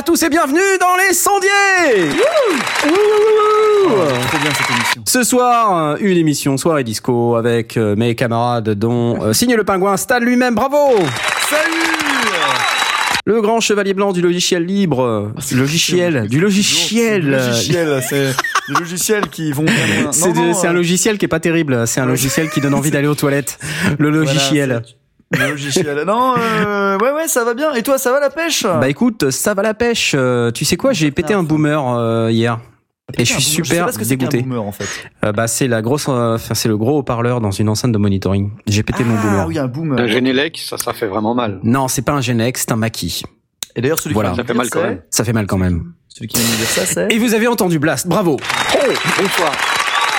À tous et bienvenue dans les sondiers. Trop bien cette émission. Ce soir, euh, une émission soirée disco avec euh, mes camarades dont euh, Signe le Pingouin, Stan lui-même, bravo. Salut. Le grand chevalier blanc du logiciel libre, c'est du logiciel, du logiciel. Du logiciel, c'est des logiciels qui vont. C'est un euh, logiciel qui est pas terrible, c'est un logiciel qui donne envie d'aller aux toilettes. Le logiciel. Le logiciel. Non, euh, ouais, ouais, ça va bien. Et toi, ça va la pêche? Bah écoute, ça va la pêche. Euh, tu sais quoi, j'ai pété un boomer euh, hier. Et je suis Putain, Je sais super pas ce que c'est qu'un dégoûté. boomer en fait. Euh, bah c'est la grosse, euh, c'est le gros haut-parleur dans une enceinte de monitoring. J'ai pété mon ah boomer. oui, un boomer. Un Genelec, ça, ça fait vraiment mal. Non, c'est pas un Genex, c'est un maquis. Et d'ailleurs, celui Voilà. qui Ça fait mal quand même. Ça fait mal quand même. Celui qui vient de dire ça, c'est. Et vous avez entendu Blast, bravo. Oh, bonsoir.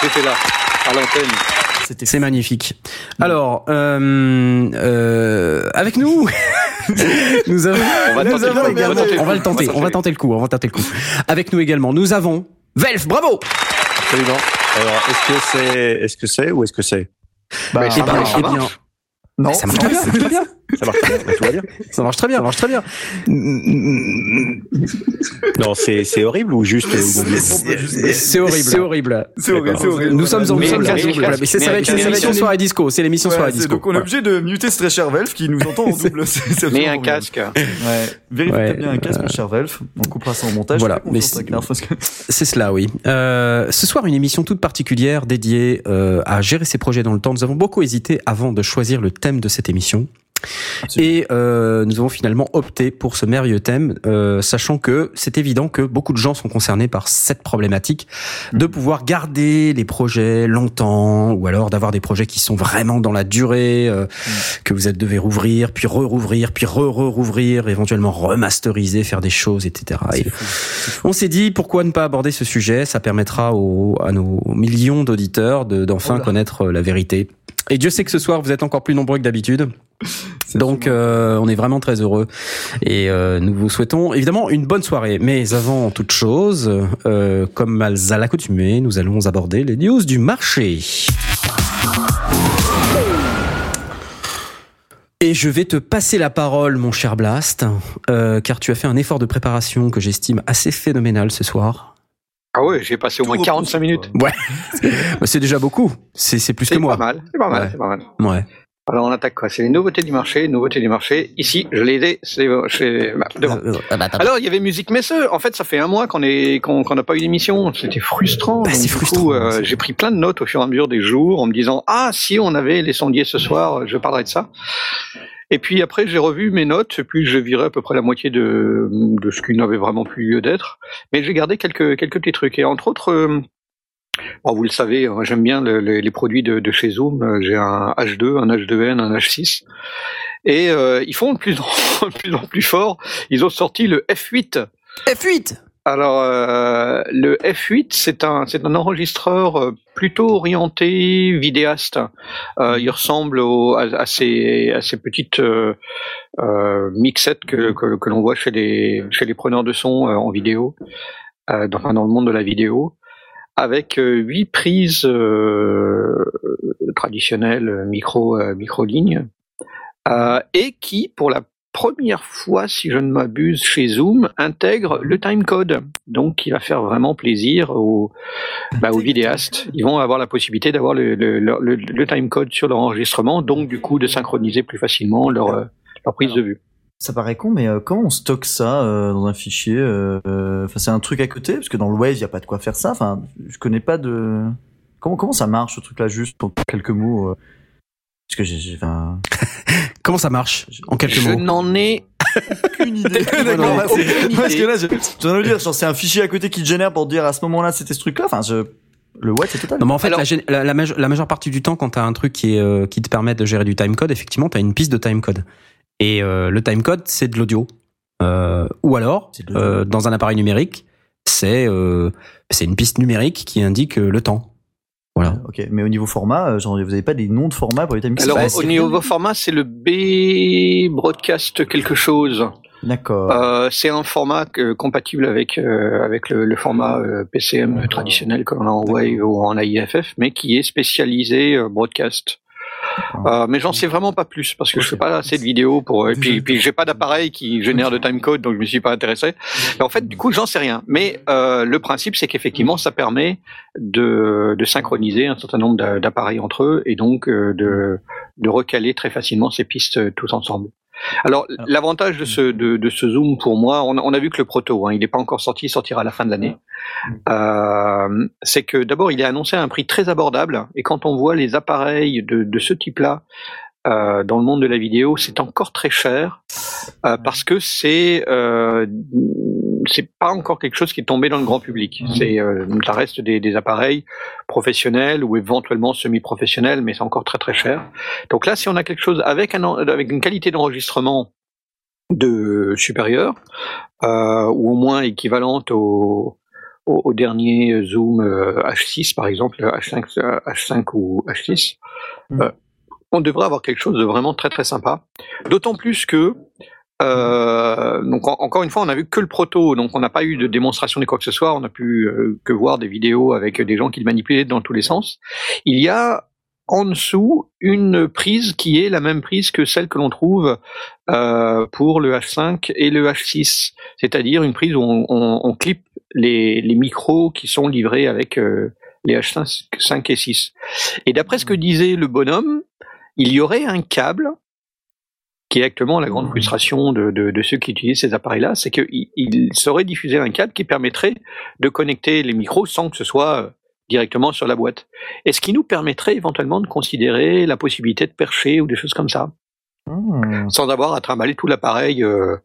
J'étais là, à l'antenne. C'était C'est magnifique. Alors, euh, euh, avec nous, nous avons, On va nous tenter avons coup, on va tenter le on va le coup, tenter, on va tenter. le coup, on va tenter le coup. Avec nous également, nous avons Velf, bravo. Absolument. Alors, est-ce que c'est, est-ce que c'est ou est-ce que c'est? Bah, Mais Eh ça marche, ça bien, marche. non, ça marche bien, ça marche très bien. Ça marche bien, tout va bien. Ça marche très bien, ça marche très bien. Non, c'est, c'est horrible ou juste C'est horrible. C'est horrible. C'est horrible, c'est horrible. Nous sommes en Mais casque, mais c'est- ça va être mais une un émission casque. soirée disco. C'est l'émission Ouais, soirée c'est- disco. donc on est obligé de muter ce très cher Velf qui nous entend en double. Mais un casque. Ouais. Vérifie bien un casque, mon cher Velf. On coupera ça en montage. Voilà, C'est cela, oui. Euh, ce soir, une émission toute particulière dédiée euh, à gérer ses projets dans le temps. Nous avons beaucoup hésité avant de choisir le thème de cette émission. Et euh, nous avons finalement opté pour ce merveilleux thème, euh, sachant que c'est évident que beaucoup de gens sont concernés par cette problématique de pouvoir garder les projets longtemps, ou alors d'avoir des projets qui sont vraiment dans la durée, euh, que vous êtes devez rouvrir, puis re-rouvrir, puis re-re-rouvrir, éventuellement remasteriser, faire des choses, etc. Et on s'est dit pourquoi ne pas aborder ce sujet? Ça permettra aux, à nos millions d'auditeurs de- d'enfin Oh connaître euh, la vérité. Et Dieu sait que ce soir vous êtes encore plus nombreux que d'habitude. Donc absolument- euh, on est vraiment très heureux et euh, nous vous souhaitons évidemment une bonne soirée. Mais avant toute chose, euh, comme à l'accoutumée, nous allons aborder les news du marché. Et je vais te passer la parole, mon cher Blast, euh, car tu as fait un effort de préparation que j'estime assez phénoménal ce soir. Ah ouais, j'ai passé au moins Tout 45 repousse, minutes. Bah, C'est déjà beaucoup. C'est c'est plus que C'est moi. pas mal, c'est pas mal, Ouais. c'est pas mal. Ouais. Alors on attaque quoi? C'est les nouveautés du marché, nouveautés du marché. Ici, je l'ai aidé, c'est chez bah. Euh, euh, bah, bah, Alors il y avait Musique Messeux. En fait, ça fait un mois qu'on est qu'on qu'on n'a pas eu d'émission. C'était frustrant. Bah, c'est frustrant, euh, c'est- j'ai pris plein de notes au fur et à mesure des jours en me disant ah si on avait les sondiers ce soir, je parlerais de ça. Et puis après, j'ai revu mes notes, et puis je virais à peu près la moitié de, de ce qui n'avait vraiment plus lieu d'être. Mais j'ai gardé quelques, quelques petits trucs. Et entre autres, bon, vous le savez, hein, j'aime bien le- le- les produits de, de chez Zoom. Euh, J'ai un H2, un H2N, un H6. Et euh, ils font de plus, en, de plus en plus fort. Ils ont sorti le F8. F8 Alors, euh, le F8, c'est un, c'est un enregistreur euh, plutôt orienté vidéaste. Euh, il ressemble au, à, à ces, à ces petites euh, euh, mixettes que, que, que l'on voit chez les, chez les preneurs de son euh, en vidéo, euh, dans, dans le monde de la vidéo, avec euh, huit prises euh, traditionnelles micro, euh, micro lignes, euh, et qui, pour la première fois, si je ne m'abuse, chez Zoom, intègre le timecode. Donc, il va faire vraiment plaisir aux, bah, aux vidéastes. Ils vont avoir la possibilité d'avoir le, le, le, timecode sur leur enregistrement, donc du coup de synchroniser plus facilement leur, leur prise de vue. Ça paraît con, mais euh, comment on stocke ça euh, dans un fichier euh, euh, Enfin, c'est un truc à côté, parce que dans le Wave, il y a pas de quoi faire ça. Enfin, je connais pas de. Comment comment ça marche ce truc-là, juste pour quelques mots euh, Parce que j'ai, j'ai- enfin, Comment ça marche En quelques Je mots. n'en ai aucune idée. D'accord, bah, c'est- aucune parce que là, je, je viens de le dire, genre, c'est un fichier à côté qui te génère pour te dire à ce moment-là c'était ce truc-là. Enfin, je, le what c'est total. Non, mais en fait, Alors- la, la, la maje- la majeure partie du temps, quand tu as un truc qui, est, euh, qui te permet de gérer du timecode, effectivement, tu as une piste de timecode. Et euh, le timecode, c'est de l'audio. Euh, ou alors, euh, dans un appareil numérique, c'est euh, c'est une piste numérique qui indique euh, le temps. Voilà. Ok, mais au niveau format, genre, vous avez pas des noms de format pour les timestamps Alors, Bah, au niveau format, c'est le B broadcast quelque chose. D'accord. Euh, c'est un format que- compatible avec euh, avec le, le format euh, PCM traditionnel comme on a en Wave ou en AIFF, mais qui est spécialisé euh, broadcast. Euh, mais j'en sais vraiment pas plus parce que je fais pas assez de vidéos pour. Et puis, puis j'ai pas d'appareil qui génère de timecode, donc je me suis pas intéressé. En fait, du coup, j'en sais rien. Mais euh, le principe, c'est qu'effectivement, ça permet de, de synchroniser un certain nombre d'a- d'appareils entre eux et donc euh, de, de recaler très facilement ces pistes euh, tous ensemble. Alors, Alors- l'avantage de ce, de, de ce zoom pour moi, on a, on a vu que le proto, hein, il n'est pas encore sorti, il sortira à la fin de l'année. Euh, c'est que d'abord, il est annoncé à un prix très abordable, et quand on voit les appareils de, de ce type-là euh, dans le monde de la vidéo, c'est encore très cher euh, parce que c'est c'est pas encore quelque chose qui est tombé dans le grand public. C'est euh, ça reste des, des appareils professionnels ou éventuellement semi-professionnels, mais c'est encore très très cher. Donc là, si on a quelque chose avec un en- avec une qualité d'enregistrement de supérieure euh, ou au moins équivalente au au, au dernier Zoom euh, H6 par exemple, H5, euh, H5 ou H6, Mm. euh, on devrait avoir quelque chose de vraiment très très sympa. D'autant plus que euh, donc en- encore une fois, on a vu que le proto, donc on n'a pas eu de démonstration de quoi que ce soit. On a pu euh, que voir des vidéos avec des gens qui le manipulaient dans tous les sens. Il y a en dessous une prise qui est la même prise que celle que l'on trouve euh, pour le H5 et le H6, c'est-à-dire une prise où on, on, on clip les, les micros qui sont livrés avec les H5 5 et 6. Et d'après ce que disait le bonhomme, il y aurait un câble qui est actuellement la grande frustration de, de, de ceux qui utilisent ces appareils-là, c'est qu'il il serait diffusé un câble qui permettrait de connecter les micros sans que ce soit euh, directement sur la boîte. Et ce qui nous permettrait éventuellement de considérer la possibilité de percher ou des choses comme ça, Hmm. sans avoir à trimballer tout l'appareil euh,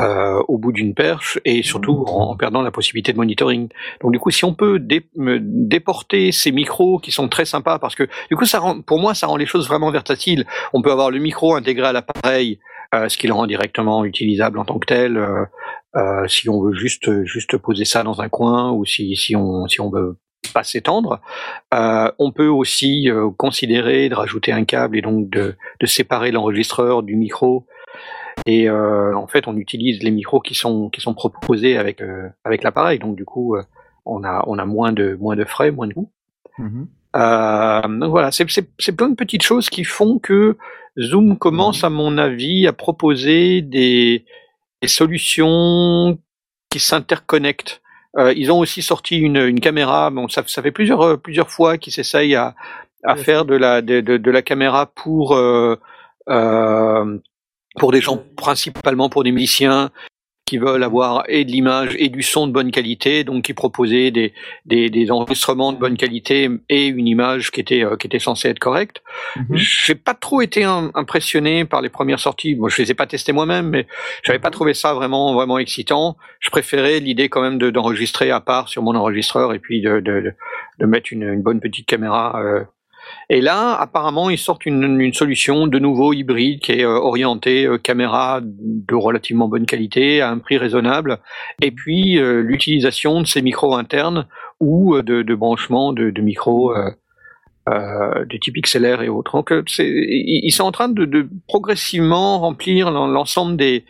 euh, au bout d'une perche et surtout en, en perdant la possibilité de monitoring. Donc du coup, si on peut dé- déporter ces micros qui sont très sympas, parce que du coup, ça rend, pour moi, ça rend les choses vraiment versatiles. On peut avoir le micro intégré à l'appareil, euh, ce qui le rend directement utilisable en tant que tel. euh, euh, si on veut juste juste poser ça dans un coin ou si si on si on veut pas s'étendre, euh, on peut aussi euh, considérer de rajouter un câble et donc de, de séparer l'enregistreur du micro. Et euh, en fait, on utilise les micros qui sont qui sont proposés avec euh, avec l'appareil. Donc du coup, euh, on a on a moins de moins de frais, moins de coûts. Euh, donc voilà, c'est c'est c'est plein de petites choses qui font que Zoom commence, à mon avis, à proposer des, des solutions qui s'interconnectent. Euh, ils ont aussi sorti une, une caméra. Bon, ça, ça fait plusieurs euh, plusieurs fois qu'ils s'essayent à, à faire de la de, de, de la caméra pour euh, euh, pour des gens principalement pour des musiciens qui veulent avoir et de l'image et du son de bonne qualité, donc qui proposaient des, des, des enregistrements de bonne qualité et une image qui était euh, qui était censée être correcte. Mhm. J'ai pas trop été im- impressionné par les premières sorties. Moi, je les ai pas testées moi-même, mais j'avais pas trouvé ça vraiment vraiment excitant. Je préférais l'idée quand même de- d'enregistrer à part sur mon enregistreur et puis de de, de, de mettre une, une bonne petite caméra. euh. Et là, apparemment, ils sortent une, solution de nouveau hybride qui est euh, orientée euh, caméra de relativement bonne qualité à un prix raisonnable, et puis euh, l'utilisation de ces micros internes ou de, de branchements de, micros euh, de type XLR et autres. Donc, ils sont en train de, progressivement remplir l'en- l'ensemble des,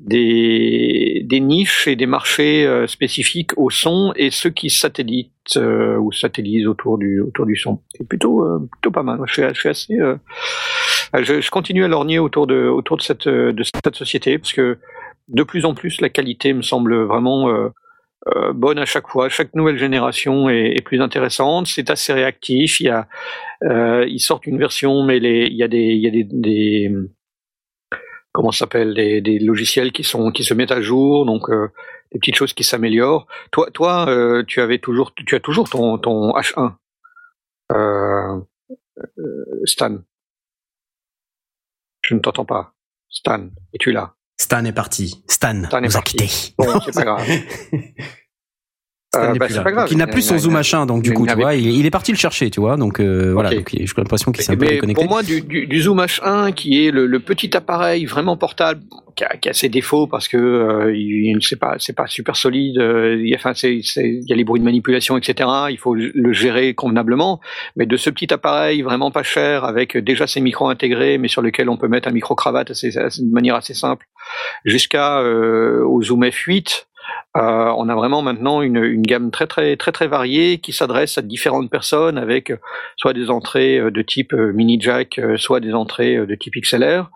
des, des niches et des marchés euh, spécifiques au son et ceux qui satellitent euh, ou satellisent autour du, autour du son. C'est plutôt, euh, plutôt pas mal. Je suis, je suis assez. euh, je, je continue à lorgner autour de, autour de cette, de cette société parce que de plus en plus la qualité me semble vraiment euh, bonne à chaque fois. Chaque nouvelle génération est, est plus intéressante. C'est assez réactif. Il y a, ils sortent une version, mais les, il y a des, il y a des, des comment s'appelle, des, des logiciels qui sont, qui se mettent à jour, donc euh, des petites choses qui s'améliorent. Toi, toi, euh, tu avais toujours, tu as toujours ton, ton H1, euh, Stan. Je ne t'entends pas. Stan, es-tu là? Stan est parti. Stan, Stan est nous a parti. quittés. Bon, c'est pas grave. Stan Euh, bah, plus c'est là. pas grave. Donc, il n'a plus son a- zoom machin, donc du coup, tu vois, il, il est parti le chercher, tu vois. Donc euh, voilà, donc j'ai l'impression qu'il s'est un peu déconnecté. pour moi, du, du, du Zoom H1, qui est le, le petit appareil vraiment portable, qui a, qui a ses défauts parce que euh, il c'est pas c'est pas super solide. euh, il y a, enfin, il y a les bruits de manipulation, etc. Il faut le gérer convenablement. Mais de ce petit appareil vraiment pas cher, avec déjà ses micros intégrés, mais sur lequel on peut mettre un micro cravate de manière assez simple, jusqu'à euh, au Zoom F8. Euh, on a vraiment maintenant une, une, gamme très très très très variée qui s'adresse à différentes personnes avec soit des entrées de type mini jack, soit des entrées de type XLR.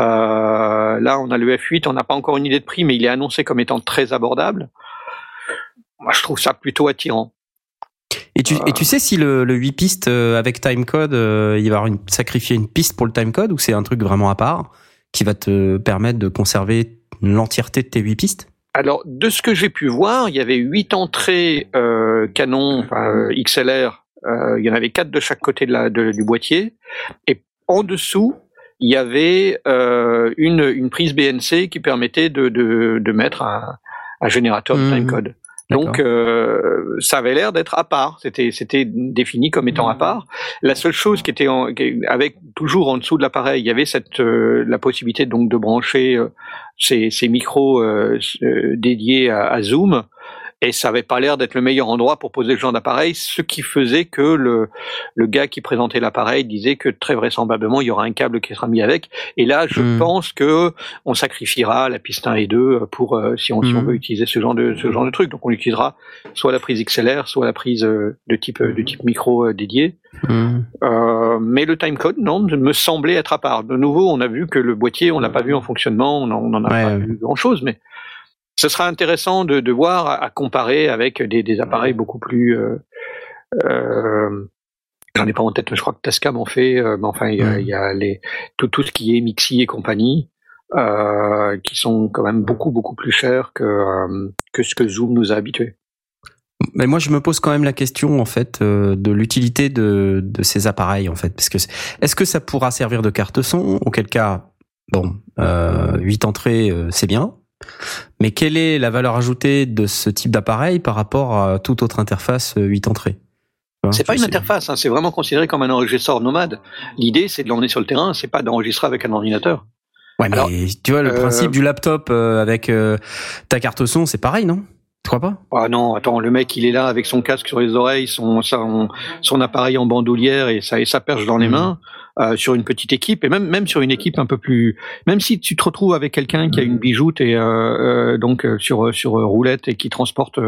Euh, là, on a le F8, on n'a pas encore une idée de prix, mais il est annoncé comme étant très abordable. Moi, je trouve ça plutôt attirant. Et tu, et tu sais si le, le 8 pistes avec timecode, il va une, sacrifier une piste pour le timecode ou c'est un truc vraiment à part qui va te permettre de conserver l'entièreté de tes 8 pistes? Alors, de ce que j'ai pu voir, il y avait huit entrées euh, canon enfin, euh, XLR. Euh, il y en avait quatre de chaque côté de la, du boîtier. Et en dessous, il y avait euh, une, une, prise BNC qui permettait de, de, de mettre un, un générateur de mmh. timecode. Donc euh, ça avait l'air d'être à part. C'était c'était défini comme étant à mmh. part. La seule chose qui était en, avec toujours en dessous de l'appareil, il y avait cette euh, la possibilité donc de brancher euh, ces, ces micros euh, dédiés à, à, Zoom et ça avait pas l'air d'être le meilleur endroit pour poser le genre d'appareil, ce qui faisait que le, le gars qui présentait l'appareil disait que très vraisemblablement il y aura un câble qui sera mis avec. Et là, je hmm. pense que on sacrifiera la piste 1 et 2 pour euh, si, on, si on hmm. veut utiliser ce genre de ce genre de truc. Donc on utilisera soit la prise XLR, soit la prise euh, de type de type micro euh, dédié. Hmm. Euh, mais le timecode, non, me semblait être à part. De nouveau, on a vu que le boîtier, on l'a pas vu en fonctionnement, on n'en a pas vu grand chose, mais ce sera intéressant de, de voir à, comparer avec des, des, appareils beaucoup plus. Euh, euh, J'en ai pas en tête, je crois que Tascam en fait, euh, mais enfin il y a, y a, les, tout, tout ce qui est Mixi et compagnie, euh, qui sont quand même beaucoup beaucoup plus chers que euh, que ce que Zoom nous a habitués. Mais moi, je me pose quand même la question en fait de l'utilité de, de ces appareils en fait, parce que est-ce que ça pourra servir de carte son? Auquel cas, bon, euh, 8 entrées, c'est bien. Mais quelle est la valeur ajoutée de ce type d'appareil par rapport à toute autre interface 8 euh, entrées? C'est pas une interface, hein, c'est vraiment considéré comme un enregistreur nomade. L'idée, c'est de l'emmener sur le terrain, c'est pas d'enregistrer avec un ordinateur. Ouais, mais tu vois, le euh, principe du laptop euh, avec ta carte son, c'est pareil, non? Tu crois pas? Ah non, attends, le mec, il est là avec son casque sur les oreilles, son, son, son appareil en bandoulière et ça, et ça perche dans les mmh. mains. Euh, sur une petite équipe et même même sur une équipe un peu plus même si tu te retrouves avec quelqu'un qui a une bijoute et euh, euh donc euh, sur sur roulette et qui transporte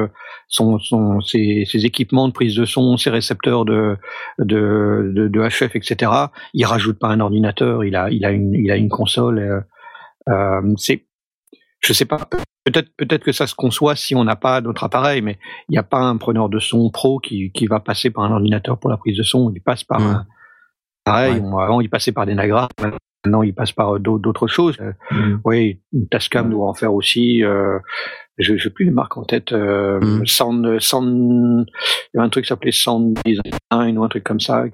son, son ses, ses, équipements de prise de son ses récepteurs de de, de, de HF etc il rajoute pas un ordinateur il a il a une il a une console euh, c'est je sais pas peut-être peut-être que ça se conçoit si on n'a pas d'autre appareil mais il n'y a pas un preneur de son pro qui qui va passer par un ordinateur pour la prise de son il passe par un Pareil, avant il passait par des Nagra, maintenant il passe par euh, d'autres choses. Euh, mm. Oui, Tascam doit en faire aussi. Euh, je n'ai plus les marques en tête. Euh, mm. Sound, Sound, il y a un truc qui s'appelait Sound Design ou un truc comme ça.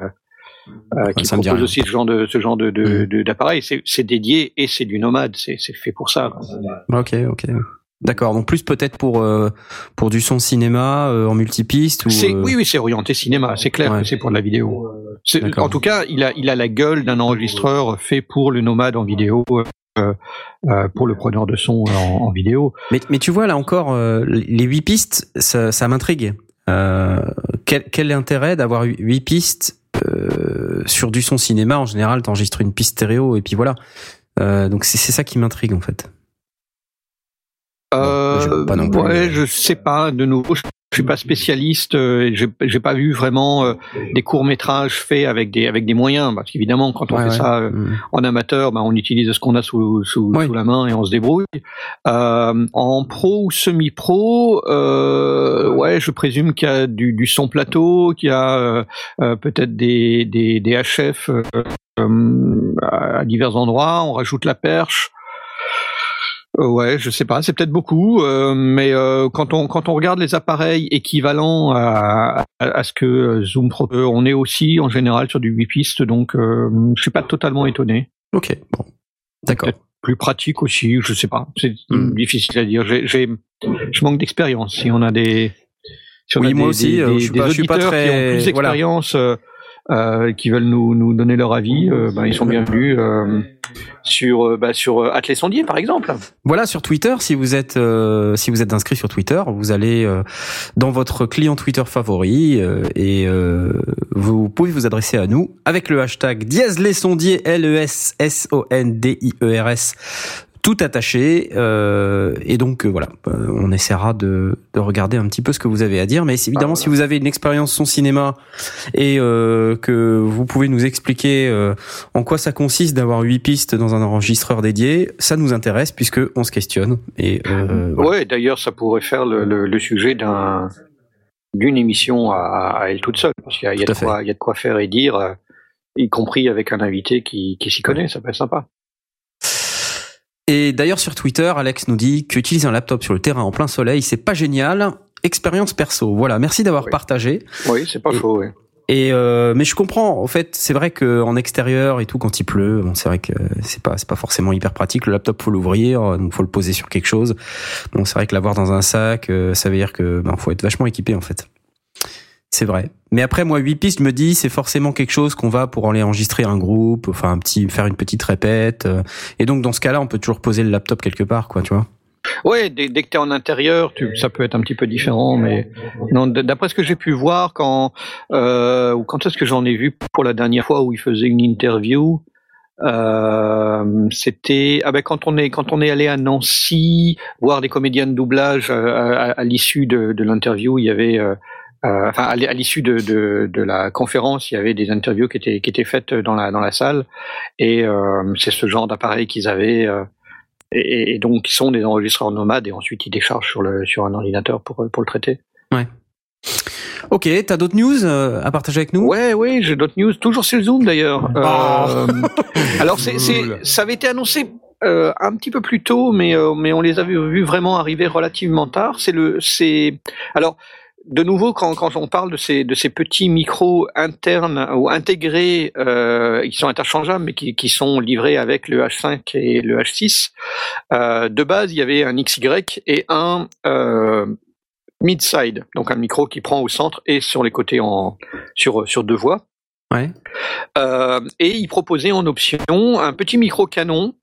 Euh, qui propose aussi ce genre de ce genre de mm. d'appareil. De, c'est dédié et c'est du nomade. C'est fait pour ça. Ok, ok. D'accord, donc plus peut-être pour euh, pour du son cinéma euh, en multipiste ou euh, oui oui, c'est orienté cinéma, c'est clair que c'est pour de la vidéo. En tout cas, il a il a la gueule d'un enregistreur fait pour le nomade en vidéo pour le preneur de son en, vidéo. Mais mais tu vois là encore les huit pistes ça, ça m'intrigue. quel quel est l'intérêt d'avoir huit pistes sur du son cinéma en général, t'enregistres une piste stéréo et puis voilà. donc c'est ça qui m'intrigue en fait. Euh, je, ouais, je sais pas. De nouveau, je, suis pas spécialiste. Euh, j'ai pas vu vraiment euh, des courts métrages faits avec des avec des moyens. Parce qu'évidemment, quand on fait ça euh, mm. en amateur, bah, on utilise ce qu'on a sous sous, sous, la main et on se débrouille. en pro ou semi-pro, ouais, je présume qu'il y a du, du son plateau, qu'il y a peut-être des des, des HF à divers endroits. On rajoute la perche. Euh, ouais, je sais pas, c'est peut-être beaucoup, euh, mais euh, quand on quand on regarde les appareils équivalents à, à, ce que Zoom propose, on est aussi en général sur du 8 pistes, donc je suis pas totalement étonné. Ok, bon, d'accord. Plus pratique aussi, je sais pas, c'est hmm. difficile à dire. J'ai, je manque d'expérience. Si on a des, si on oui, moi aussi, des, je, suis pas, je suis pas très... qui ont plus d'expérience. Euh, qui veulent nous, nous donner leur avis, euh, ben, ils sont bienvenus euh, sur euh, bah, sur Atelier Sondier par exemple. Voilà sur Twitter si vous êtes si vous êtes inscrit sur Twitter, vous allez dans votre client Twitter favori et vous pouvez vous adresser à nous avec le hashtag dièse les sondiers L E S S O N D I E R S tout attaché. Euh, et donc euh, voilà, euh, on essaiera de, de, regarder un petit peu ce que vous avez à dire. Mais évidemment, si vous avez une expérience son cinéma et euh, que vous pouvez nous expliquer euh, en quoi ça consiste d'avoir huit pistes dans un enregistreur dédié, ça nous intéresse puisque on se questionne. Et voilà. ouais, d'ailleurs, ça pourrait faire le, le, le sujet d'un d'une émission à, à, elle toute seule, parce qu'il y, y, y, a de quoi faire et dire, y compris avec un invité qui, qui s'y connaît, ça peut être sympa. Et d'ailleurs sur Twitter, Alex nous dit qu'utiliser un laptop sur le terrain en plein soleil, c'est pas génial. Expérience perso. Voilà, merci d'avoir oui. partagé. Oui, c'est pas et, faux. Oui. Et euh, mais je comprends. En fait, c'est vrai que en extérieur et tout, quand il pleut, bon, c'est vrai que c'est pas c'est pas forcément hyper pratique. Le laptop faut l'ouvrir, donc faut le poser sur quelque chose. Bon, c'est vrai que l'avoir dans un sac, euh, ça veut dire que ben faut être vachement équipé en fait. C'est vrai. Mais après, moi, 8 pistes, je me dis, c'est forcément quelque chose qu'on va pour aller enregistrer un groupe, enfin, un petit, faire une petite répète. euh, Et donc, dans ce cas-là, on peut toujours poser le laptop quelque part, quoi, tu vois. Ouais, dès, que tu es en intérieur, tu, ça peut être un petit peu différent, mais non. D'après ce que j'ai pu voir, quand euh, ou quand est-ce que j'en ai vu pour la dernière fois où il faisait une interview, euh, c'était ah ben quand on est quand on est allé à Nancy voir des comédiens de doublage à, l'issue de, l'interview, il y avait euh, enfin à l'issue de, de, de, la conférence, il y avait des interviews qui étaient qui étaient faites dans la dans la salle et euh, c'est ce genre d'appareil qu'ils avaient euh, et, et, donc ils sont des enregistreurs nomades et ensuite ils déchargent sur le sur un ordinateur pour pour le traiter. Ouais. Ok, t'as d'autres news à partager avec nous? Ouais, oui, j'ai d'autres news. Toujours sur le Zoom d'ailleurs. Oh. Euh, alors c'est ça avait été annoncé euh, un petit peu plus tôt, mais euh, mais on les avait vus vraiment arriver relativement tard. C'est le c'est alors de nouveau, quand, quand, on parle de ces, de ces petits micros internes ou intégrés, euh, qui sont interchangeables, mais qui, qui, sont livrés avec le H5 et le H6, euh, de base, il y avait un XY et un euh, mid-side, donc un micro qui prend au centre et sur les côtés en, sur, sur deux voies. Ouais. Euh, et il proposait en option un petit micro canon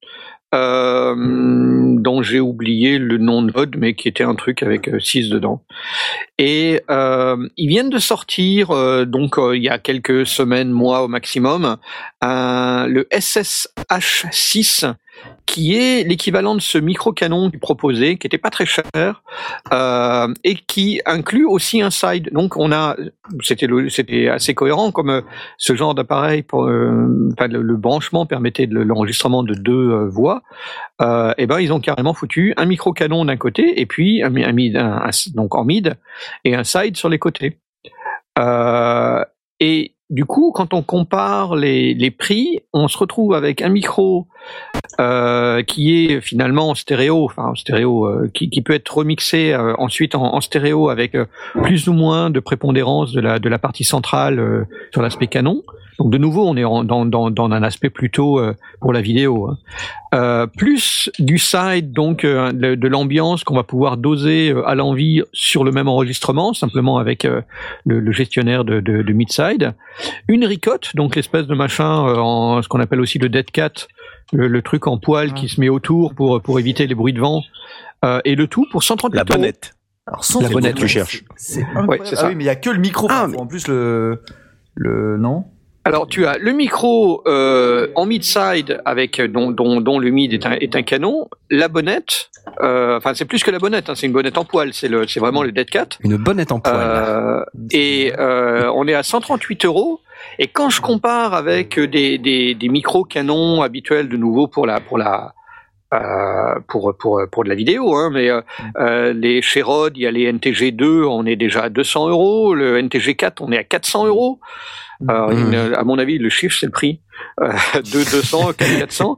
euh, dont j'ai oublié le nom de mode, mais qui était un truc avec 6 dedans. Et euh, ils viennent de sortir, euh, donc il y a quelques semaines, mois au maximum, le SSH6 qui est l'équivalent de ce micro-canon proposaient, qui était pas très cher, euh, et qui inclut aussi un side. Donc on a, c'était assez cohérent comme euh, ce genre d'appareil euh, le, branchement permettait l'enregistrement de deux voix. Et ben ils ont carrément foutu un micro-canon d'un côté et puis un, un donc en mid et un side sur les côtés. Et du coup, quand on compare les, les, prix, on se retrouve avec un micro euh, qui est finalement en stéréo, enfin en stéréo, euh, qui, peut être remixé euh, ensuite en, stéréo avec plus ou moins de prépondérance de la, partie centrale sur l'aspect canon. Donc de nouveau, on est dans, un aspect plutôt pour la vidéo. Hein. Plus du side, donc de, l'ambiance qu'on va pouvoir doser à l'envie sur le même enregistrement, simplement avec le, gestionnaire de, de, de mid-side. Une ricotte, donc l'espèce de machin, en ce qu'on appelle aussi le dead cat, le, le, truc en poil qui se met autour pour, pour éviter les bruits de vent. et le tout pour 130 La bonnette. Alors, la bonnette, tu cherches. C'est ouais, ah oui, mais il y a que le micro. Ah, mais... En plus, le, le non? Alors tu as le micro euh, en mid-side avec dont, dont, dont, le mid est un, est un canon, la bonnette, euh, enfin c'est plus que la bonnette, hein, c'est une bonnette en poil, c'est le c'est vraiment le dead cat. Une bonnette en poil. Euh, et euh, on est à 138 euros. Et quand je compare avec des, des, des micros canons habituels de nouveau pour la pour la euh, pour pour pour de la vidéo, hein, mais euh, euh, les chez Rode, il y a les NTG 2, on est déjà à 200 euros, le NTG 4, on est à 400 euros. Alors, mmh. à mon avis, le chiffre c'est le prix euh, de 200, 400.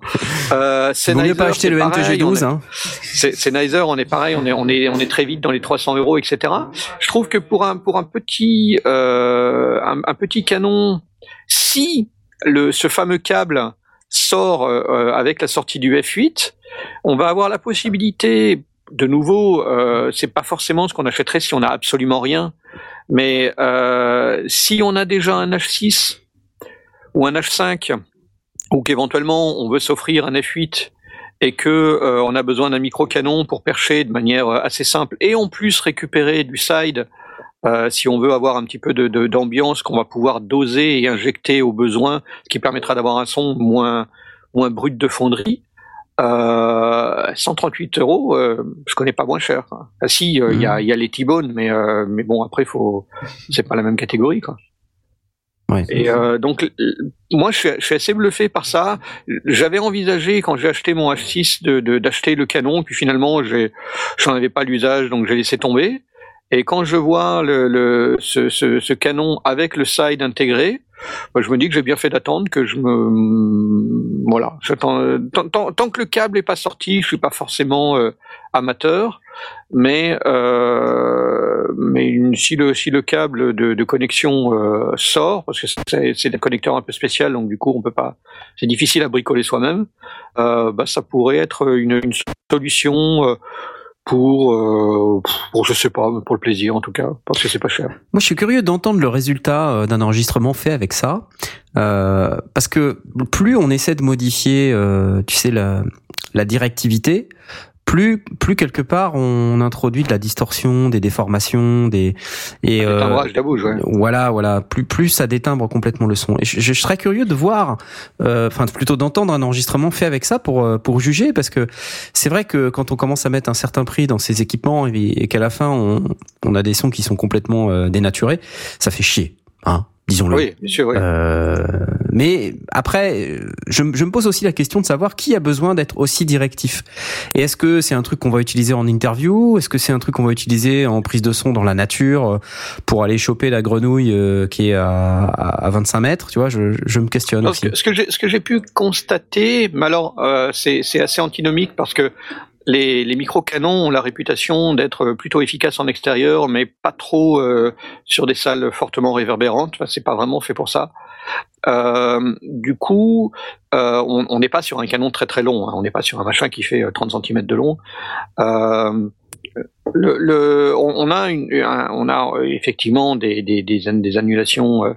Euh, Vaut mieux pas acheter le pareil, NTG 12. Hein. Sennheiser, on est pareil, on est on est on est très vite dans les 300 euros, etc. Je trouve que pour un pour un petit euh, un, un petit canon, si ce fameux câble sort euh, avec la sortie du F8, on va avoir la possibilité, de nouveau, euh, c'est pas forcément ce qu'on achèterait si on n'a absolument rien, mais euh, si on a déjà un H6 ou un H5, ou qu'éventuellement on veut s'offrir un F8 et que euh, on a besoin d'un micro canon pour percher de manière assez simple et en plus récupérer du side euh, si on veut avoir un petit peu de, de, d'ambiance qu'on va pouvoir doser et injecter au besoin, ce qui permettra d'avoir un son moins moins brut de fonderie. Euh, bah, 138 euros, euh, je connais pas moins cher. Ah si, il euh, y, a, Mhm. y a les T-Bone, mais euh, mais bon après faut, c'est pas la même catégorie quoi. Ouais. Et euh, donc moi je suis, je suis assez bluffé par ça. J'avais envisagé quand j'ai acheté mon H6 de de- d'acheter le canon, puis finalement j'en avais pas l'usage donc j'ai laissé tomber. Et quand je vois le, le ce, ce, ce canon avec le side intégré, bah, je me dis que j'ai bien fait d'attendre, que je me voilà, euh, tant, tant, tant que le câble est pas sorti, je suis pas forcément euh, amateur, mais euh, mais une- si le si le câble de, de connexion euh, sort, parce que c'est un connecteur un peu spécial, donc du coup on peut pas, c'est difficile à bricoler soi-même, euh, bah ça pourrait être une, une solution. Pour, euh, pour, je sais pas, pour le plaisir en tout cas, parce que c'est pas cher. Moi, je suis curieux d'entendre le résultat euh, d'un enregistrement fait avec ça, euh, parce que plus on essaie de modifier, euh, tu sais, la, la directivité, plus, plus quelque part on introduit de la distorsion, des déformations, des et euh, timbrage de la bouche, ouais. voilà, voilà, plus plus ça détimbre complètement le son. Et je, je serais curieux de voir, euh, enfin plutôt d'entendre un enregistrement fait avec ça pour euh, pour juger, parce que c'est vrai que quand on commence à mettre un certain prix dans ces équipements et, et qu'à la fin on, on a des sons qui sont complètement euh, dénaturés, ça fait chier, hein, disons-le. Oui, bien sûr, oui. Euh, mais après, je, je me pose aussi la question de savoir qui a besoin d'être aussi directif. Et est-ce que c'est un truc qu'on va utiliser en interview? Est-ce que c'est un truc qu'on va utiliser en prise de son dans la nature euh, pour aller choper la grenouille euh, qui est à, à à 25 mètres? Tu vois, je, je me questionne aussi. ce que, j'ai ce que j'ai pu constater, mais alors euh, c'est c'est assez antinomique parce que les, les micro-canons ont la réputation d'être plutôt efficaces en extérieur, mais pas trop euh, sur des salles fortement réverbérantes. C'est pas vraiment fait pour ça. Euh, du coup, euh, on n'est pas sur un canon très très long. hein. On n'est pas sur un machin qui fait euh, 30 cm de long. Le, le, on, on a une, un- on a euh, effectivement des, des, des, an- des annulations euh,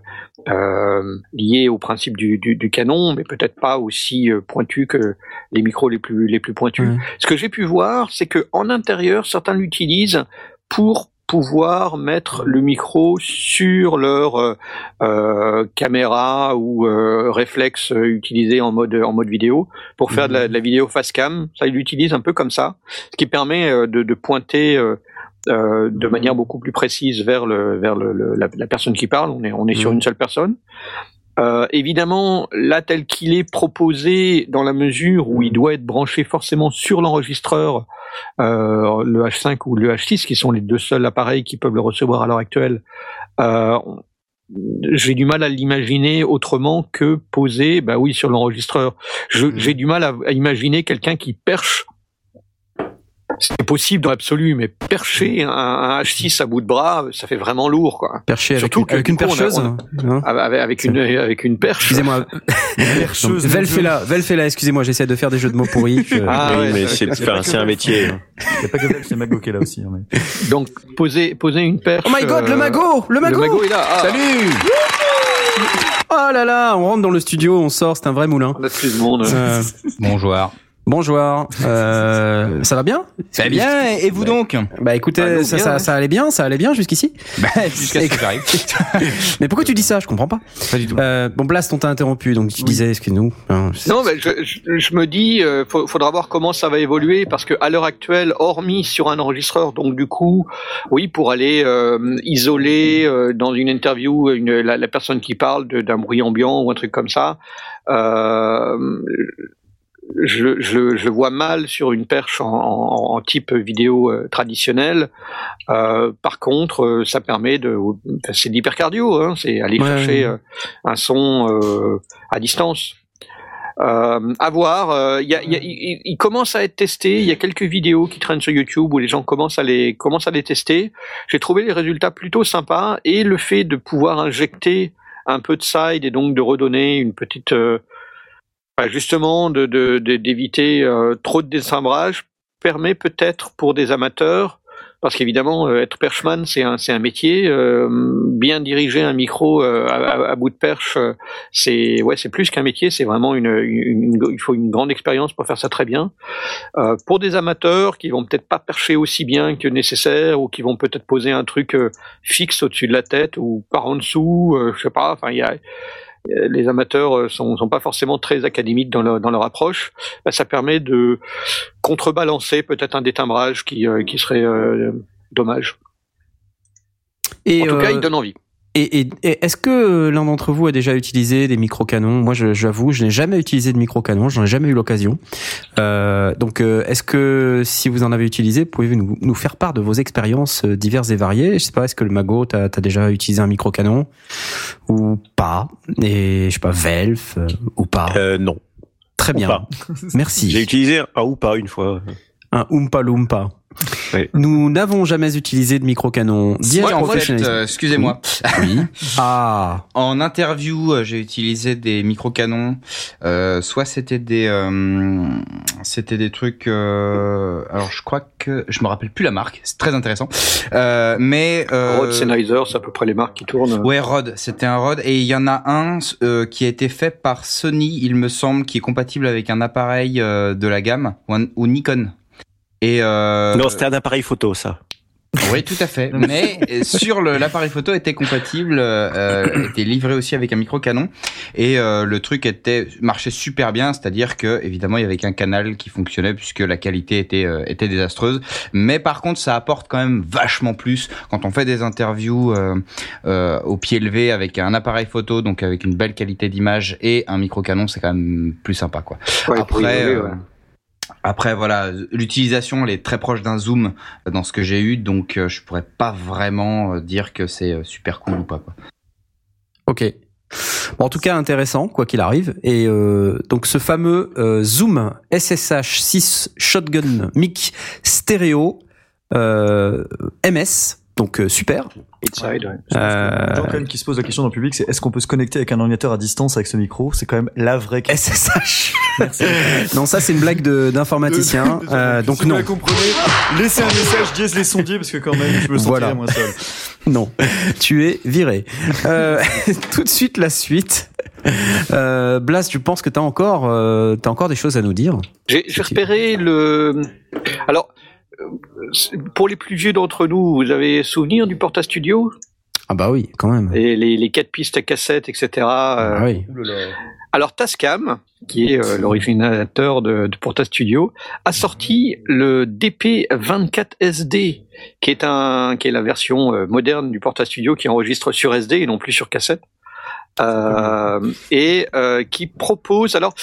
euh, liées au principe du, du, du canon, mais peut-être pas aussi euh, pointues que les micros les plus les plus pointus. Ce que j'ai pu voir, c'est que en intérieur, certains l'utilisent pour pouvoir mettre le micro sur leur euh, euh, caméra ou euh, réflexe utilisé en mode en mode vidéo pour faire de, la, de la vidéo face cam. Ça, ils l'utilisent un peu comme ça, ce qui permet euh, de, de pointer euh, de manière beaucoup plus précise vers le vers le, le- la, la personne qui parle. On est on est sur Mhm. une seule personne. Euh, évidemment, là tel qu'il est proposé, dans la mesure où il doit être branché forcément sur l'enregistreur, euh, le H5 ou le H6, qui sont les deux seuls appareils qui peuvent le recevoir à l'heure actuelle, euh, j'ai du mal à l'imaginer autrement que posé, bah oui, sur l'enregistreur. Je- J'ai du mal à, à imaginer quelqu'un qui perche. C'est possible dans l'absolu, mais percher un, un H6 à bout de bras, ça fait vraiment lourd, quoi. Perché avec, Surtout une- avec une coup, on a- percheuse. on hein Avec, avec une avec une perche. Excusez-moi. Percheuse, Vel mon fait Dieu. là, Vel fait là. Excusez-moi, j'essaie de faire des jeux de mots pourris. Je- Ah, oui, ouais, mais c'est- un métier. hein. Il y a pas que Vel, c'est Mago qui est là aussi. hein, mais- Donc poser poser une perche. Oh my God, le euh, magot, le Le magot. magot est là. Ah, Salut. Oh là là, on rentre dans le studio, on sort, c'est un vrai moulin. On a plus de monde. Euh, Bonjour. Bonjour. Euh, ça va bien? Ça va bien, et vous donc? Bah écoutez, Ah, nous, ça, bien, ça, ouais. ça allait bien, ça allait bien jusqu'ici. Bah, jusqu'à ce que j'arrive. Mais pourquoi tu dis ça? Je comprends pas. Pas du tout. Euh, bon, Blast, on t'a interrompu, donc tu disais, excuse-nous. Hein, Non, mais je, je, je me dis, euh, faut- faudra voir comment ça va évoluer parce que à l'heure actuelle, hormis sur un enregistreur, donc du coup, oui, pour aller euh, isoler euh, dans une interview une, la, la personne qui parle d'un bruit ambiant ou un truc comme ça, euh, je, je, je le vois mal sur une perche en, en, en type vidéo euh, traditionnelle. Euh, par contre, euh, ça permet de, c'est de l'hypercardio, hein, c'est aller Ouais, chercher ouais. un son euh, à distance. Euh, à voir. il commence à être testé. Il y a quelques vidéos qui traînent sur YouTube où les gens commencent à les commencent à les tester. J'ai trouvé les résultats plutôt sympas et le fait de pouvoir injecter un peu de side et donc de redonner une petite euh, justement de de- d'éviter euh, trop de décimbrage permet peut-être pour des amateurs parce qu'évidemment euh, être perchman c'est un un métier euh, bien diriger un micro euh, à, bout de perche c'est ouais c'est plus qu'un métier c'est vraiment une, une- une- il faut une grande expérience pour faire ça très bien. Pour des amateurs qui vont peut-être pas percher aussi bien que nécessaire ou qui vont peut-être poser un truc fixe au-dessus de la tête ou par en dessous je sais pas enfin il y a les amateurs euh, sont, sont pas forcément très académiques dans leur, dans leur approche, bah, ça permet de contrebalancer peut-être un détimbrage qui, euh, qui serait euh, dommage. Et, En tout cas, euh, il donne envie. Et, et- et est-ce que l'un d'entre vous a déjà utilisé des micro-canons? Moi, je- j'avoue, je n'ai jamais utilisé de micro-canon, j'en ai jamais eu l'occasion. Euh, donc, euh, est-ce que si vous en avez utilisé, pouvez-vous nous, nous faire part de vos expériences euh, diverses et variées? Je sais pas, est-ce que le Mago, t'as as déjà utilisé un micro-canon? Ou pas? Et je sais pas, Velf euh, ou pas? Euh, non. Très bien, merci. J'ai utilisé un ou pas une fois. Un Oompa Loompa. Oui. Nous n'avons jamais utilisé de micro-canon. En fait, euh, excusez-moi. Oui. Ah. En interview, euh, j'ai utilisé des micro-canons. Euh, soit c'était des, euh, c'était des trucs. euh, alors, je crois que je me rappelle plus la marque. C'est très intéressant. Euh, mais euh, Rod Sennheiser, c'est à peu près les marques qui tournent. Ouais, Rod, c'était un Rod et il y en a un euh, qui a été fait par Sony, il me semble, qui est compatible avec un appareil euh, de la gamme ou, un- ou Nikon. Et euh, Non, c'était un appareil photo, ça. oui, tout à fait. Mais euh, sur le- l'appareil photo était compatible, euh, était livré aussi avec un micro canon et euh, le truc était marchait super bien, c'est-à-dire que évidemment il y avait qu'un canal qui fonctionnait puisque la qualité était euh, était désastreuse. Mais par contre, ça apporte quand même vachement plus quand on fait des interviews euh, euh, au pied levé avec un appareil photo, donc avec une belle qualité d'image et un micro canon, c'est quand même plus sympa quoi. Ouais, Après, euh, ouais. Après voilà, l'utilisation elle est très proche d'un zoom dans ce que j'ai eu, donc euh, je pourrais pas vraiment euh, dire que c'est euh, super cool ou pas. Quoi. Ok. Bon, en tout cas, intéressant, quoi qu'il arrive. Et donc, ce fameux Zoom SSH 6 Shotgun Mic Stéréo euh, MS, donc euh, super. Inside, ouais. Euh, quand même qui se posent la question dans le public, c'est est-ce qu'on peut se connecter avec un ordinateur à distance avec ce micro? C'est quand même la vraie question. SSH. non, ça c'est une blague de- d'informaticien. Euh, donc Si vous non, la comprenez, laissez un message, dièse les sondiers parce que quand même, je me sentirais Voilà. moins seul. non, tu es viré. Euh, tout de suite la suite. Euh, Blas, tu penses que t'as encore, euh, t'as encore des choses à nous dire? J'ai j'ai repéré le. Alors, euh, pour les plus vieux d'entre nous, vous avez souvenir du Porta Studio? Ah bah oui, quand même. et les, les quatre pistes à cassette, etc. euh, Ah oui. Alors Tascam, qui est euh, l'originateur de, de Porta Studio, a sorti le DP24SD, qui est un qui est la version euh, moderne du Porta Studio qui enregistre sur SD et non plus sur cassette. Euh, et euh, qui propose alors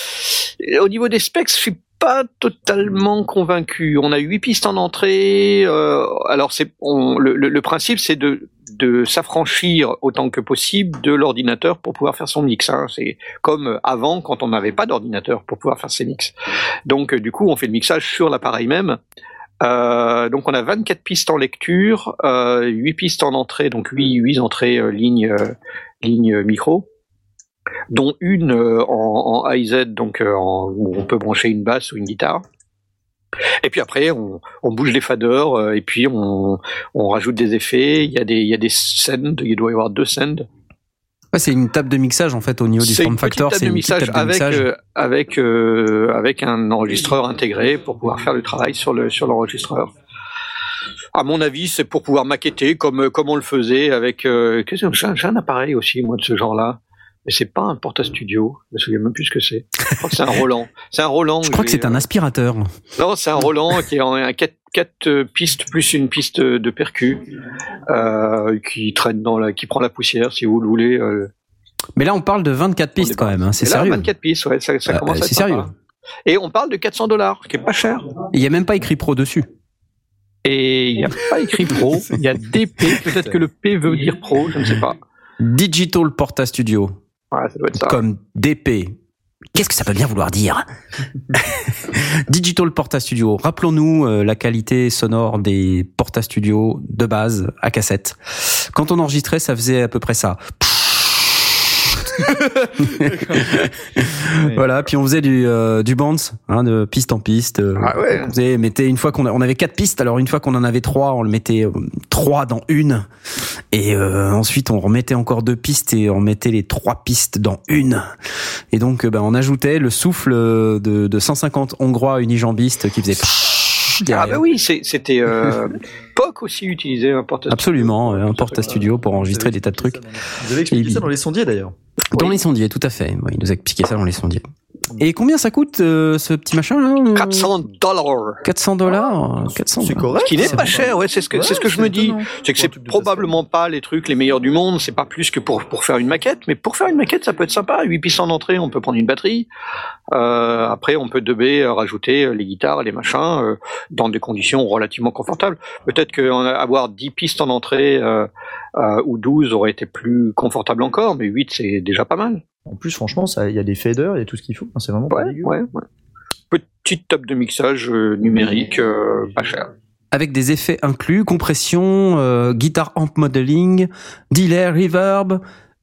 au niveau des specs, je suis pas totalement convaincu. On a huit pistes en entrée. euh, alors c'est le, le- le principe, c'est de de s'affranchir autant que possible de l'ordinateur pour pouvoir faire son mix. hein. C'est comme avant quand on n'avait pas d'ordinateur pour pouvoir faire ses mix. Donc euh, du coup, on fait le mixage sur l'appareil même. Euh, donc on a 24 pistes en lecture, euh, 8 pistes en entrée, donc 8, 8 entrées euh, ligne, euh, ligne micro, dont une euh, en, en AIZ, donc euh, où on peut brancher une basse ou une guitare. Et puis après, on, on bouge les faders et puis on, on rajoute des effets. Il y a des, il y a des sends, il doit y avoir deux sends. Ouais, c'est une table de mixage en fait au niveau du form factor. C'est une petite table de mixage. euh, avec euh, avec un enregistreur intégré pour pouvoir faire le travail sur le sur l'enregistreur. À mon avis, c'est pour pouvoir maqueter comme comme on le faisait avec. Euh, j'ai un- appareil aussi moi de ce genre-là, mais c'est pas un Porta Studio. Je me souviens même plus ce que c'est. Je crois que c'est un Roland. C'est un Roland. Je crois que c'est un euh, aspirateur. non, c'est un Roland qui est en un 4, quatre pistes plus une piste de percu euh, qui traîne dans la, qui prend la poussière si vous le voulez. euh. Mais là, on parle de 24 pistes quand même. hein, C'est sérieux. 24 pistes, ouais, ça, ça Euh, commence à c'est sympa. sérieux. Et on parle de 400 dollars, ce qui est pas cher. Il y a même pas écrit pro dessus. Et il n'y a pas écrit pro, il y a DP, peut-être que le P veut dire pro, je ne sais pas. Digital Porta Studio, Ouais, ça doit être ça. comme DP. Qu'est-ce que ça peut bien vouloir dire? Digital Porta Studio. Rappelons-nous euh, la qualité sonore des Porta Studio de base à cassette. Quand on enregistrait, ça faisait à peu près ça. Voilà, puis on faisait du euh, du bounce, hein, de piste en piste. euh, Ah ouais. on faisait, mettait une fois qu'on a- on avait quatre pistes, alors une fois qu'on en avait trois, on le mettait euh, trois dans une, et euh, ensuite on remettait encore deux pistes et on mettait les trois pistes dans une. Et donc euh, ben, on ajoutait le souffle de, de 150 hongrois unijambistes qui Ah bah oui, c'était euh, POC aussi utilisé un porte Absolument, euh, un porte-à-studio pour enregistrer des tas de trucs. Vous avez expliqué ça dans les sondiers d'ailleurs. Dans les sondiers, tout à fait. Oui, il nous a expliqué ça dans les sondiers. Et combien ça coûte euh, ce petit machin là 400 dollars. 400 dollars 400 C'est dollars. correct. Ce qui n'est c'est pas cher, ouais, c'est ce que, Ouais, c'est ce que je me dis. C'est que c'est probablement pas les trucs les meilleurs du monde, c'est pas plus que pour, pour faire une maquette, mais pour faire une maquette, ça peut être sympa. 8 pistes en entrée, on peut prendre une batterie. Euh, après, on peut dubber, euh, rajouter euh, les guitares, les machins, euh, dans des conditions relativement confortables. Peut-être qu'avoir 10 pistes en entrée euh, euh, ou 12 aurait été plus confortable encore, mais 8 c'est déjà pas mal. En plus, franchement, ça, il y a des faders, il y a tout ce qu'il faut. C'est vraiment pas dégueu. ouais, ouais. Petite table de mixage euh, numérique, euh, pas cher. Avec des effets inclus, compression, euh, guitar amp modeling, delay, reverb,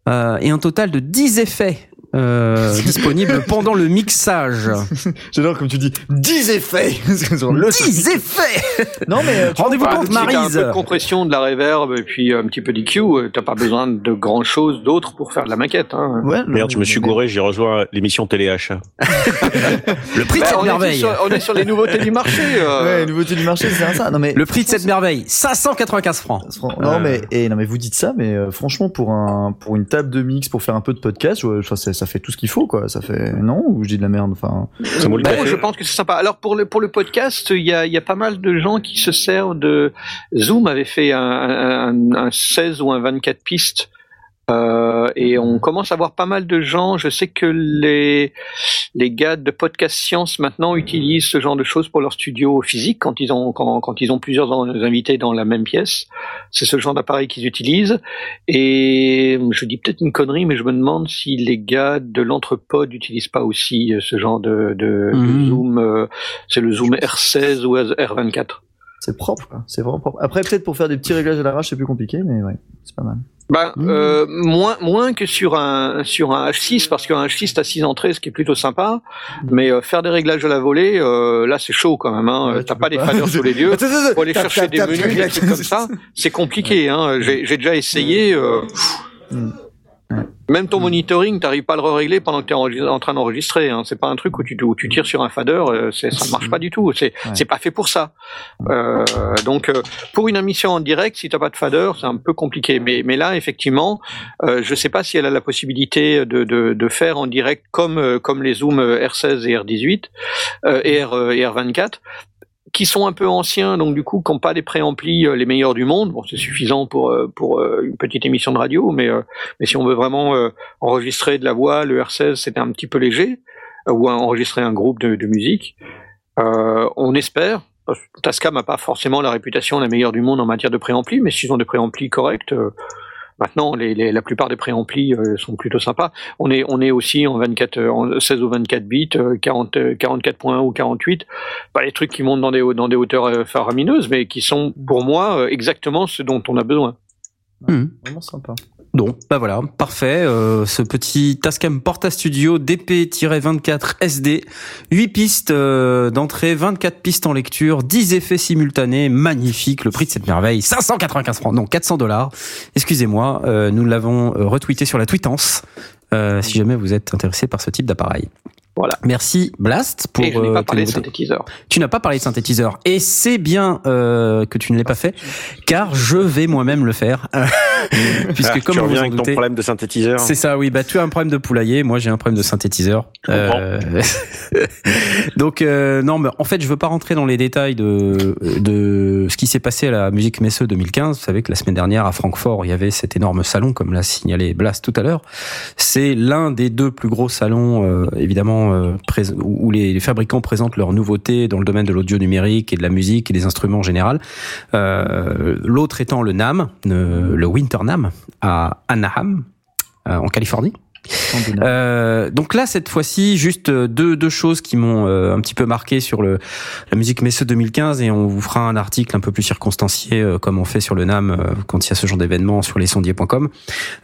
euh, et un total de 10 effets euh, disponibles pendant le mixage. J'adore comme tu dis 10 effets. Le 10 effets Non mais euh, Rendez-vous Bah, compte, un peu de compression, de la reverb et puis un petit peu d'EQ, euh, t'as pas besoin de grand chose d'autre pour faire de la maquette. Hein. Ouais, non, Merde, je me suis gouré, j'ai rejoint l'émission Téléachat. Le prix de Bah, cette on, est merveille sur, on est sur les nouveautés du marché. euh. Ouais, nouveauté du marché, c'est ça. Non mais Le prix de cette merveille, 595 francs. Fran- Non Euh. mais et non mais vous dites ça mais euh, franchement pour un pour une table de mix pour faire un peu de podcast je, je- ça, ça fait tout ce qu'il faut quoi ça fait non ou je dis de la merde enfin Bon, je pense que c'est sympa. Alors pour le pour le podcast, il y a, il y a pas mal de gens qui se servent de Zoom avait fait un, un, un 16 ou un 24 pistes. Euh, et on commence à voir pas mal de gens. Je sais que les les gars de podcast science maintenant utilisent ce genre de choses pour leur studio physique quand ils ont quand, quand ils ont plusieurs invités dans la même pièce. C'est ce genre d'appareil qu'ils utilisent. Et je dis peut-être une connerie, mais je me demande si les gars de l'entrepode n'utilisent pas aussi euh, ce genre de, de, de Mhm. zoom. euh, c'est le zoom R16 ou R24. C'est propre quoi c'est vraiment propre après peut-être pour faire des petits réglages à l'arrache c'est plus compliqué mais ouais c'est pas mal Ben, Mhm. euh, moins moins que sur un sur un H6 parce qu'un H6 t'as 6 entrées, ce qui est plutôt sympa. Mais euh, faire des réglages à la volée, euh, là c'est chaud quand même. Hein. Ouais, T'as pas des faders sous les. Attends, attends, Faut aller chercher des menus, des trucs comme ça. C'est compliqué. Hein. J'ai déjà essayé. euh. Mm. Ouais. Même ton monitoring, t'arrives pas à le régler pendant que t'es enregistre- en train d'enregistrer. Hein. C'est pas un truc où tu, où tu tires sur un fader, euh, ça ne marche pas du tout. C'est Ouais. pas fait pour ça. Euh, donc, euh, pour une émission en direct, si t'as pas de fader, c'est un peu compliqué. Mais, mais là, effectivement, euh, je sais pas si elle a la possibilité de, de, de faire en direct comme, comme les Zoom R16 et R18 euh, et, R, et R24 qui sont un peu anciens, donc du coup, qui n'ont pas des préamplis euh, les meilleurs du monde. Bon, c'est suffisant pour euh, pour euh, une petite émission de radio, mais mais si on veut vraiment enregistrer de la voix, le R16 c'était un petit peu léger, ou enregistrer un groupe de, musique. On espère. Tascam n'a pas forcément la réputation la meilleure du monde en matière de préampli, mais s'ils ont des préamplis corrects, maintenant les, les- la plupart des préamplis euh, sont plutôt sympas. On est on est aussi en 24, euh, en 16 ou 24 bits, euh, 40, euh, 44 points ou 48, pas les trucs qui montent dans des hau- dans des hauteurs euh, faramineuses, mais qui sont pour moi euh, exactement ce dont on a besoin. Mhm. vraiment sympa Donc, bah voilà, parfait. euh, ce petit Tascam Porta Studio DP-24 SD, 8 pistes euh, d'entrée, 24 pistes en lecture, 10 effets simultanés, magnifique. Le prix de cette merveille, 595 francs, non 400 dollars. Excusez-moi, euh, nous l'avons euh, retweeté sur la tweetance. si jamais vous êtes intéressé par ce type d'appareil. Voilà. Merci Blast pour Et je n'ai euh, pas tes parlé de synthétiseur. Tu n'as pas parlé de synthétiseur. Et c'est bien euh, que tu ne l'aies pas fait car je vais moi-même le faire. Puisque Ah, comme tu vous reviens en avec ton problème de synthétiseur. c'est ça oui bah tu as un problème de poulailler moi j'ai un problème de synthétiseur. Euh, donc euh, non mais en fait je veux pas rentrer dans les détails de de ce qui s'est passé à la musique Messe 2015 vous savez que la semaine dernière à Francfort il y avait cet énorme salon comme l'a signalé Blast tout à l'heure. C'est l'un des deux plus gros salons euh, évidemment euh, où les, fabricants présentent leurs nouveautés dans le domaine de l'audio numérique et de la musique et des instruments en général. Euh, L'autre étant le NAM, le, le Winter NAM à Anaheim, euh, en Californie. Euh, donc là, cette fois-ci, juste euh, deux, deux choses qui m'ont euh, un petit peu marqué sur le, la musique Messe 2015 et on vous fera un article un peu plus circonstancié euh, comme on fait sur le NAM euh, quand il y a ce genre d'événement sur lesondiers.com.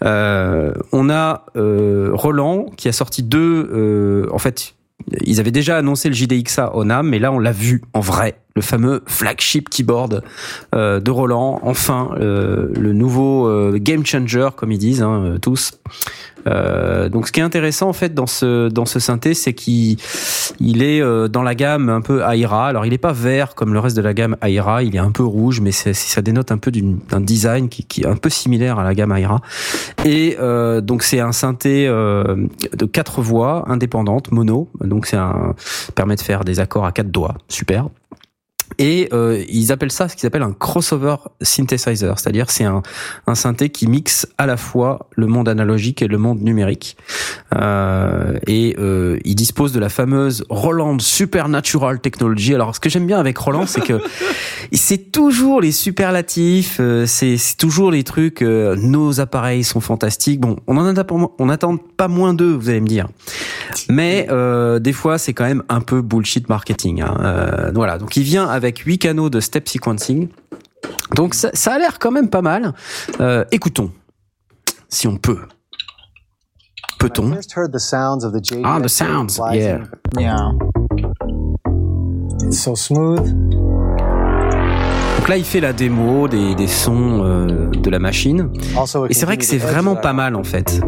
Euh, on a Roland qui a sorti deux, en fait, ils avaient déjà annoncé le JDXA au NAM, mais là on l'a vu en vrai le fameux flagship keyboard euh, de Roland, enfin euh, le nouveau euh, game changer comme ils disent hein, tous. Euh, donc ce qui est intéressant en fait dans ce dans ce synthé, c'est qu'il il est euh, dans la gamme un peu Aira. Alors il est pas vert comme le reste de la gamme Aira, il est un peu rouge, mais ça dénote un peu d'un design qui, qui est un peu similaire à la gamme Aira. Et euh, donc c'est un synthé euh, de quatre voix indépendantes, mono. Donc c'est un permet de faire des accords à quatre doigts, super. Et euh, ils appellent ça ce qu'ils appellent un crossover synthesizer, c'est-à-dire c'est un, un synthé qui mixe à la fois le monde analogique et le monde numérique. Euh, et euh, il dispose de la fameuse Roland Supernatural Technology. Alors ce que j'aime bien avec Roland, c'est que c'est toujours les superlatifs, euh, c'est toujours les trucs. euh, nos appareils sont fantastiques. Bon, on en attend, pas mo- on attend pas moins d'eux, vous allez me dire. Mais euh, des fois, c'est quand même un peu bullshit marketing. hein. Euh, voilà. Donc, il vient avec huit canaux de step sequencing. Donc, ça, ça a l'air quand même pas mal. Euh, écoutons, si on peut. Peut-on? First heard the sounds of the JDS Ah, the sounds, yeah. Yeah. It's so smooth. Donc là, il fait la démo des, des sons euh, de la machine. Et c'est vrai que c'est vraiment pas mal en fait.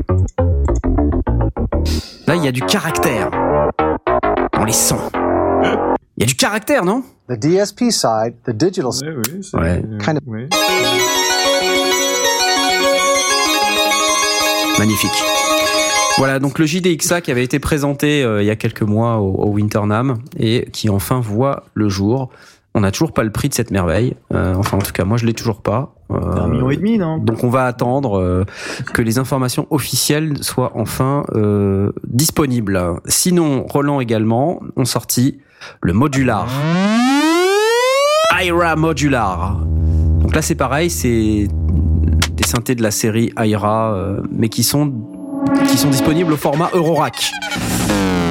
Là, il y a du caractère dans les sons. Il y a du caractère, non? The DSP side, the digital side. Oui, c'est- Ouais. Kind of- oui. Magnifique. Voilà, donc le JDXA qui avait été présenté euh, il y a quelques mois au, au Winternam et qui enfin voit le jour. On n'a toujours pas le prix de cette merveille. Euh, enfin, en tout cas, moi, je l'ai toujours pas. Euh, Un million et demi, non? donc on va attendre euh, que les informations officielles soient enfin euh, disponibles. Sinon, Roland également ont sorti le modular. Ira Modular. Donc là c'est pareil, c'est des synthés de la série Ira, euh, mais qui sont qui sont disponibles au format Eurorack.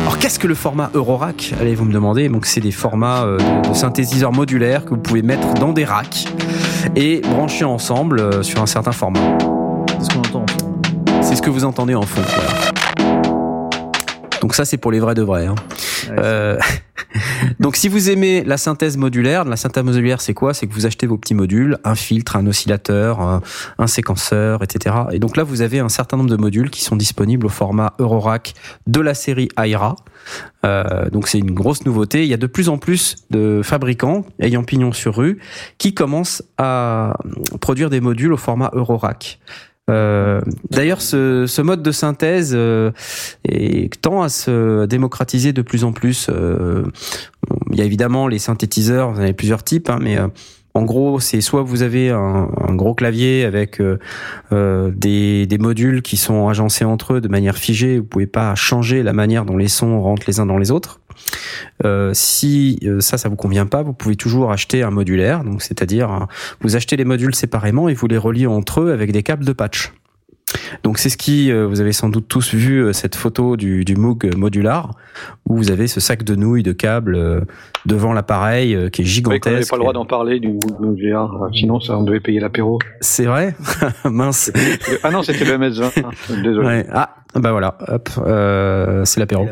Alors qu'est-ce que le format Eurorack? Allez vous me demander. Donc c'est des formats euh, de, synthétiseurs modulaires que vous pouvez mettre dans des racks et brancher ensemble euh, sur un certain format. C'est ce qu'on entend. C'est ce que vous entendez en fond. voilà. Donc ça c'est pour les vrais de vrais. hein. Euh, donc si vous aimez la synthèse modulaire, la synthèse modulaire c'est quoi? C'est que vous achetez vos petits modules, un filtre, un oscillateur, un, un séquenceur, etc. Et donc là vous avez un certain nombre de modules qui sont disponibles au format Eurorack de la série Aira. Euh, donc c'est une grosse nouveauté. Il y a de plus en plus de fabricants ayant pignon sur rue qui commencent à produire des modules au format Eurorack. Euh, D'ailleurs, ce, mode de synthèse euh, tend à se démocratiser de plus en plus. Euh, il y a évidemment les synthétiseurs, vous en avez plusieurs types, hein, mais euh, en gros, c'est soit vous avez un, gros clavier avec des, des modules qui sont agencés entre eux de manière figée, vous pouvez pas changer la manière dont les sons rentrent les uns dans les autres. Euh, si euh, ça, ça vous convient pas, vous pouvez toujours acheter un modulaire, donc c'est-à-dire euh, vous achetez les modules séparément et vous les reliez entre eux avec des câbles de patch. Donc c'est ce qui, euh, vous avez sans doute tous vu euh, cette photo du, du Moog modular où vous avez ce sac de nouilles de câbles euh, devant l'appareil euh, qui est Oui, qu'on n'avait gigantesque. pas le droit d'en parler du modulaire, sinon ça on devait payer l'apéro. C'est vrai? Mince. Ah non, c'était le MS20. Désolé. Ouais. Ah, bah voilà, hop, euh, c'est l'apéro.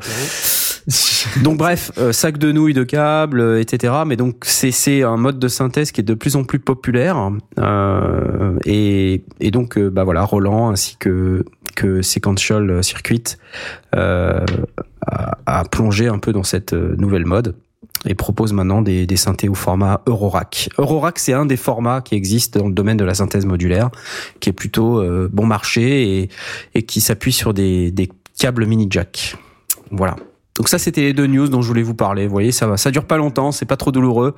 Donc bref, euh, sac de nouilles de câbles, euh, etc. Mais donc c'est c'est un mode de synthèse qui est de plus en plus populaire euh, et et donc euh, bah voilà Roland ainsi que que Sequential Circuit euh, a, a plongé un peu dans cette euh, nouvelle mode et propose maintenant des, des synthés au format Eurorack. Eurorack, c'est un des formats qui existent dans le domaine de la synthèse modulaire, qui est plutôt bon marché et, et qui s'appuie sur des, des câbles mini jack. Voilà. Donc ça, c'était les deux news dont je voulais vous parler. Vous voyez, ça va, ça dure pas longtemps, c'est pas trop douloureux.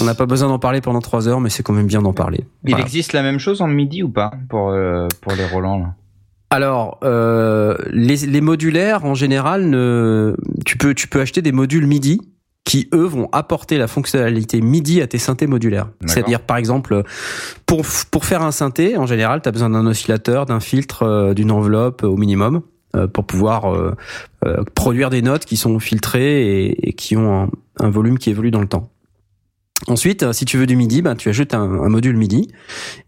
On n'a pas besoin d'en parler pendant trois heures, mais c'est quand même bien d'en parler. Il Voilà. existe la même chose en midi ou pas pour euh, pour les Roland là? Alors, euh, les, les modulaires en général, ne, tu peux tu peux acheter des modules MIDI qui eux vont apporter la fonctionnalité MIDI à tes synthés modulaires. C'est-à-dire par exemple pour pour faire un synthé, en général, tu as besoin d'un oscillateur, d'un filtre, euh, d'une enveloppe euh, au minimum pour pouvoir euh, euh, produire des notes qui sont filtrées et, qui ont un, volume qui évolue dans le temps. Ensuite, euh, si tu veux du MIDI, ben, tu ajoutes un, module MIDI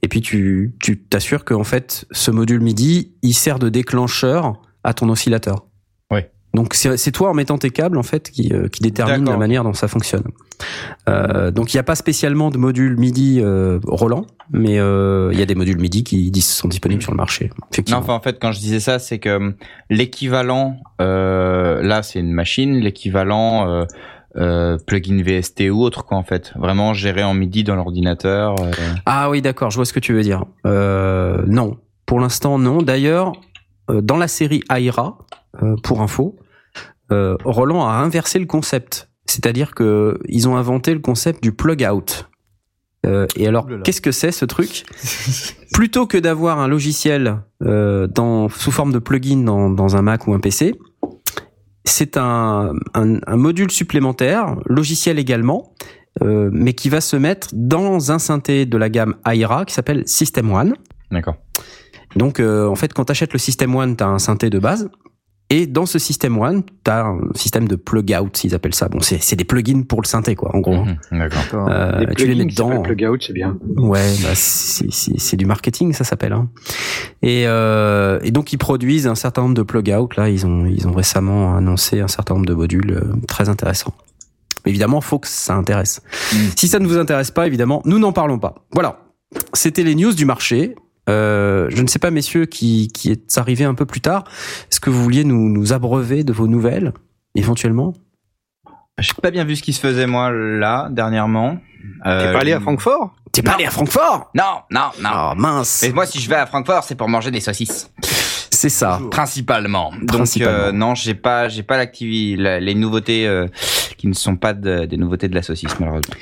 et puis tu t'assures que fait ce module MIDI il sert de déclencheur à ton oscillateur. Donc c'est toi en mettant tes câbles en fait qui, euh, qui détermine la manière dont ça fonctionne. Euh, donc il n'y a pas spécialement de module MIDI euh, Roland, mais euh, il y a des modules MIDI qui sont disponibles sur le marché. Non, enfin en fait quand je disais ça, c'est que hum, l'équivalent, euh, là c'est une machine, l'équivalent euh, euh, plugin VST ou autre quoi en fait, vraiment géré en MIDI dans l'ordinateur. euh. Ah oui, d'accord, je vois ce que tu veux dire. Euh, non, pour l'instant non. D'ailleurs, euh, dans la série Aira, euh, pour info, euh, Roland a inversé le concept. C'est-à-dire que ils ont inventé le concept du plug out. Euh, et alors, qu'est-ce que c'est ce truc? Plutôt que d'avoir un logiciel euh, dans, sous forme de plugin dans, dans un Mac ou un PC, c'est un, un, un module supplémentaire, logiciel également, euh, mais qui va se mettre dans un synthé de la gamme Aira qui s'appelle System One. D'accord. Donc, euh, en fait, quand tu achètes le System One, tu as un synthé de base. Et dans ce System One, tu as un système de plug-out, s'ils appellent ça. Bon, c'est c'est des plugins pour le synthé, quoi, en gros. Mhm, D'accord. Euh, tu les mets dedans. s'appelle plug out, c'est bien. Ouais, bah, c'est du marketing, ça s'appelle. Hein. Et, euh, et donc ils produisent un certain nombre de plug-out. Là, ils ont ils ont récemment annoncé un certain nombre de modules euh, très intéressants. Évidemment, faut que ça intéresse. Mm. Si ça ne vous intéresse pas, évidemment, nous n'en parlons pas. Voilà, c'était les news du marché. Euh, je ne sais pas, messieurs, qui, qui est arrivé un peu plus tard. Est-ce que vous vouliez nous, nous abreuver de vos nouvelles, éventuellement? J'ai pas bien vu ce qui se faisait moi là dernièrement. T'es Euh, pas allé à Francfort? T'es pas allé à Francfort? Non, non, non. Ah mince, Mais moi, si je vais à Francfort, c'est pour manger des saucisses, c'est ça. principalement. Donc euh, non, j'ai pas, j'ai pas l'activité, la- les nouveautés euh, qui ne sont pas de- des nouveautés de la saucisse malheureusement.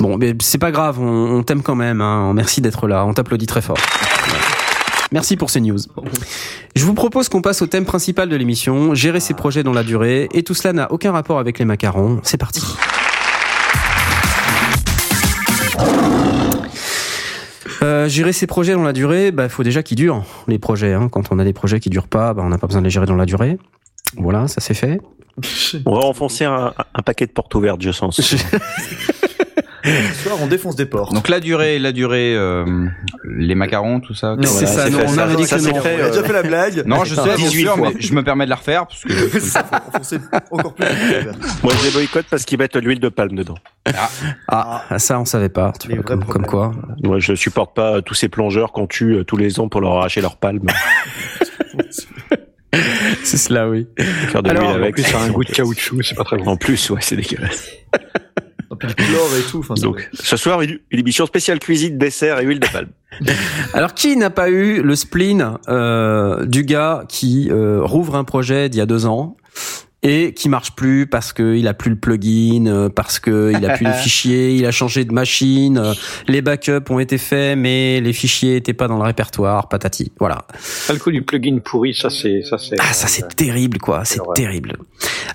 Bon, mais c'est pas grave, on, on t'aime quand même. Hein. Merci d'être là, on t'applaudit très fort. Merci pour ces news. Je vous propose qu'on passe au thème principal de l'émission, gérer ses projets dans la durée, et tout cela n'a aucun rapport avec les macarons. C'est parti. Euh, gérer ses projets dans la durée, bah faut déjà qu'ils durent les projets. Hein. Quand on a des projets qui durent pas, bah, on n'a pas besoin de les gérer dans la durée. Voilà, ça c'est fait. On va enfoncer un, un paquet de portes ouvertes, je sens. Ce soir, on défonce des portes. Donc la durée, la durée, euh, les macarons, tout ça. Non, c'est voilà, ça, c'est non, fait, on dit ça non. fait, a déjà euh, fait la blague. Non, je sais, bien 18 sûr, mais je me permets de la refaire parce que ça faut enfoncer encore plus. Moi, je les boycotte parce qu'ils mettent de l'huile de palme dedans. Ah, ça on savait pas. Tu vois, comme, comme quoi. Moi, je supporte pas tous ces plongeurs qu'on tue euh, tous les ans pour leur arracher leur palme. C'est cela, oui. Faire de l'huile En avec. plus, ça a un goût de caoutchouc, c'est pas très bon. En plus, ouais, c'est dégueulasse. Et puis le chlore et tout. Enfin, c'est- Donc, ce soir, une, une émission spéciale cuisine, dessert et huile de palme. Alors, qui n'a pas eu le spleen euh, du gars qui euh, rouvre un projet d'il y a deux ans? Et qui marche plus parce qu'il a plus le plugin, euh, parce qu'il a plus les fichiers, il a changé de machine, euh, les backups ont été faits, mais les fichiers étaient pas dans le répertoire, patati. Voilà. Ah, Le coup du plugin pourri, ça c'est, ça c'est. Ah, ça c'est terrible, quoi. C'est terrible.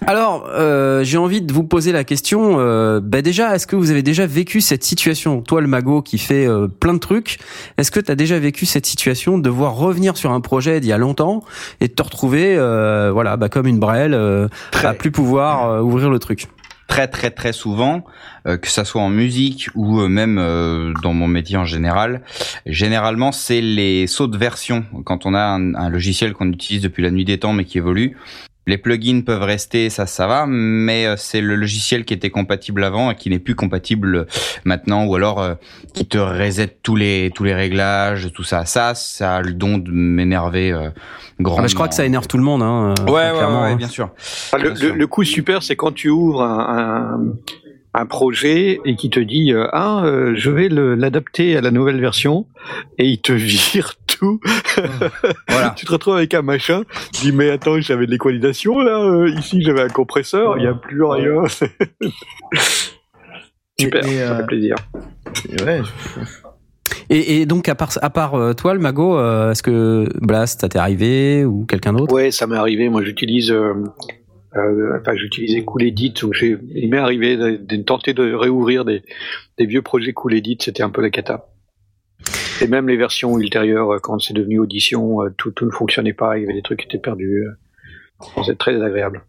Alors, euh, j'ai envie de vous poser la question. Euh, bah déjà, est-ce que vous avez déjà vécu cette situation? Toi, le mago qui fait euh, plein de trucs, est-ce que tu as déjà vécu cette situation de devoir revenir sur un projet d'il y a longtemps et de te retrouver, euh, voilà, bah, comme une brêle, euh, à plus pouvoir euh, ouvrir le truc très très très souvent, euh, que ça soit en musique ou euh, même euh, dans mon métier en général. Généralement, c'est les sauts de version. Quand on a un, un logiciel qu'on utilise depuis la nuit des temps mais qui évolue, les plugins peuvent rester, ça ça va, mais euh, c'est le logiciel qui était compatible avant et qui n'est plus compatible maintenant, ou alors euh, qui te reset tous les tous les réglages, tout ça. Ça, ça a le don de m'énerver euh, Ah grandement. bah, Je crois que ça énerve tout le monde. Hein, euh, Ouais, ouais, clairement, ouais, hein. bien sûr. Ah, le, Bien sûr. le- le coup super, c'est quand tu ouvres un, un, un projet et qui te dit euh, ah euh, je vais l'adapter à la nouvelle version et il te vire tout. Voilà. tu te retrouves avec un machin. Tu dis mais attends j'avais de l'équalisation là. euh, ici j'avais un compresseur. Il y a plus rien. super. Et, Ça fait plaisir. Ouais, Et, et donc, à part, à part toi, le mago, euh, est-ce que Blast, ça t'est arrivé ou quelqu'un d'autre? Ouais, ça m'est arrivé. Moi, j'utilise, euh, enfin, j'utilisais Cool. Donc, il m'est arrivé de, de tenter de réouvrir des, vieux projets Cool Edit. C'était un peu la cata. Et même les versions ultérieures, euh, quand c'est devenu Audition, euh, tout, ne fonctionnait pas. Il y avait des trucs qui étaient perdus. C'est très désagréable.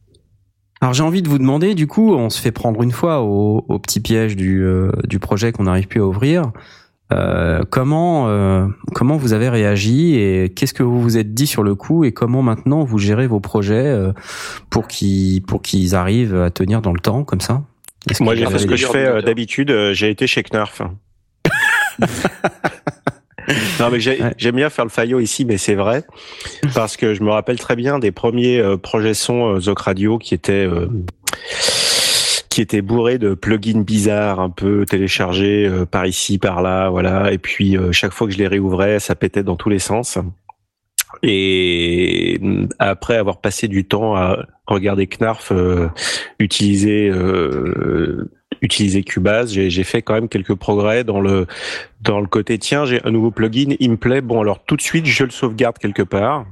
Alors j'ai envie de vous demander, du coup, on se fait prendre une fois au, petit piège du projet qu'on n'arrive plus à ouvrir. Euh, comment euh, comment vous avez réagi et qu'est-ce que vous vous êtes dit sur le coup et comment maintenant vous gérez vos projets euh, pour qu'ils pour qu'ils arrivent à tenir dans le temps comme ça? Moi, j'ai fait ce que je fais d'habitude. J'ai été chez Knarf. non, mais Ouais. j'aime bien faire le faillot ici, mais c'est vrai parce que je me rappelle très bien des premiers projets son Zoc Radio qui étaient euh, qui étaient bourrés de plugins bizarres, un peu téléchargés euh, par ici, par là, voilà. Et puis euh, chaque fois que je les réouvrais, ça pétait dans tous les sens. Et mm, après avoir passé du temps à regarder Knarf euh, utiliser euh, utiliser Cubase, j'ai fait quand même quelques progrès dans le dans le côté tiens j'ai un nouveau plugin, il me plaît, bon alors tout de suite je le sauvegarde quelque part.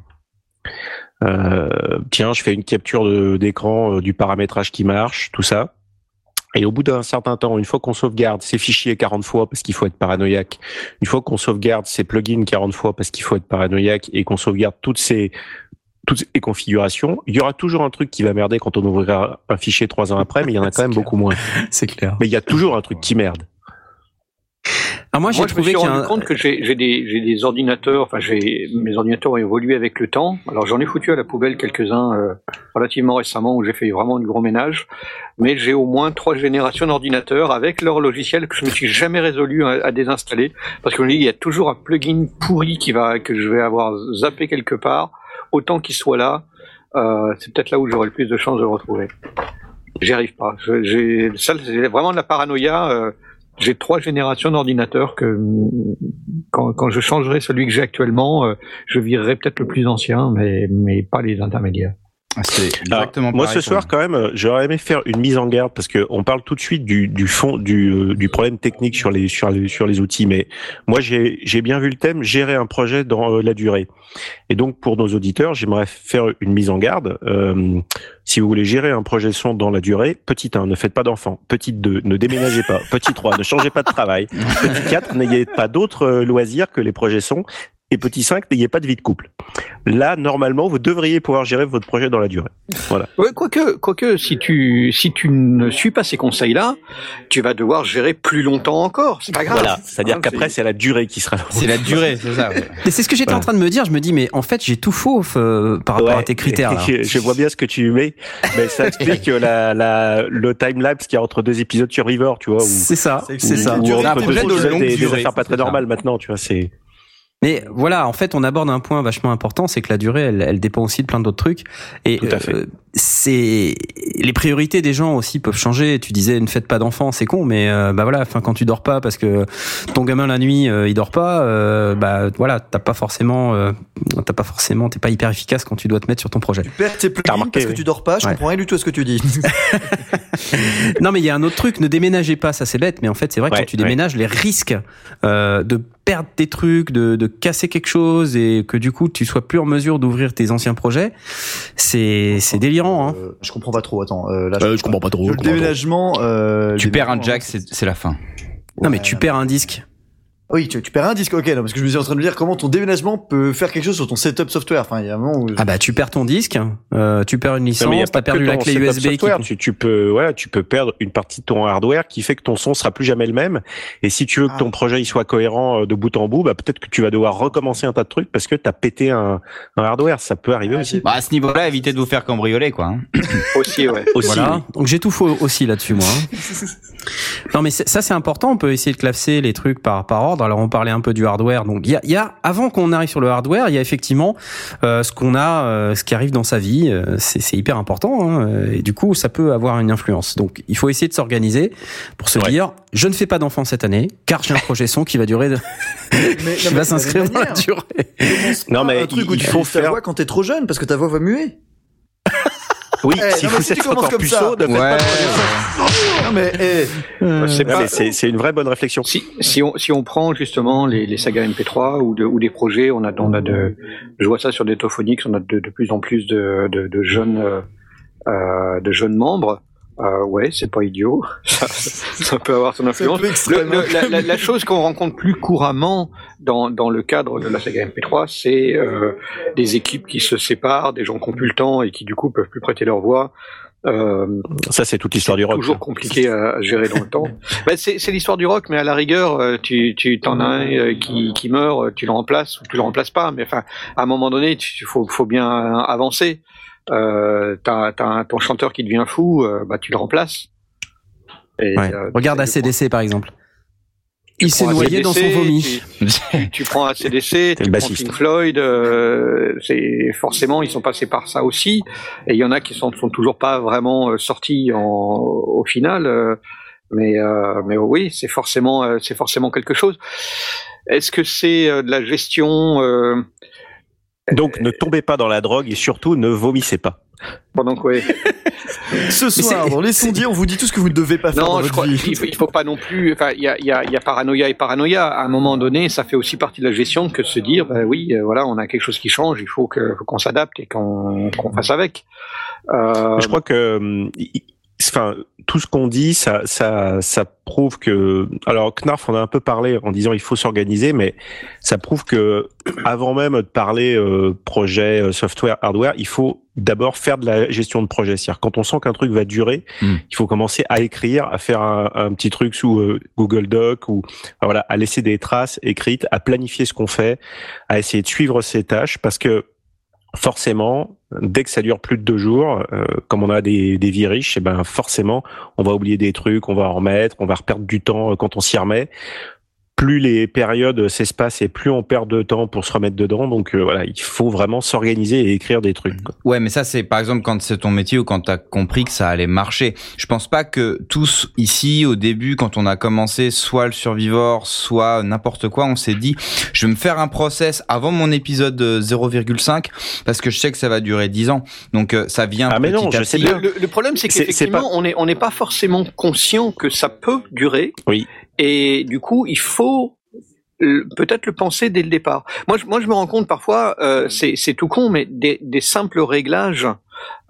Euh, tiens, je fais une capture d'écran euh, du paramétrage qui marche, tout ça. Et au bout d'un certain temps, une fois qu'on sauvegarde ces fichiers 40 fois parce qu'il faut être paranoïaque, une fois qu'on sauvegarde ces plugins 40 fois parce qu'il faut être paranoïaque et qu'on sauvegarde toutes ces toutes les configurations, il y aura toujours un truc qui va merder quand on ouvrira un fichier trois ans après, mais il y en a quand même clair. beaucoup moins. C'est clair. Mais il y a toujours un truc qui merde. Ah, moi j'ai je me suis rendu compte que j'ai des, des ordinateurs, enfin, j'ai mes ordinateurs ont évolué avec le temps. Alors, j'en ai foutu à la poubelle quelques-uns euh, relativement récemment où j'ai fait vraiment du gros ménage. Mais j'ai au moins trois générations d'ordinateurs avec leur logiciel que je me suis jamais résolu à, à désinstaller parce que je me dis, il y a toujours un plugin pourri qui va que je vais avoir zappé quelque part. Autant qu'il soit là, euh, c'est peut-être là où j'aurai le plus de chances de le retrouver. J'y arrive pas. J'ai ça, c'est vraiment de la paranoïa. euh, j'ai trois générations d'ordinateurs que quand, quand je changerai celui que j'ai actuellement, euh, je virerai peut-être le plus ancien, mais, mais pas les intermédiaires. Ah, C'est Alors, exactement moi, ce soir, quand même, euh, j'aurais aimé faire une mise en garde parce que on parle tout de suite du, du fond du, euh, du problème technique sur les sur les sur les outils. Mais moi, j'ai j'ai bien vu le thème gérer un projet dans euh, la durée. Et donc, pour nos auditeurs, j'aimerais faire une mise en garde. Euh, si vous voulez gérer un projet son dans la durée, petit 1, ne faites pas d'enfants. Petit 2, ne déménagez pas. Petit 3, ne changez pas de travail. Petit 4, n'ayez pas d'autres loisirs que les projets son. Et petit 5, n'ayez pas de vie de couple. Là, normalement, vous devriez pouvoir gérer votre projet dans la durée. Ouais, quoique, quoique, si tu, si tu ne suis pas ces conseils-là, tu vas devoir gérer plus longtemps encore. C'est pas grave. Voilà, c'est-à-dire Hein, qu'après, c'est- la durée qui sera. C'est la durée, c'est ça. ouais. C'est ce que j'étais Voilà. en train de me dire. Je me dis, mais en fait, j'ai tout faux euh, par rapport Ouais. à tes critères. Là. je, je vois bien ce que tu mets, mais ça explique la, la, le time-lapse qu'il y a entre deux épisodes sur River, tu vois. C'est ça, C'est- ça. entre deux projet de épisodes, longue des, affaires pas très ça. normales maintenant, tu vois. C'est Mais voilà, en fait, on aborde un point vachement important, c'est que la durée, elle, elle dépend aussi de plein d'autres trucs. Et Tout à fait. euh, c'est les priorités des gens aussi peuvent changer. Tu disais ne faites pas d'enfants, c'est con, mais euh, bah voilà, enfin quand tu dors pas parce que ton gamin la nuit euh, il dort pas, euh, bah voilà, t'as pas forcément, euh, t'as pas forcément, t'es pas hyper efficace quand tu dois te mettre sur ton projet. Tu perds tes plugins parce que tu dors pas, je Ouais. comprends rien du tout à ce que tu dis. Non, mais il y a un autre truc, ne déménagez pas, ça c'est bête, mais en fait c'est vrai que Ouais, quand tu ouais. déménages, les risques euh, de perdre tes trucs, de, de casser quelque chose et que du coup tu sois plus en mesure d'ouvrir tes anciens projets, c'est c'est délirant. Hein. Euh, je comprends pas trop, attends. Euh, là, Euh, je comprends pas trop. Le déménagement. euh, Tu perds un jack, c'est c'est la fin. Non mais tu perds un disque. Oui, tu, tu perds un disque, ok, non, parce que je me suis en train de me dire comment ton déménagement peut faire quelque chose sur ton setup software. Enfin, il y a un moment où. Ah bah tu perds ton disque, euh, tu perds une licence, t'as pas que perdu la ton clé setup USB. qui- software. Tu, tu peux, voilà, tu peux perdre une partie de ton hardware qui fait que ton son sera plus jamais le même. Et si tu veux que Ah. ton projet il soit cohérent euh, de bout en bout, bah peut-être que tu vas devoir recommencer un tas de trucs parce que t'as pété un, un hardware. Ça peut arriver Ah, aussi. Bah, à ce niveau-là, évitez de vous faire cambrioler, quoi. hein. Aussi, ouais. Aussi, Voilà. Donc j'ai tout faux aussi là-dessus moi. hein. non mais ça c'est important. On peut essayer de classer les trucs par par ordre. Alors on parlait un peu du hardware. Donc il y a, il y a avant qu'on arrive sur le hardware, il y a effectivement euh, ce qu'on a, euh, ce qui arrive dans sa vie. Euh, c'est c'est hyper important. Hein, euh, et du coup ça peut avoir une influence. Donc il faut essayer de s'organiser pour se Ouais. dire je ne fais pas d'enfant cette année car j'ai un projet son qui va durer, de... Mais- qui non, va s'inscrire dans la durée. Non, mais un truc il- où il tu faut utilises ta faire- voix quand t'es trop jeune parce que ta voix va muer? Oui, Eh, si vous si êtes encore comme plus ça- chaud, ne faites Ouais, pas de. Non mais eh, C'est pas- mais c'est c'est une vraie bonne réflexion. Si, si, on, si on prend justement les, les sagas MP3 ou, de, ou des projets, on a, on a de, je vois ça sur Detophonics, on a de, de plus en plus de, de, de jeunes, euh, euh, de jeunes membres. Euh, ouais, c'est pas idiot. Ça, ça peut avoir son influence. Le- la, la- la chose qu'on rencontre plus couramment dans, dans le cadre de la saga MP3, c'est euh, des équipes qui se séparent, des gens qui n'ont plus le temps et qui du coup peuvent plus prêter leur voix. Euh, Ça, c'est toute l'histoire du rock. toujours compliqué à, gérer dans le temps. Bah, c'est l'histoire du rock, mais à la rigueur, euh, tu tu t'en as un euh, qui qui meurt, tu le remplaces ou tu le remplaces pas. Mais enfin, à un moment donné, il faut faut bien avancer. Euh, t'as ton chanteur qui devient fou, euh, bah tu le remplaces. Et, Ouais. euh, Regarde ACDC par exemple. tu Il s'est noyé dans son vomi. Tu, tu prends ACDC, tu prends. Pink Floyd, euh, c'est forcément ils sont passés par ça aussi, et il y en a qui sont sont toujours pas vraiment sortis en, au final, euh, mais euh, mais oui c'est forcément euh, c'est forcément quelque chose. Est-ce que c'est euh, de la gestion euh, Donc, ne tombez pas dans la drogue et surtout ne vomissez pas. pendant que ouais. Ce soir, dans les sondiers, on vous dit tout ce que vous ne devez pas faire dans Non, je votre crois vie. qu'il faut, il faut pas non plus. Enfin, il y a, il y, a, il y a paranoïa et paranoïa. À un moment donné, ça fait aussi partie de la gestion que de se dire, bah oui, euh, voilà, on a quelque chose qui change, il faut que faut qu'on s'adapte et qu'on qu'on fasse avec. Euh, Je crois que, hum, enfin, tout ce qu'on dit, ça, ça, ça prouve que. Alors, Knarf, on a un peu parlé en disant il faut s'organiser, mais ça prouve que avant même de parler euh, projet, euh, software, hardware, il faut d'abord faire de la gestion de projet. C'est-à-dire quand on sent qu'un truc va durer, Hmm. il faut commencer à écrire, à faire un, un petit truc sous euh, Google Doc ou voilà, à laisser des traces écrites, à planifier ce qu'on fait, à essayer de suivre ses tâches, parce que forcément, dès que ça dure plus de deux jours, euh, comme on a des, des vies riches, et ben forcément, on va oublier des trucs, on va en remettre, on va perdre du temps euh, quand on s'y remet. Plus les périodes s'espacent et plus on perd de temps pour se remettre dedans. Donc euh, voilà, il faut vraiment s'organiser et écrire des trucs. quoi. Ouais, mais ça c'est par exemple quand c'est ton métier ou quand t'as compris que ça allait marcher. Je pense pas que tous ici au début, quand on a commencé soit le survivor, soit n'importe quoi, on s'est dit je vais me faire un process avant mon épisode euh, 0,5 parce que je sais que ça va durer 10 ans. Donc euh, ça vient Ah, mais petit non, à je sais petit. bien. le, le problème, c'est qu'effectivement, pas- on n'est on n'est pas forcément conscient que ça peut durer. Oui. Et du coup, il faut peut-être le penser dès le départ. Moi, je, me rends compte parfois, euh, c'est tout con, mais des, des simples réglages,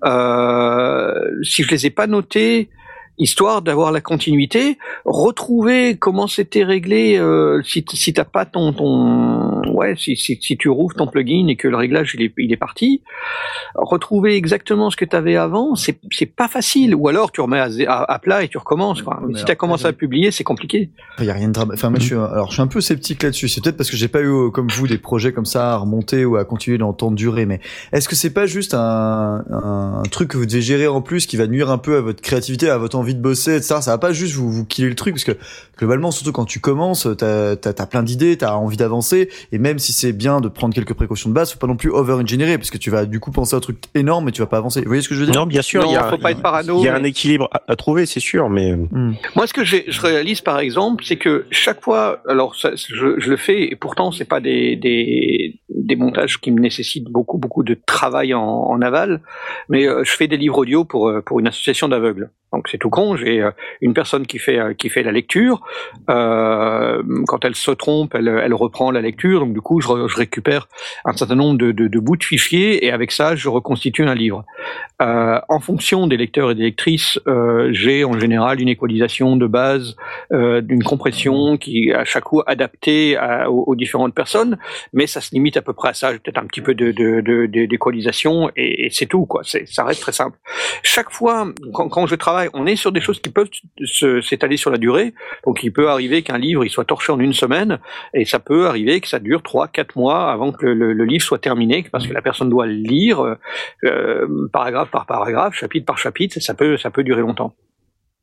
euh, si je les ai pas notés, histoire d'avoir la continuité, retrouver comment c'était réglé, euh, si, si t'as pas ton, ton, ouais, si, si, si tu rouvres ton plugin et que le réglage il est, il est parti, retrouver exactement ce que tu avais avant, c'est c'est pas facile. Ou alors tu remets à, à, à plat et tu recommences. Quoi. Mais si alors, tu as commencé à publier, c'est compliqué. Il y a rien de drame. Enfin, moi, je suis, alors, je suis un peu sceptique là-dessus. C'est peut-être parce que j'ai pas eu, comme vous, des projets comme ça à remonter ou à continuer dans le temps de durée. Mais est-ce que c'est pas juste un, un truc que vous devez gérer en plus qui va nuire un peu à votre créativité, à votre envie de bosser, etc. Ça va pas juste vous, vous killer le truc parce que globalement, surtout quand tu commences, t'as, t'as, t'as plein d'idées, t'as envie d'avancer. Et même si c'est bien de prendre quelques précautions de base, faut pas non plus over-engineer parce que tu vas du coup penser à un truc énorme mais tu vas pas avancer. Vous voyez ce que je veux dire? Non, bien sûr, il y a, faut pas être parano. il y a mais- un équilibre à, à trouver, c'est sûr, mais Hmm. Moi, ce que j'ai- je réalise, par exemple, c'est que chaque fois, alors ça, je, je le fais, et pourtant, c'est pas des, des, des montages qui me nécessitent beaucoup, beaucoup de travail en, en aval, mais euh, je fais des livres audio pour, euh, pour une association d'aveugles. Donc c'est tout con, j'ai euh, une personne qui fait, euh, qui fait la lecture. Euh, quand elle se trompe, elle, reprend la lecture. Donc du coup, je, re- je récupère un certain nombre de, de, de bouts de fichiers et avec ça, je reconstitue un livre. Euh, en fonction des lecteurs et des lectrices, euh, j'ai en général une équalisation de base, euh, d'une compression qui est à chaque coup adaptée aux, différentes personnes, mais ça se limite à peu près à ça. Peut-être un petit peu de, de, de, d'équalisation et, c'est tout quoi. Ça reste très simple. Chaque fois, quand, je travaille, on est sur des choses qui peuvent s'étaler sur la durée. Donc il peut arriver qu'un livre il soit torché en une semaine et ça peut arriver que ça dure trois, quatre mois avant que le, le- livre soit terminé parce que la personne doit lire euh, euh, paragraphe par paragraphe, chapitre par chapitre, ça peut ça peut durer longtemps.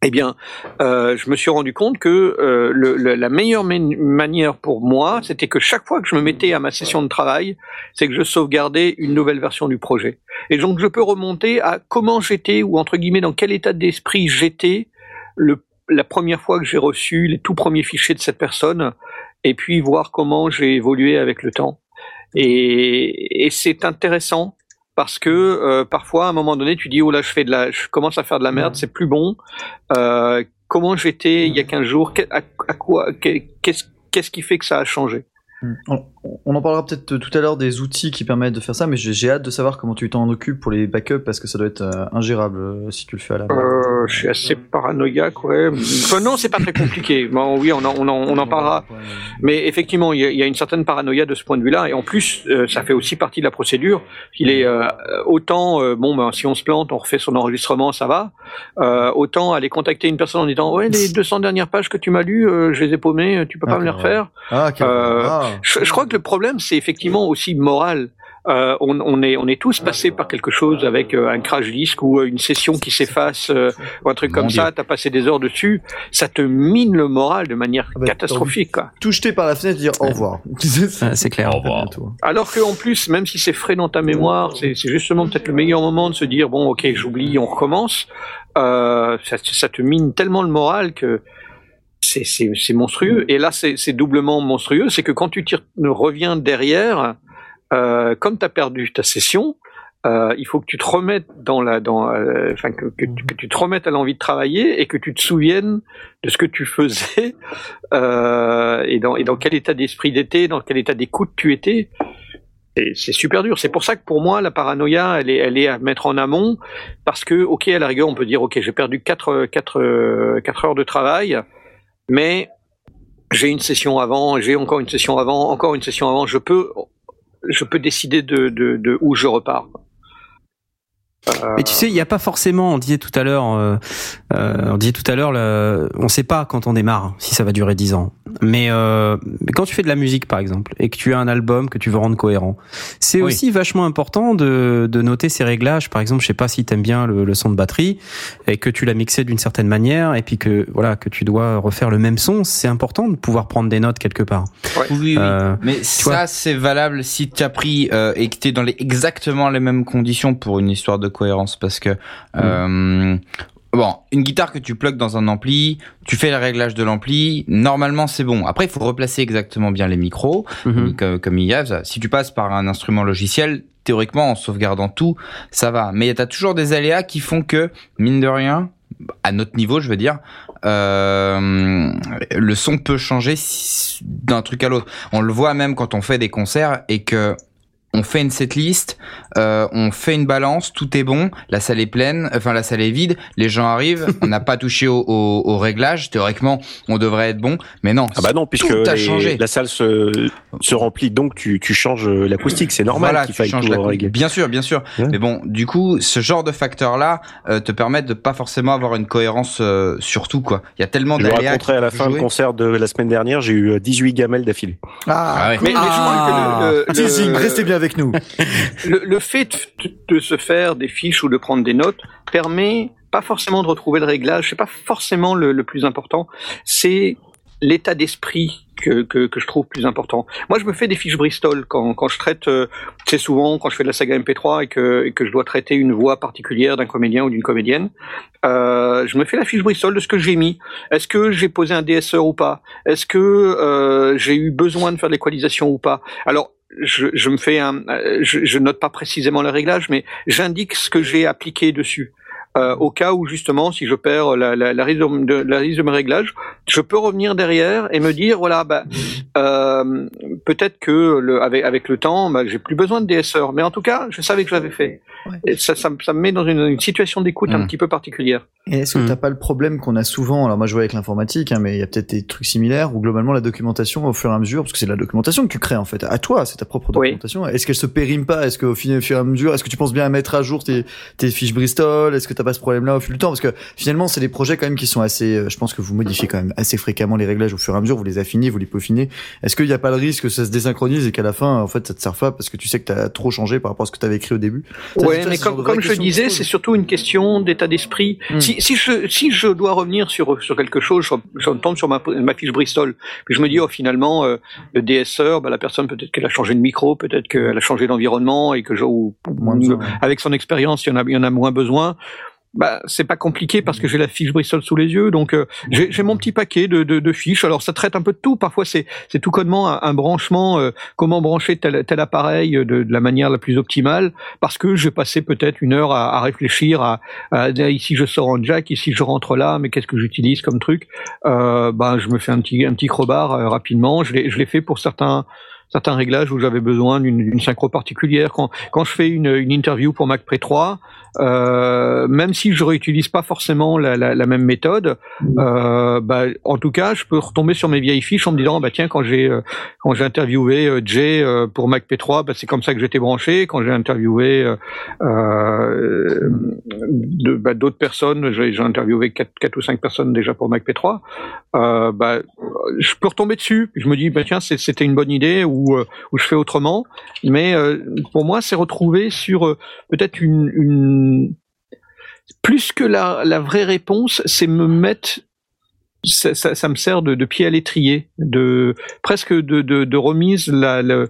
Eh bien, euh, je me suis rendu compte que euh, la meilleure mani- manière pour moi, c'était que chaque fois que je me mettais à ma session de travail, c'est que je sauvegardais une nouvelle version du projet. Et donc, je peux remonter à comment j'étais ou entre guillemets dans quel état d'esprit j'étais la première fois que j'ai reçu les tout premiers fichiers de cette personne, et puis voir comment j'ai évolué avec le temps. Et c'est intéressant parce que euh, parfois à un moment donné tu dis oh là je fais de la je commence à faire de la merde c'est plus bon. Euh, comment j'étais il y a 15 jours? Que- à, à quoi que- qu'est-ce qu'est-ce qui fait que ça a changé? On, on en parlera peut-être tout à l'heure des outils qui permettent de faire ça, mais j'ai hâte de savoir comment tu t'en occupes pour les backups parce que ça doit être euh, ingérable euh, si tu le fais à la main. Euh, je suis assez paranoïaque, ouais. Enfin, non, c'est pas très compliqué. Bon, oui, on en, on en, on en parlera. Mais effectivement, il y, a, il y a une certaine paranoïa de ce point de vue-là, et en plus, euh, ça fait aussi partie de la procédure. Il est euh, autant, euh, bon, ben, si on se plante, on refait son enregistrement, ça va. Euh, autant aller contacter une personne en disant, ouais, les 200 dernières pages que tu m'as lues, euh, je les ai paumées, tu peux pas me les refaire. Ah, ok. Euh, Ah. Je, je crois que le problème, c'est effectivement aussi moral. Euh, on, on est, on est tous passés par quelque chose avec euh, un crash disque ou euh, une session qui s'efface euh, ou un truc Mon comme ça. T'as passé des heures dessus, ça te mine le moral de manière Ah bah, catastrophique. Quoi. Tout jeter par la fenêtre et dire au revoir. Ouais, c'est clair. À bientôt. Alors que en plus, même si c'est frais dans ta mémoire, c'est justement peut-être le meilleur moment de se dire bon, ok, j'oublie, on recommence. Euh, ça, ça te mine tellement le moral que c'est- monstrueux. Et là, c'est doublement monstrueux, c'est que quand tu reviens derrière, euh, comme tu as perdu ta session, euh, il faut que tu te remettes dans la, euh, que, tu- te remettes à l'envie de travailler et que tu te souviennes de ce que tu faisais et dans quel état d'esprit d'été, dans quel état d'écoute tu étais. C'est super dur. C'est pour ça que pour moi, la paranoïa, elle est, à mettre en amont, parce que, ok, à la rigueur, on peut dire, ok, j'ai perdu 4, quatre euh, quatre heures de travail, mais j'ai une session avant, j'ai encore une session avant, encore une session avant, je peux, je peux décider de, de, de où je repars. Mais tu sais, il n'y a pas forcément, on disait tout à l'heure, euh, euh, on disait tout à l'heure, on sait pas quand on démarre si ça va durer 10 ans. Mais, euh, mais quand tu fais de la musique, par exemple, et que tu as un album que tu veux rendre cohérent, c'est Oui. aussi vachement important de, de noter ces réglages. Par exemple, je sais pas si t'aimes bien le, le son de batterie et que tu l'as mixé d'une certaine manière et puis que voilà que tu dois refaire le même son. C'est important de pouvoir prendre des notes quelque part. Oui, oui, oui. Euh, Mais ça, c'est valable si tu as pris euh, et que tu es dans les, exactement les mêmes conditions pour une histoire de cohérence. Parce que, euh, bon, une guitare que tu plugues dans un ampli, tu fais le réglage de l'ampli, normalement c'est bon. Après, il faut replacer exactement bien les micros, Mhm. comme, comme il y a. Si tu passes par un instrument logiciel, théoriquement, en sauvegardant tout, ça va. Mais tu as toujours des aléas qui font que, mine de rien, à notre niveau, je veux dire, euh, le son peut changer d'un truc à l'autre. On le voit même quand on fait des concerts et que on fait une setlist, euh, on fait une balance, tout est bon, la salle est pleine, enfin la salle est vide, les gens arrivent, on n'a pas touché au, au, au réglage, théoriquement on devrait être bon, mais non, Ah bah non, puisque tout a les- changé. la salle se, se remplit, donc tu, tu changes l'acoustique. C'est normal Voilà, qu'il tu faille changes tout. Bien sûr, bien sûr. Ouais. Mais bon, du coup, ce genre de facteurs-là euh, te permettent de pas forcément avoir une cohérence euh, sur tout, quoi. Il y a tellement Je d'aléas. raconterai à la fin jouer. concert de la semaine dernière, j'ai eu euh, 18 gamelles d'affilée. Ah ouais. Mais, mais je Ah. crois que le, le- Teasing, le- restez bien avec nous. le, fait de, se faire des fiches ou de prendre des notes permet pas forcément de retrouver le réglage, c'est pas forcément le, plus important, c'est l'état d'esprit que, que, je trouve plus important. Moi, je me fais des fiches Bristol quand, quand je traite, euh, c'est souvent quand je fais de la saga MP3 et que, que je dois traiter une voix particulière d'un comédien ou d'une comédienne. Euh, je me fais la fiche Bristol de ce que j'ai mis. Est-ce que j'ai posé un DSR ou pas? Est-ce que euh, j'ai eu besoin de faire de l'équalisation ou pas? Alors, je, je me fais un, euh, je, je note pas précisément le réglage, mais j'indique ce que j'ai appliqué dessus. Euh, au cas où justement, si je perds la, la, la, liste de, la liste de mes réglages, je peux revenir derrière et me dire voilà, bah, euh, peut-être que le, avec, avec le temps, bah, j'ai plus besoin de DSR, mais en tout cas, je savais que je l'avais fait. Et ça, ça, me- ça me met dans une, une situation d'écoute un Mm. petit peu particulière. Et est-ce que Mhm. t'as pas le problème qu'on a souvent? Alors moi je vois avec l'informatique, hein, mais il y a peut-être des trucs similaires où globalement la documentation au fur et à mesure, parce que c'est de la documentation que tu crées en fait, à toi, c'est ta propre Oui. documentation. Est-ce qu'elle se périme pas? Est-ce qu'au fur et à mesure, est-ce que tu penses bien à mettre à jour tes, tes fiches Bristol? Est-ce que t'as pas ce problème-là au fil du temps Parce que finalement c'est des projets quand même qui sont assez, euh, je pense que vous modifiez quand même assez fréquemment les réglages au fur et à mesure, vous les affinez, vous les peaufinez. Est-ce qu'il n'y a pas le risque que ça se désynchronise et qu'à la fin en fait ça te sert pas parce que tu sais que t'as trop changé par rapport à ce que t'avais écrit au début? Ouais, mais comme, comme je disais, c'est surtout une question d'état d'esprit. Mm. Si, si, je, si je dois revenir sur, sur quelque chose, je, je tombe sur ma, ma fiche Bristol, puis je me dis, oh, finalement, euh, le DSR, bah, la personne, peut-être qu'elle a changé de micro, peut-être qu'elle a changé d'environnement, et que je, ou- Moins besoin. avec son expérience, il y en a, il y en a moins besoin. Bah, c'est pas compliqué parce que j'ai la fiche Bristol sous les yeux, donc euh, j'ai mon petit paquet de, de, de fiches. Alors ça traite un peu de tout. Parfois c'est tout connement un, un branchement, euh, comment brancher tel, tel appareil de, de la manière la plus optimale, parce que j'ai passé peut-être une heure à, à réfléchir à, à ici je sors en jack, ici je rentre là, mais qu'est-ce que j'utilise comme truc? Euh, Ben je me fais un petit un petit crowbar euh, rapidement. Je l'ai je fait pour certains certains réglages où j'avais besoin d'une synchro particulière. Quand, quand je fais une, une interview pour Mac Pre 3, euh, même si je réutilise pas forcément la, la, la même méthode, euh, bah, en tout cas, je peux retomber sur mes vieilles fiches en me disant, bah tiens, quand j'ai euh, quand j'ai interviewé euh, Jay euh, pour Mac P3, bah, c'est comme ça que j'étais branché. Quand j'ai interviewé euh, euh, bah, d'autres personnes, j'ai interviewé quatre, quatre ou cinq personnes déjà pour Mac P3, euh, bah, je peux retomber dessus. Je me dis, bah tiens, c'était une bonne idée ou euh, ou je fais autrement. Mais euh, pour moi, c'est retrouver sur euh, peut-être une, une plus que la, vraie réponse, c'est me mettre ça, me sert de, pied à l'étrier, de presque de, remise le,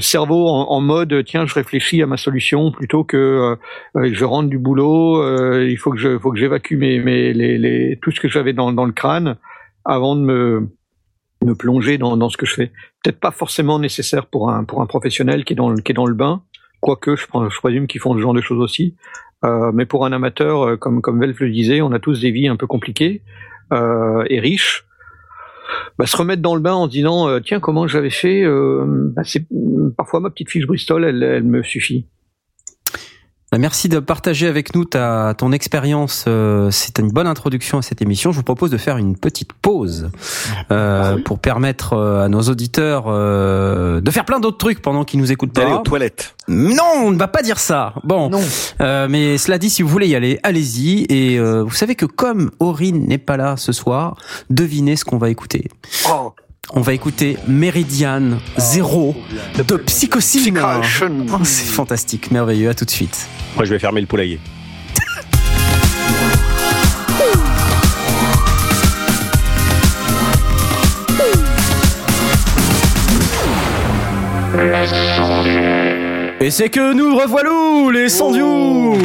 cerveau en, mode tiens je réfléchis à ma solution plutôt que euh, je rentre du boulot, euh, il faut que je faut que j'évacue tout ce que j'avais dans, le crâne avant de me plonger dans, ce que je fais. Peut-être pas forcément nécessaire pour un professionnel qui est dans le, bain, quoique je, je présume qu'ils font ce genre de choses aussi. Euh, mais pour un amateur, euh, comme comme Velf le disait, on a tous des vies un peu compliquées euh, et riches. Bah, se remettre dans le bain en disant tiens comment j'avais fait, bah, parfois ma petite fiche Bristol, elle, elle me suffit. Bah, Merci de partager avec nous ta, ton expérience. euh, C'est une bonne introduction à cette émission. Je vous propose de faire une petite pause euh, pour permettre euh, à nos auditeurs euh, de faire plein d'autres trucs pendant qu'ils nous écoutent D'aller aux toilettes. Non, on ne va pas dire ça. Bon, Non. Euh, mais cela dit, si vous voulez y aller, allez-y. Et euh, vous savez que comme Aurine n'est pas là ce soir, devinez ce qu'on va écouter. Oh, On va écouter Meridian Zero de Psychocine. Oh, c'est fantastique, merveilleux. À tout de suite. Moi, je vais fermer le poulailler. Et c'est que nous revoilà les sans Oh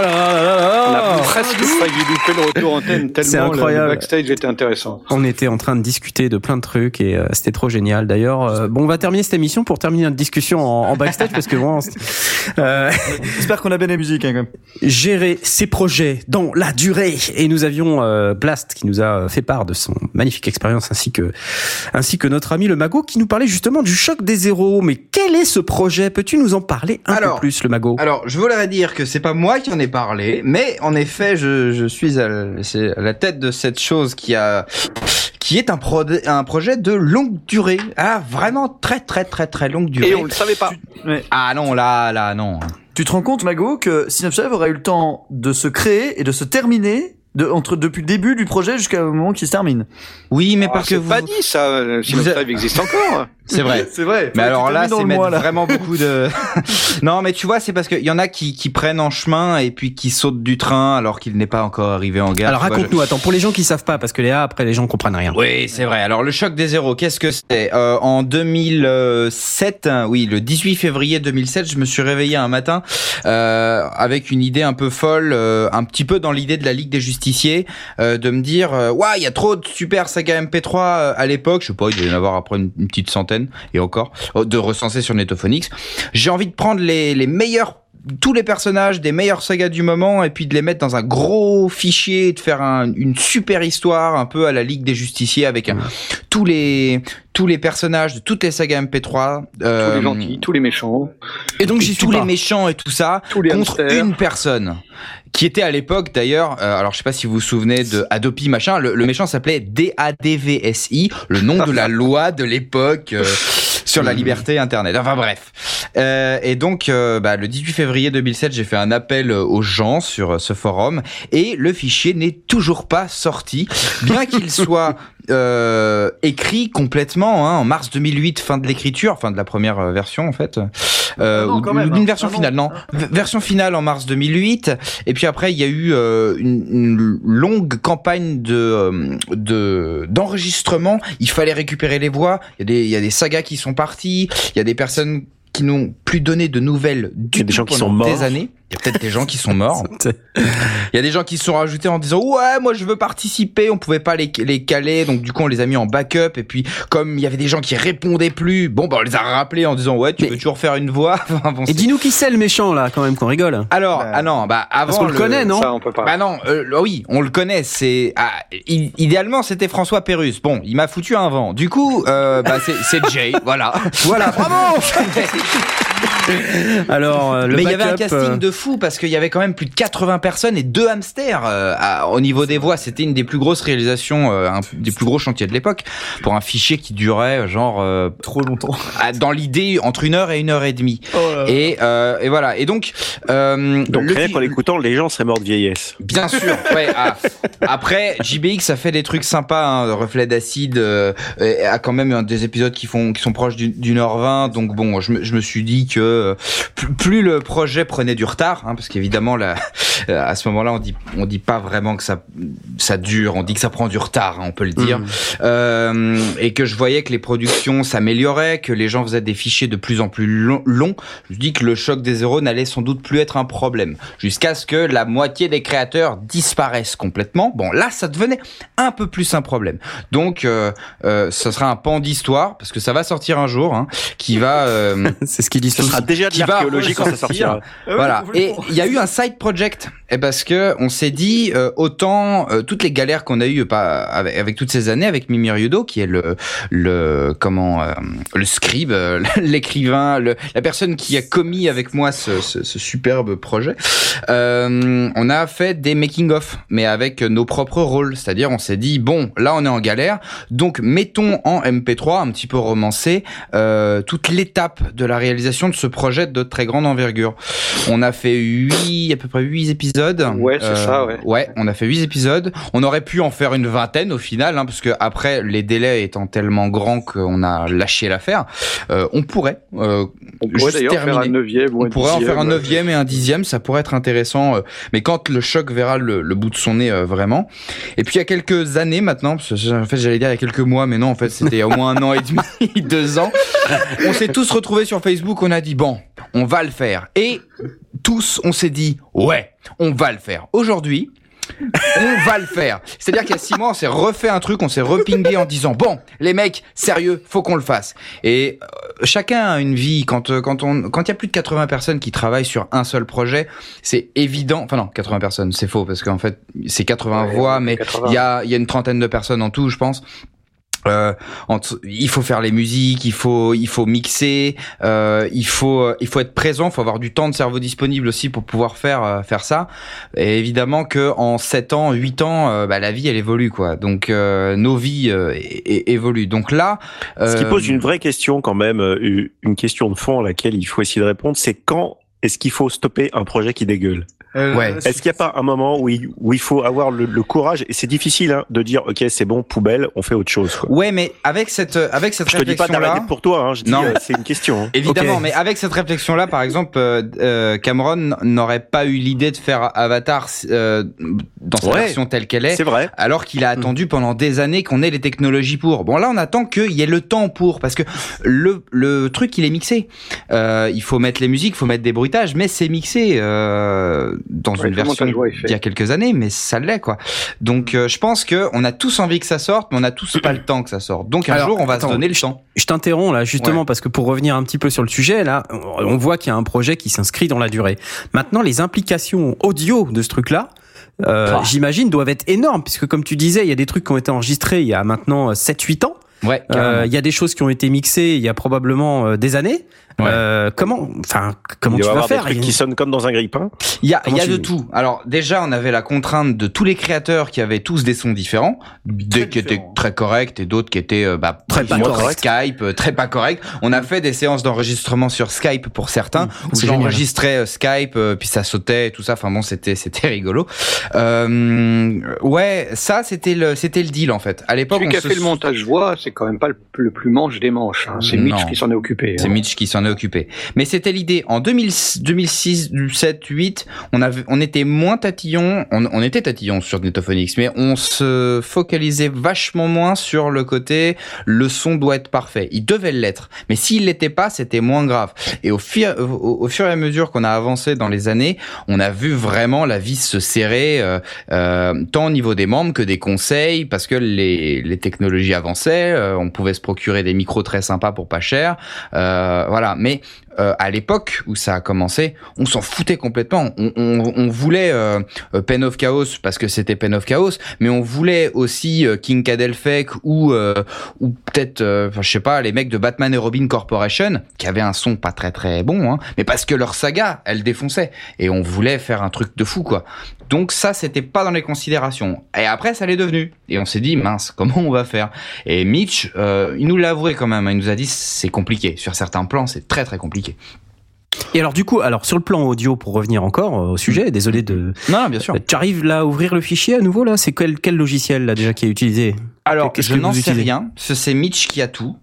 là là là là on là. a presque failli louper le retour antenne C'est tellement le- incroyable. le backstage était intéressant. On était en train de discuter de plein de trucs et euh, c'était trop génial. D'ailleurs, euh, bon, on va terminer cette émission pour terminer notre discussion en, en backstage parce que bon, euh, J'espère qu'on a bien la musique hein, quand même. gérer ses projets dans la durée. Et nous avions euh, Blast qui nous a fait part de son magnifique expérience ainsi que ainsi que notre ami le Mago qui nous parlait justement du choc des zéros. Mais quel est ce projet? Peux-tu nous en parler un Alors, peu plus, le Mago? Alors, je voudrais dire que c'est pas moi qui en ai parlé, mais en effet, je, je suis à, la- c'est à la tête de cette chose qui a qui est un, pro- un projet de longue durée. Ah, vraiment très très très très longue durée. Et on le savait pas. Ouais. Ah non, là, là, non. Tu te rends compte, Mago, que Synapse aurait eu le temps de se créer et de se terminer de, entre, depuis le début du projet jusqu'au moment qu'il se termine. Oui, mais Ah, parce que c'est vous... pas dit ça. euh, Si vous existe encore. C'est vrai. C'est vrai. Mais alors là, c'est mettre mois, là. vraiment beaucoup de. non, mais tu vois, c'est parce qu'il y en a qui, qui prennent en chemin et puis qui sautent du train alors qu'il n'est pas encore arrivé en gare. Alors raconte-nous, attends, pour les gens qui savent pas, parce que Léa, après les gens comprennent rien. Oui, c'est vrai. Alors le choc des zéros, qu'est-ce que c'est? Euh, En 2007, hein, oui, le 18 février 2007, je me suis réveillé un matin euh, avec une idée un peu folle, euh, un petit peu dans l'idée de la Ligue des Justiciers, euh, de me dire, euh, ouais, il y a trop de super saga MP3 euh, à l'époque. Je sais pas, il devait y en avoir après une, une petite centaine et encore de recenser sur Netophonix. J'ai envie de prendre les, les meilleurs tous les personnages des meilleures sagas du moment et puis de les mettre dans un gros fichier et de faire un- une super histoire un peu à la Ligue des Justiciers avec un- tous les tous les personnages de toutes les sagas MP3 Tous euh, les gentils, tous les méchants, Et donc suis tous les méchants et tout ça tous les contre hamsters. une personne qui était à l'époque d'ailleurs euh, alors je sais pas si vous vous souvenez de Adopi machin le, le méchant s'appelait DADVSI le nom de la loi de l'époque euh, sur la liberté internet. Enfin bref. Euh, et donc euh, bah, le 18 février 2007 j'ai fait un appel aux gens sur ce forum et le fichier n'est toujours pas sorti. Bien qu'il soit euh, écrit complètement hein, en mars 2008 fin de l'écriture fin de la première euh, version en fait. Euh, Ah non, ou même, d'une hein. version non. finale non. V- version finale en mars 2008 et puis après il y a eu euh, une, une longue campagne de euh, de d'enregistrement. Il fallait récupérer les voix. Il y a des il y a des sagas qui sont parties. Il y a des personnes qui n'ont plus donné de nouvelles du Il y a des tout gens qui pendant sont morts. des années. Il y a peut-être des gens qui sont morts. Il y a des gens qui se sont rajoutés en disant ouais moi je veux participer. On pouvait pas les, les caler donc du coup on les a mis en backup et puis comme il y avait des gens qui répondaient plus, bon bah on les a rappelés en disant ouais tu Mais- veux toujours faire une voix. Enfin, bon, Et dis-nous qui c'est le méchant là, quand même, qu'on rigole. Alors Bah, ah non bah avant Parce qu'on le connaît, non Ça, on peut pas. Bah non, euh, oui, on le connaît. C'est ah, idéalement c'était François Pérus. Bon, il m'a foutu un vent. Du coup, euh, bah c'est c'est Jay, voilà. Voilà, bravo Alors, euh, le Mais il y avait un casting euh, de fou parce qu'il y avait quand même plus de 80 personnes et deux hamsters euh, à- au niveau des voix. C'était une des plus grosses réalisations, euh, un des plus gros chantiers de l'époque pour un fichier qui durait genre euh, Trop longtemps. dans l'idée entre une heure et une heure et demie. Oh là là. Et, euh, et voilà. Et donc, euh, Donc rien qu'en l'écoutant, les gens seraient morts de vieillesse. Bien sûr. Ouais. ah. Après, JBX a fait des trucs sympas. Hein, Reflet d'acide euh, et a quand même des épisodes qui font qui sont proches d'une d'une heure vingt. Donc bon, je me, je me suis dit que euh, plus, le projet prenait du retard, hein, parce qu'évidemment là, euh, à ce moment-là, on dit on dit pas vraiment que ça ça dure. On dit que ça prend du retard. hein, on peut le dire. Mm. Euh, et que je voyais que les productions s'amélioraient, que les gens faisaient des fichiers de plus en plus long- longs, je me dis que le choc des euros n'allait sans doute plus être un problème, jusqu'à ce que la moitié des créateurs disparaissent complètement. Bon, là, ça devenait un peu plus un problème. Donc, euh, euh, ce sera un pan d'histoire, parce que ça va sortir un jour, hein, qui va... euh, C'est ce qu'ils disent Ce sera déjà de Qui va l'archéologie quand ça sortira. Ah voilà. Et il y a eu un side project. Et parce que on s'est dit euh, autant euh, toutes les galères qu'on a eues pas avec, avec toutes ces années avec Mimi Ryudo qui est le le comment euh, le scribe, euh, l'écrivain, la personne qui a commis avec moi ce, ce, ce superbe projet. Euh, on a fait des making of mais avec nos propres rôles, c'est-à-dire on s'est dit bon là on est en galère donc mettons en MP3 un petit peu romancé euh, toute l'étape de la réalisation de ce projet de très grande envergure. On a fait huit, à peu près huit épisodes. Ouais, c'est ça, ouais. Ouais, on a fait huit épisodes. On aurait pu en faire une vingtaine au final, hein, parce que après les délais étant tellement grands qu'on a lâché l'affaire. Euh, on pourrait. Euh, On pourrait juste d'ailleurs faire un neuvième ou on pourrait en faire un neuvième et un dixième, ça pourrait être intéressant. euh, mais quand le choc verra le, le bout de son nez euh, vraiment. Et puis il y a quelques années maintenant, parce que en fait j'allais dire il y a quelques mois, mais non en fait c'était il y a au moins un an et demi, deux ans. On s'est tous retrouvés sur Facebook, on a dit bon, on va le faire. Et tous on s'est dit ouais, on va le faire. Aujourd'hui, on va le faire. C'est-à-dire qu'il y a six mois, on s'est refait un truc, on s'est repingé en disant bon, les mecs, sérieux, faut qu'on le fasse. Et euh, chacun a une vie. Quand euh, quand on quand il y a plus de 80 personnes qui travaillent sur un seul projet, c'est évident. Enfin non, 80 personnes, c'est faux parce qu'en fait c'est 80 Ouais, voix, mais 80. il y a il y a une trentaine de personnes en tout, je pense. Euh, entre- il faut faire les musiques, il faut il faut mixer, euh, il faut il faut être présent, il faut avoir du temps de cerveau disponible aussi pour pouvoir faire euh, faire ça. Et évidemment que en 7 ans, 8 ans, euh, bah, la vie elle évolue quoi. Donc euh, nos vies euh, évoluent. Donc là, Ce qui pose une vraie question quand même, une question de fond à laquelle il faut essayer de répondre, c'est quand est-ce qu'il faut stopper un projet qui dégueule? Euh, Ouais. Est-ce qu'il n'y a pas un moment où il, où il faut avoir le, le courage, et c'est difficile hein, de dire, ok, c'est bon, poubelle, on fait autre chose. Quoi. ouais, mais avec cette avec cette Je te dis pas réflexion là, d'arrêter pour toi, hein, je dis, Non. euh, c'est une question. hein. Évidemment, Ok. mais avec cette réflexion-là, par exemple, euh, euh, Cameron n'aurait pas eu l'idée de faire Avatar euh, dans sa Ouais. version telle qu'elle est, C'est vrai. alors qu'il a attendu pendant des années qu'on ait les technologies pour. Bon, là, on attend qu'il y ait le temps pour, parce que le, le truc, il est mixé. Euh, il faut mettre les musiques, il faut mettre des bruitages, mais c'est mixé euh, dans Ouais, une version d'il y a quelques années, mais ça l'est, quoi. Donc, euh, je pense que on a tous envie que ça sorte, mais on a tous pas le temps que ça sorte. Donc, un Alors, jour, on va attends, se donner le temps. Je t'interromps là justement parce que pour revenir un petit peu sur le sujet là, on voit qu'il y a un projet qui s'inscrit dans la durée. Maintenant, les implications audio de ce truc-là, euh, Ah. j'imagine, doivent être énormes puisque comme tu disais, il y a des trucs qui ont été enregistrés il y a maintenant 7-8 ans. Ouais, Euh. Il y a des choses qui ont été mixées il y a probablement euh, des années. Ouais. Euh, comment, enfin, comment il tu vas avoir des faire trucs qui sonnent comme dans un grille-pain. Il y a, il y a de tout. Alors déjà, on avait la contrainte de tous les créateurs qui avaient tous des sons différents, des qui étaient très corrects et d'autres qui étaient euh, bah, Très pas corrects. Skype, euh, très pas corrects. On a fait des séances d'enregistrement sur Skype pour certains, Mmh, où j'enregistrais Skype, puis ça sautait et tout ça. Enfin bon, c'était c'était rigolo. Euh, ouais, ça c'était le c'était le deal en fait. À l'époque, Celui on qui a se fait le montage voix, c'est quand même pas le, le plus manche des manches. hein. C'est Mitch qui s'en est occupé. C'est hein. Mitch qui s'en est occupé. Mais c'était l'idée. En 2000 2006, 2007, 2008, on avait, on était moins tatillon. On, était tatillon sur Netophonix, mais on se focalisait vachement moins sur le côté le son doit être parfait. Il devait l'être. Mais s'il l'était pas, c'était moins grave. Et au fur, au, fur et à mesure qu'on a avancé dans les années, on a vu vraiment la vis se serrer, euh, euh, tant au niveau des membres que des conseils, parce que les, technologies avançaient, euh, on pouvait se procurer des micros très sympas pour pas cher, euh, Mais euh, à l'époque où ça a commencé, on s'en foutait complètement. On, voulait euh, euh, Pen of Chaos parce que c'était Pen of Chaos, mais on voulait aussi euh, King Kadelfek ou ou peut-être, je sais pas, les mecs de Batman et Robin Corporation qui avaient un son pas très très bon, hein, mais parce que leur saga, elle défonçait et on voulait faire un truc de fou quoi. Donc ça, c'était pas dans les considérations. Et après, ça l'est devenu. Et on s'est dit, mince, comment on va faire? Et Mitch, il nous l'a avoué quand même. Il nous a dit, c'est compliqué. Sur certains plans, c'est très très compliqué. Et alors du coup, alors sur le plan audio, pour revenir encore euh, au sujet, désolé de... Non, bien sûr. Tu arrives là à ouvrir le fichier à nouveau là? C'est quel, quel logiciel là déjà qui est utilisé? Alors, je n'en sais rien. Ce- C'est Mitch qui a tout.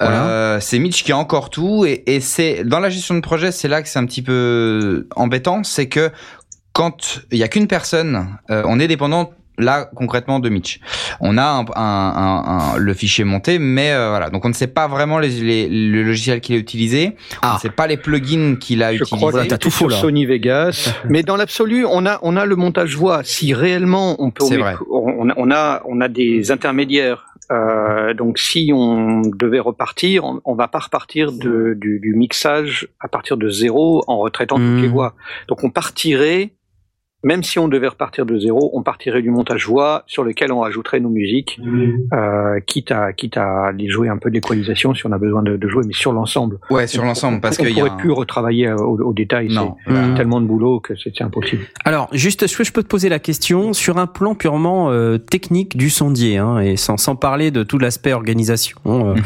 Voilà. Euh, c'est Mitch qui a encore tout. Et, et c'est dans la gestion de projet, c'est là que c'est un petit peu embêtant. C'est que quand il y a qu'une personne, euh, on est dépendant là concrètement de Mitch. On a un, un- un- un- le fichier monté, mais euh, voilà. Donc on ne sait pas vraiment les, les- le logiciel qu'il a utilisé. On Ah. ne sait pas les plugins qu'il a Je utilisés. crois Voilà, que t'as t'as tout faux, sur là. Sony Vegas. Mais dans l'absolu, on a, on a le montage voix. Si réellement on peut, vrai. on, on a, on a des intermédiaires. Euh, donc si on devait repartir, on, on va pas repartir de, du, du mixage à partir de zéro en retraitant toutes les voix. Donc on partirait, même si on devait repartir de zéro, on partirait du montage voix sur lequel on rajouterait nos musiques, euh, quitte à quitte à aller jouer un peu de l'équalisation si on a besoin de, de jouer, mais sur l'ensemble. Ouais, sur l'ensemble, parce on qu'il y a. pourrait un- plus retravailler euh, au, au détail. Non. c'est- Mhm. tellement de boulot que c'est c'est impossible. Alors, juste, est-ce que je peux te poser la question sur un plan purement euh, technique du sondier, hein, et sans, sans parler de tout l'aspect organisation euh, Mhm.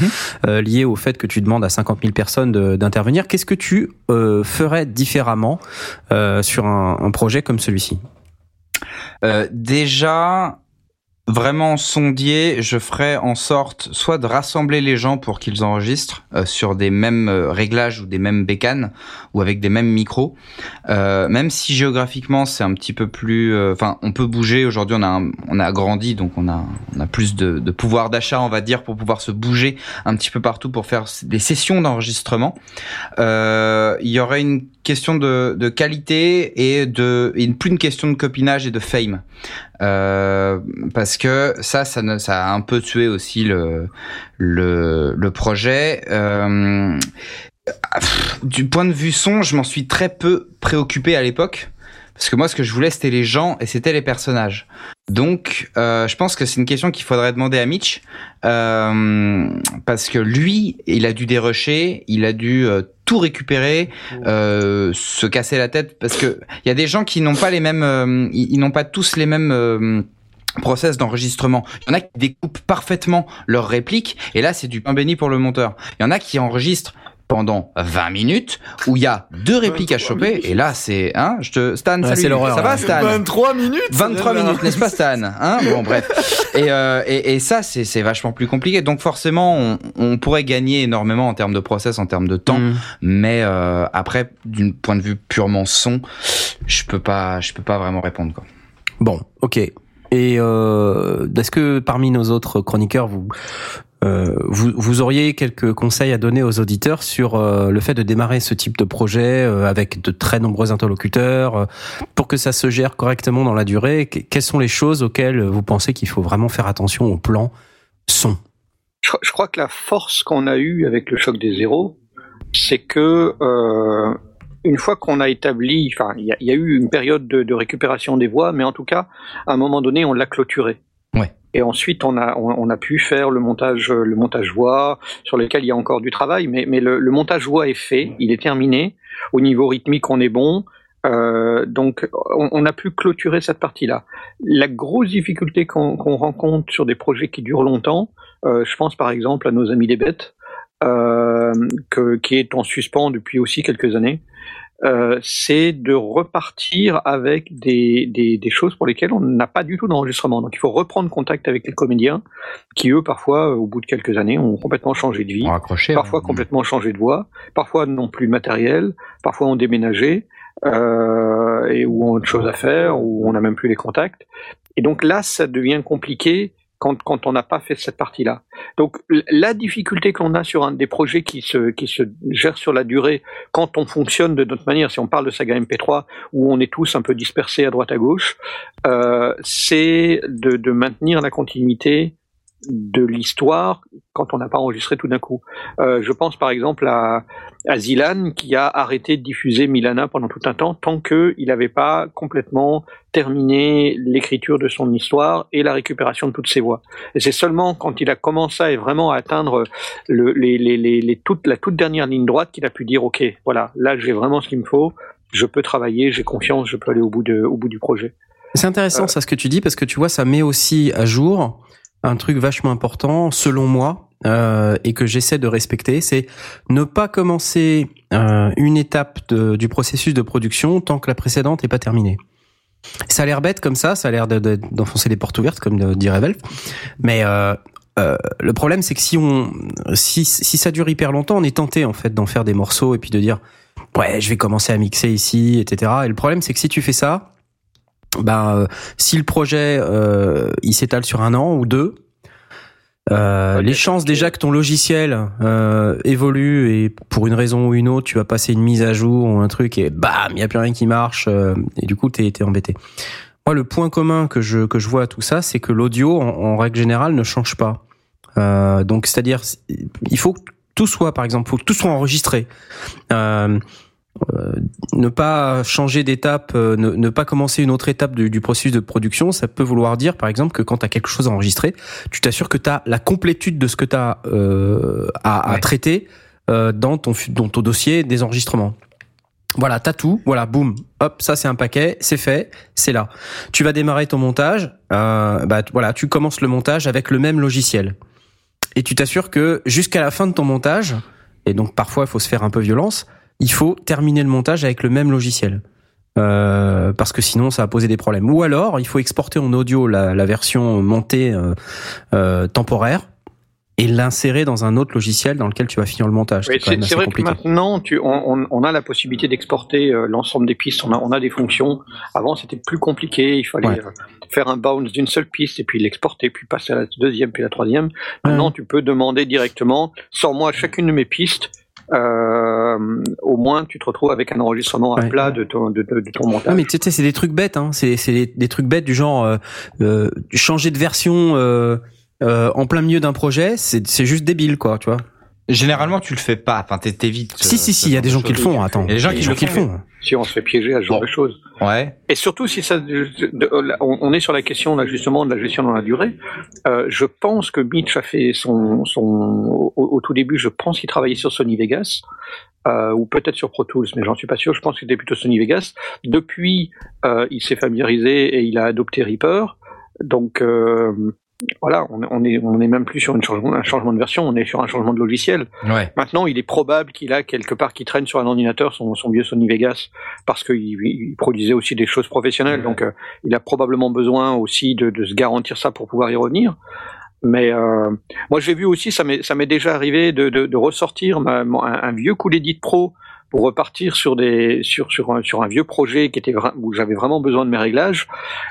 euh, lié au fait que tu demandes à 50 000 personnes d'intervenir. Qu'est-ce que tu euh, ferais différemment euh, sur un, un projet comme celui-ci? Euh, déjà, vraiment sondier, je ferai en sorte soit de rassembler les gens pour qu'ils enregistrent euh, sur des mêmes euh, réglages ou des mêmes bécanes ou avec des mêmes micros. Même si géographiquement c'est un petit peu plus, enfin on peut bouger. Aujourd'hui on a grandi donc on a plus de, de pouvoir d'achat on va dire pour pouvoir se bouger un petit peu partout pour faire des sessions d'enregistrement. Il y aurait une question de, qualité et de plus une question de copinage et de fame. Euh, parce que ça, ça, a un peu tué aussi le projet. Euh, du point de vue son, je m'en suis très peu préoccupé à l'époque. Parce que moi, ce que je voulais, c'était les gens et c'était les personnages. Donc, euh, je pense que c'est une question qu'il faudrait demander à Mitch. Euh, parce que lui, il a dû dérusher, il a dû euh, tout récupérer, euh, se casser la tête. Parce que il y a des gens qui n'ont pas les mêmes... euh, ils, ils n'ont pas tous les mêmes... euh, process d'enregistrement. Il y en a qui découpent parfaitement leurs répliques et là c'est du pain béni pour le monteur. Il y en a qui enregistrent pendant 20 minutes où il y a deux répliques à choper et là c'est hein je te Stan Ouais, salut c'est l'horreur, ça va là. Stan 23 minutes 23 minutes, n'est-ce pas Stan hein Bon bref. Et, euh, et, et ça c'est c'est vachement plus compliqué. Donc forcément on, on pourrait gagner énormément en termes de process, en termes de temps, Mm. mais euh, après d'un point de vue purement son, je peux pas je peux pas vraiment répondre quoi. Bon, ok. Et euh, est-ce que parmi nos autres chroniqueurs, vous, vous, vous auriez quelques conseils à donner aux auditeurs sur euh, le fait de démarrer ce type de projet euh, avec de très nombreux interlocuteurs euh, pour que ça se gère correctement dans la durée? Que- Quelles sont les choses auxquelles vous pensez qu'il faut vraiment faire attention au plan son? Je, crois que la force qu'on a eue avec le choc des zéros, c'est que euh, une fois qu'on a établi, enfin, il y, a- il y a eu une période de, de récupération des voix, mais en tout cas, à un moment donné, on l'a clôturé. Et ensuite, on a, on, on a pu faire le montage, le montage voix, sur lequel il y a encore du travail, mais, mais le, le montage voix est fait, il est terminé. Au niveau rythmique, on est bon. Euh, donc, on, on a pu clôturer cette partie-là. La grosse difficulté qu'on rencontre sur des projets qui durent longtemps, euh, je pense par exemple à nos amis des bêtes, euh, que, qui est en suspens depuis aussi quelques années. Euh, c'est de repartir avec des, des, des, choses pour lesquelles on n'a pas du tout d'enregistrement. Donc il faut reprendre contact avec les comédiens qui, eux, parfois, euh, au bout de quelques années, ont complètement changé de vie, parfois complètement changé de voix, parfois n'ont plus de matériel, parfois ont déménagé. Euh, et où on a autre chose à faire, où on n'a même plus les contacts. Et donc là, ça devient compliqué quand, quand on n'a pas fait cette partie-là. Donc la difficulté qu'on a sur un des projets qui se, qui se gèrent sur la durée, quand on fonctionne de notre manière, si on parle de saga MP3, où on est tous un peu dispersés à droite à gauche, euh, c'est de, de maintenir la continuité de l'histoire quand on n'a pas enregistré tout d'un coup. Euh, je pense par exemple à, à Zilan qui a arrêté de diffuser Milana pendant tout un temps tant qu'il n'avait pas complètement terminé l'écriture de son histoire et la récupération de toutes ses voix. Et c'est seulement quand il a commencé à vraiment à atteindre le, les, les, les, toute, la toute dernière ligne droite qu'il a pu dire ok voilà là j'ai vraiment ce qu'il me faut, je peux travailler, j'ai confiance, je peux aller au bout, de, au bout du projet. C'est intéressant euh, ça ce que tu dis parce que tu vois ça met aussi à jour un truc vachement important, selon moi, euh, et que j'essaie de respecter, c'est ne pas commencer euh, une étape du processus de production tant que la précédente n'est pas terminée. Ça a l'air bête comme ça, ça a l'air d'enfoncer les portes ouvertes, comme dirait Velf, mais euh, euh, le problème c'est que si on si, si ça dure hyper longtemps, on est tenté en fait d'en faire des morceaux et puis de dire ouais je vais commencer à mixer ici, etc. Et le problème c'est que si tu fais ça, ben euh, si le projet euh, il s'étale sur un an ou deux, euh, les chances déjà que ton logiciel euh, évolue et pour une raison ou une autre, tu vas passer une mise à jour ou un truc et bam, il y a plus rien qui marche euh, et du coup t'es es embêté. Moi, le point commun que je que je vois à tout ça, c'est que l'audio, en, en, règle générale, ne change pas. Euh, donc, c'est-à-dire, il faut que tout soit, par exemple, faut que tout soit enregistré. Euh, ne pas changer d'étape, euh, ne, ne, pas commencer une autre étape du, du, processus de production, ça peut vouloir dire, par exemple, que quand tu as quelque chose à enregistrer, tu t'assures que tu as la complétude de ce que tu as euh, à, à, traiter euh, dans, ton, dans ton dossier des enregistrements. Voilà, t'as tout. Voilà, boum, hop, ça c'est un paquet, c'est fait, c'est là. Tu vas démarrer ton montage. Euh, bah voilà, tu commences le montage avec le même logiciel et tu t'assures que jusqu'à la fin de ton montage, et donc parfois il faut se faire un peu violence, il faut terminer le montage avec le même logiciel. Euh, parce que sinon ça va poser des problèmes. Ou alors il faut exporter en audio la, la version montée euh, euh, temporaire et l'insérer dans un autre logiciel dans lequel tu vas finir le montage. Oui, c'est vrai compliqué. que maintenant tu, on, on, a la possibilité d'exporter l'ensemble des pistes. On a, on a des fonctions. Avant c'était plus compliqué. Il fallait ouais. Faire un bounce d'une seule piste et puis l'exporter, puis passer à la deuxième, puis à la troisième. Maintenant tu peux demander directement sors-moi chacune de mes pistes euh, au moins tu te retrouves avec un enregistrement à plat de ton, de, de, de ton montage. Ouais, mais tu sais, c'est des trucs bêtes, hein. c'est des, des, trucs bêtes du genre euh, euh, changer de version euh, euh en plein milieu d'un projet, c'est juste débile, quoi, tu vois. Généralement, tu le fais pas. Enfin, t'évites. Si, si, si. Il y a des gens qui le font. Attends. Il y a des gens qui, le, font. Si on se fait piéger à ce genre bon. de choses. Ouais. Et surtout, si ça, on est sur la question là justement de la gestion dans la durée. Euh, je pense que Mitch a fait son, son, au, au tout début, je pense qu'il travaillait sur Sony Vegas. Euh, ou peut-être sur Pro Tools, mais j'en suis pas sûr. Je pense que c'était plutôt Sony Vegas. Depuis, euh, il s'est familiarisé et il a adopté Reaper. Donc, euh, voilà, on, on, est, on est même plus sur une un changement de version, on est sur un changement de logiciel. Ouais. Maintenant, il est probable qu'il a quelque part qui traîne sur un ordinateur son, son vieux Sony Vegas parce qu'il il produisait aussi des choses professionnelles, ouais. donc euh, il a probablement besoin aussi de, de, se garantir ça pour pouvoir y revenir. Mais euh, moi, j'ai vu aussi, ça m'est déjà arrivé de, de, de ressortir ma, un, un, vieux coup d'édit pro pour repartir sur des sur sur un, sur un vieux projet qui était où j'avais vraiment besoin de mes réglages,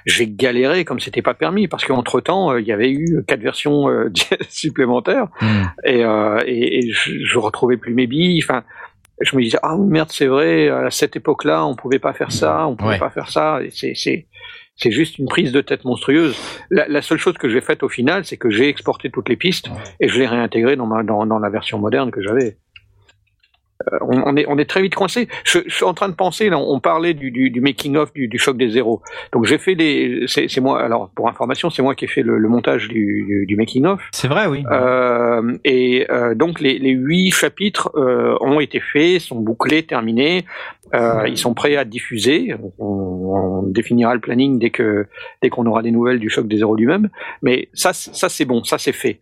j'ai galéré comme c'était pas permis parce qu'entre temps euh, il y avait eu quatre versions euh, supplémentaires mmh. et, euh, et, et je, je, retrouvais plus mes billes. Enfin, je me disais ah merde c'est vrai à cette époque-là on pouvait pas faire ça, on pouvait ouais. pas faire ça. C'est c'est c'est juste une prise de tête monstrueuse. La, la seule chose que j'ai faite au final, c'est que j'ai exporté toutes les pistes et je les réintégré dans, ma, dans, dans la version moderne que j'avais. Euh, on, on, est, on est très vite coincé. Je, je, suis en train de penser, là, on parlait du, du, du making of du, du, choc des zéros. Donc j'ai fait des, c'est moi, alors pour information, c'est moi qui ai fait le, le montage du, making of. C'est vrai, oui. Euh, et euh, donc les, les huit chapitres euh, ont été faits, sont bouclés, terminés. Euh, ils sont prêts à diffuser. On, on, définira le planning dès que dès qu'on aura des nouvelles du choc des zéros lui-même. Mais ça, ça c'est bon, ça c'est fait.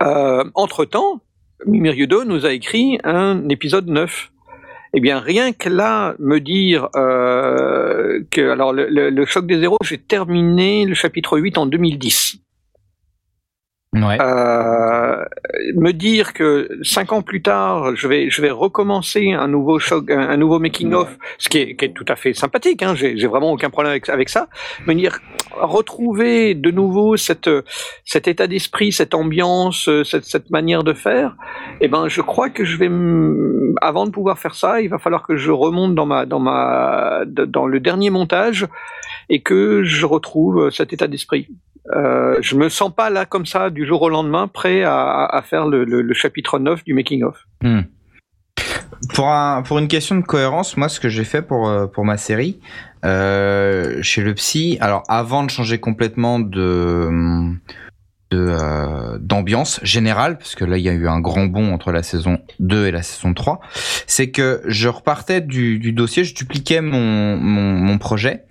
Entre temps, Mimir Yudo nous a écrit un épisode 9. Eh bien, rien que là, me dire euh, que alors le, le, choc des héros, j'ai terminé le chapitre 8 en 2010. Euh, me dire que cinq ans plus tard, je vais, je vais recommencer un nouveau choc, un, nouveau making of, ce qui est, tout à fait sympathique. Hein, j'ai, vraiment aucun problème avec, avec ça. Me dire retrouver de nouveau cette, cet état d'esprit, cette ambiance, cette, cette manière de faire. Eh ben, je crois que je vais, avant de pouvoir faire ça, il va falloir que je remonte dans ma, dans ma, dans le dernier montage et que je retrouve cet état d'esprit. Euh, je me sens pas là comme ça du jour au lendemain prêt à, faire le, chapitre 9 du making of. Hmm. Pour, un, pour une question de cohérence, moi, ce que j'ai fait pour, euh, ma série, euh, chez le psy, alors avant de changer complètement d'ambiance générale, parce que là, il y a eu un grand bond entre la saison 2 et la saison 3, c'est que je repartais du, dossier, je dupliquais mon projet,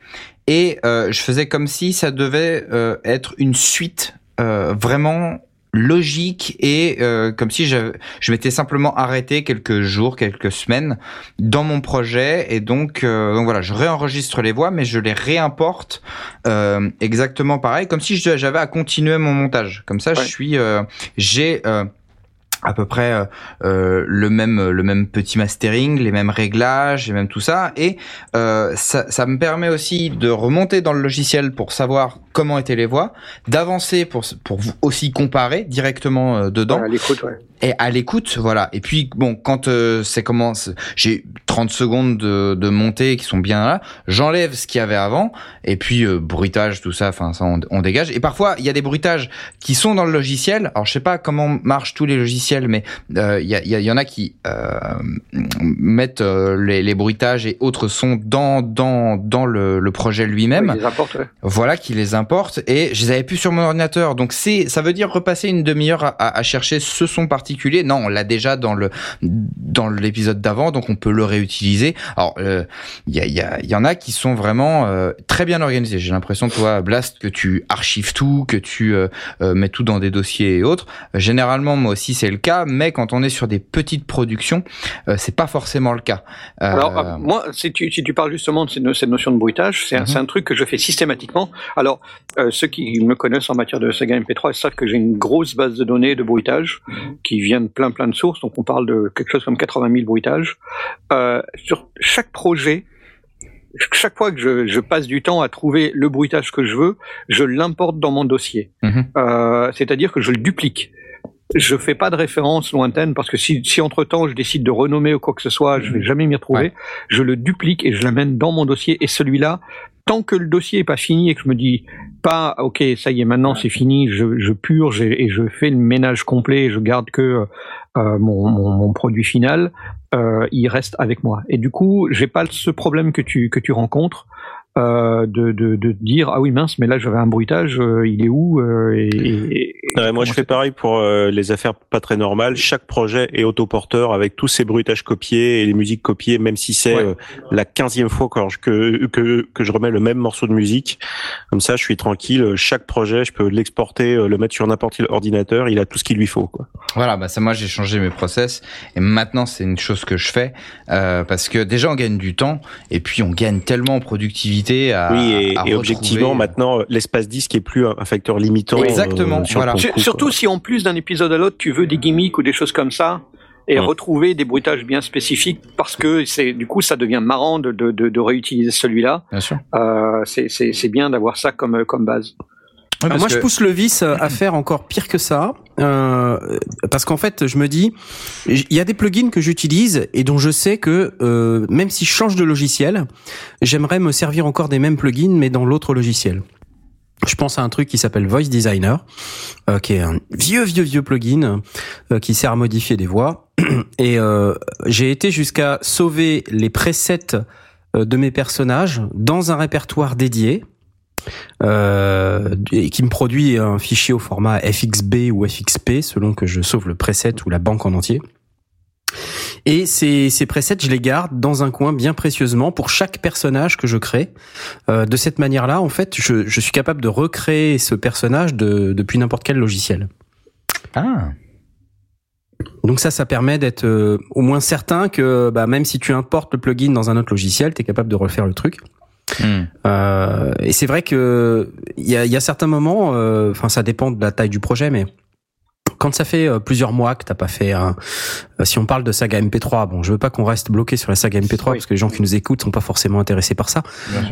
et euh, je faisais comme si ça devait euh, être une suite euh, vraiment logique et euh, comme si je, je m'étais simplement arrêté quelques jours, quelques semaines dans mon projet et donc euh, donc voilà, je réenregistre les voix mais je les réimporte euh, exactement pareil comme si j'avais à continuer mon montage. Comme ça, je suis euh, j'ai euh, à peu près euh, euh, le même le même petit mastering, les mêmes réglages, et même tout ça et euh, ça, ça me permet aussi de remonter dans le logiciel pour savoir comment étaient les voix, d'avancer pour pour vous aussi comparer directement euh, dedans ouais. Et à l'écoute, voilà. Et puis bon, quand euh, c'est comment, c'est- j'ai 30 secondes de, de montée qui sont bien là, j'enlève ce qu'il y avait avant, et puis euh, bruitage, tout ça, enfin ça on, on dégage. Et parfois il y a des bruitages qui sont dans le logiciel. Alors je sais pas comment marchent tous les logiciels, mais euh, il y, a- il y, il y en a qui euh, mettent euh, les, les bruitages et autres sons dans dans dans le, le projet lui-même apportent, ouais. voilà qui les importe et je les avais plus sur mon ordinateur donc c'est ça veut dire repasser une demi-heure à, à- à chercher ce son particulier non on l'a déjà dans le dans l'épisode d'avant donc on peut le réutiliser. Alors euh, il y a y, a, y en a qui sont vraiment euh, très bien organisés. J'ai l'impression toi Blast que tu archives tout que tu euh, mets tout dans des dossiers et autres. Généralement moi aussi c'est le cas mais quand on est sur des petites productions c'est pas forcément le cas. Alors, euh, moi, si tu, si tu parles justement de cette, no- cette notion de bruitage, c'est un- Mhm. c'est un truc que je fais systématiquement. Alors, ceux qui me connaissent en matière de Sega MP3 savent que j'ai une grosse base de données de bruitage qui vient de plein plein de sources. Donc, on parle de quelque chose comme 80 000 bruitages. Euh, sur chaque projet, chaque fois que je, je passe du temps à trouver le bruitage que je veux, je l'importe dans mon dossier. Mhm. Euh, C'est-à-dire que je le duplique. Je fais pas de référence lointaine parce que si, si entre temps je décide de renommer ou quoi que ce soit, je vais jamais m'y retrouver. Ouais. Je le duplique et je l'amène dans mon dossier. Et celui-là, tant que le dossier est pas fini et que je me dis pas, ok, ça y est, maintenant c'est fini, je, je purge et, et je fais le ménage complet et je garde que euh, mon, mon, mon produit final, euh, il reste avec moi. Et du coup, j'ai pas ce problème que tu que tu rencontres. Euh, de, de, de dire ah oui mince mais là j'avais un bruitage euh, il est où euh, et, et- et Ouais, moi, je fais pareil pour euh, les affaires pas très normales. Chaque projet est autoporteur avec tous ses bruitages copiés et les musiques copiées, même si c'est Ouais. euh, la quinzième fois que, que, que, que je remets le même morceau de musique. Comme ça, je suis tranquille. Chaque projet, je peux l'exporter, euh, le mettre sur n'importe quel ordinateur. Il a tout ce qu'il lui faut. Quoi. Voilà, bah ça, moi j'ai changé mes process et maintenant c'est une chose que je fais euh, parce que déjà on gagne du temps et puis on gagne tellement en productivité à. oui, et, à et objectivement, retrouver- maintenant, euh, l'espace disque est plus un, facteur limitant. euh, Exactement, sur voilà. quoi. Surtout si en plus d'un épisode à l'autre, tu veux des gimmicks ou des choses comme ça, et Mm. retrouver des bruitages bien spécifiques, parce que c'est du coup ça devient marrant de, de, de, de réutiliser celui-là. Bien sûr. Euh, c'est- c'est c'est bien d'avoir ça comme, comme base. Moi, je pousse le vice euh, à faire encore pire que ça, euh, parce qu'en fait, je me dis, il y a des plugins que j'utilise et dont je sais que euh, même si je change de logiciel, j'aimerais me servir encore des mêmes plugins, mais dans l'autre logiciel. Je pense à un truc qui s'appelle Voice Designer, euh, qui est un vieux, vieux, vieux plugin euh, qui sert à modifier des voix. Et j'ai été jusqu'à sauver les presets de mes personnages dans un répertoire euh, et qui me produit un fichier au format FXB ou FXP selon que je sauve le preset ou la banque en entier. Et ces, ces presets, je les garde dans un coin bien précieusement pour chaque personnage que je crée. Euh, de cette manière-là, en fait, je, je suis capable de recréer ce personnage de, depuis n'importe quel logiciel. Ah. Donc ça, ça permet d'être euh, au moins certain que bah, même si tu importes le plugin dans un autre logiciel, tu es capable de refaire le truc. Euh, et c'est vrai que il y a, y a certains moments, euh, enfin ça dépend de la taille du projet, mais quand ça fait euh, plusieurs mois que t'as pas fait un, si on parle de saga MP3, bon, je veux pas qu'on reste bloqué sur la saga MP3 Oui. parce que les gens qui nous écoutent sont pas forcément intéressés par ça.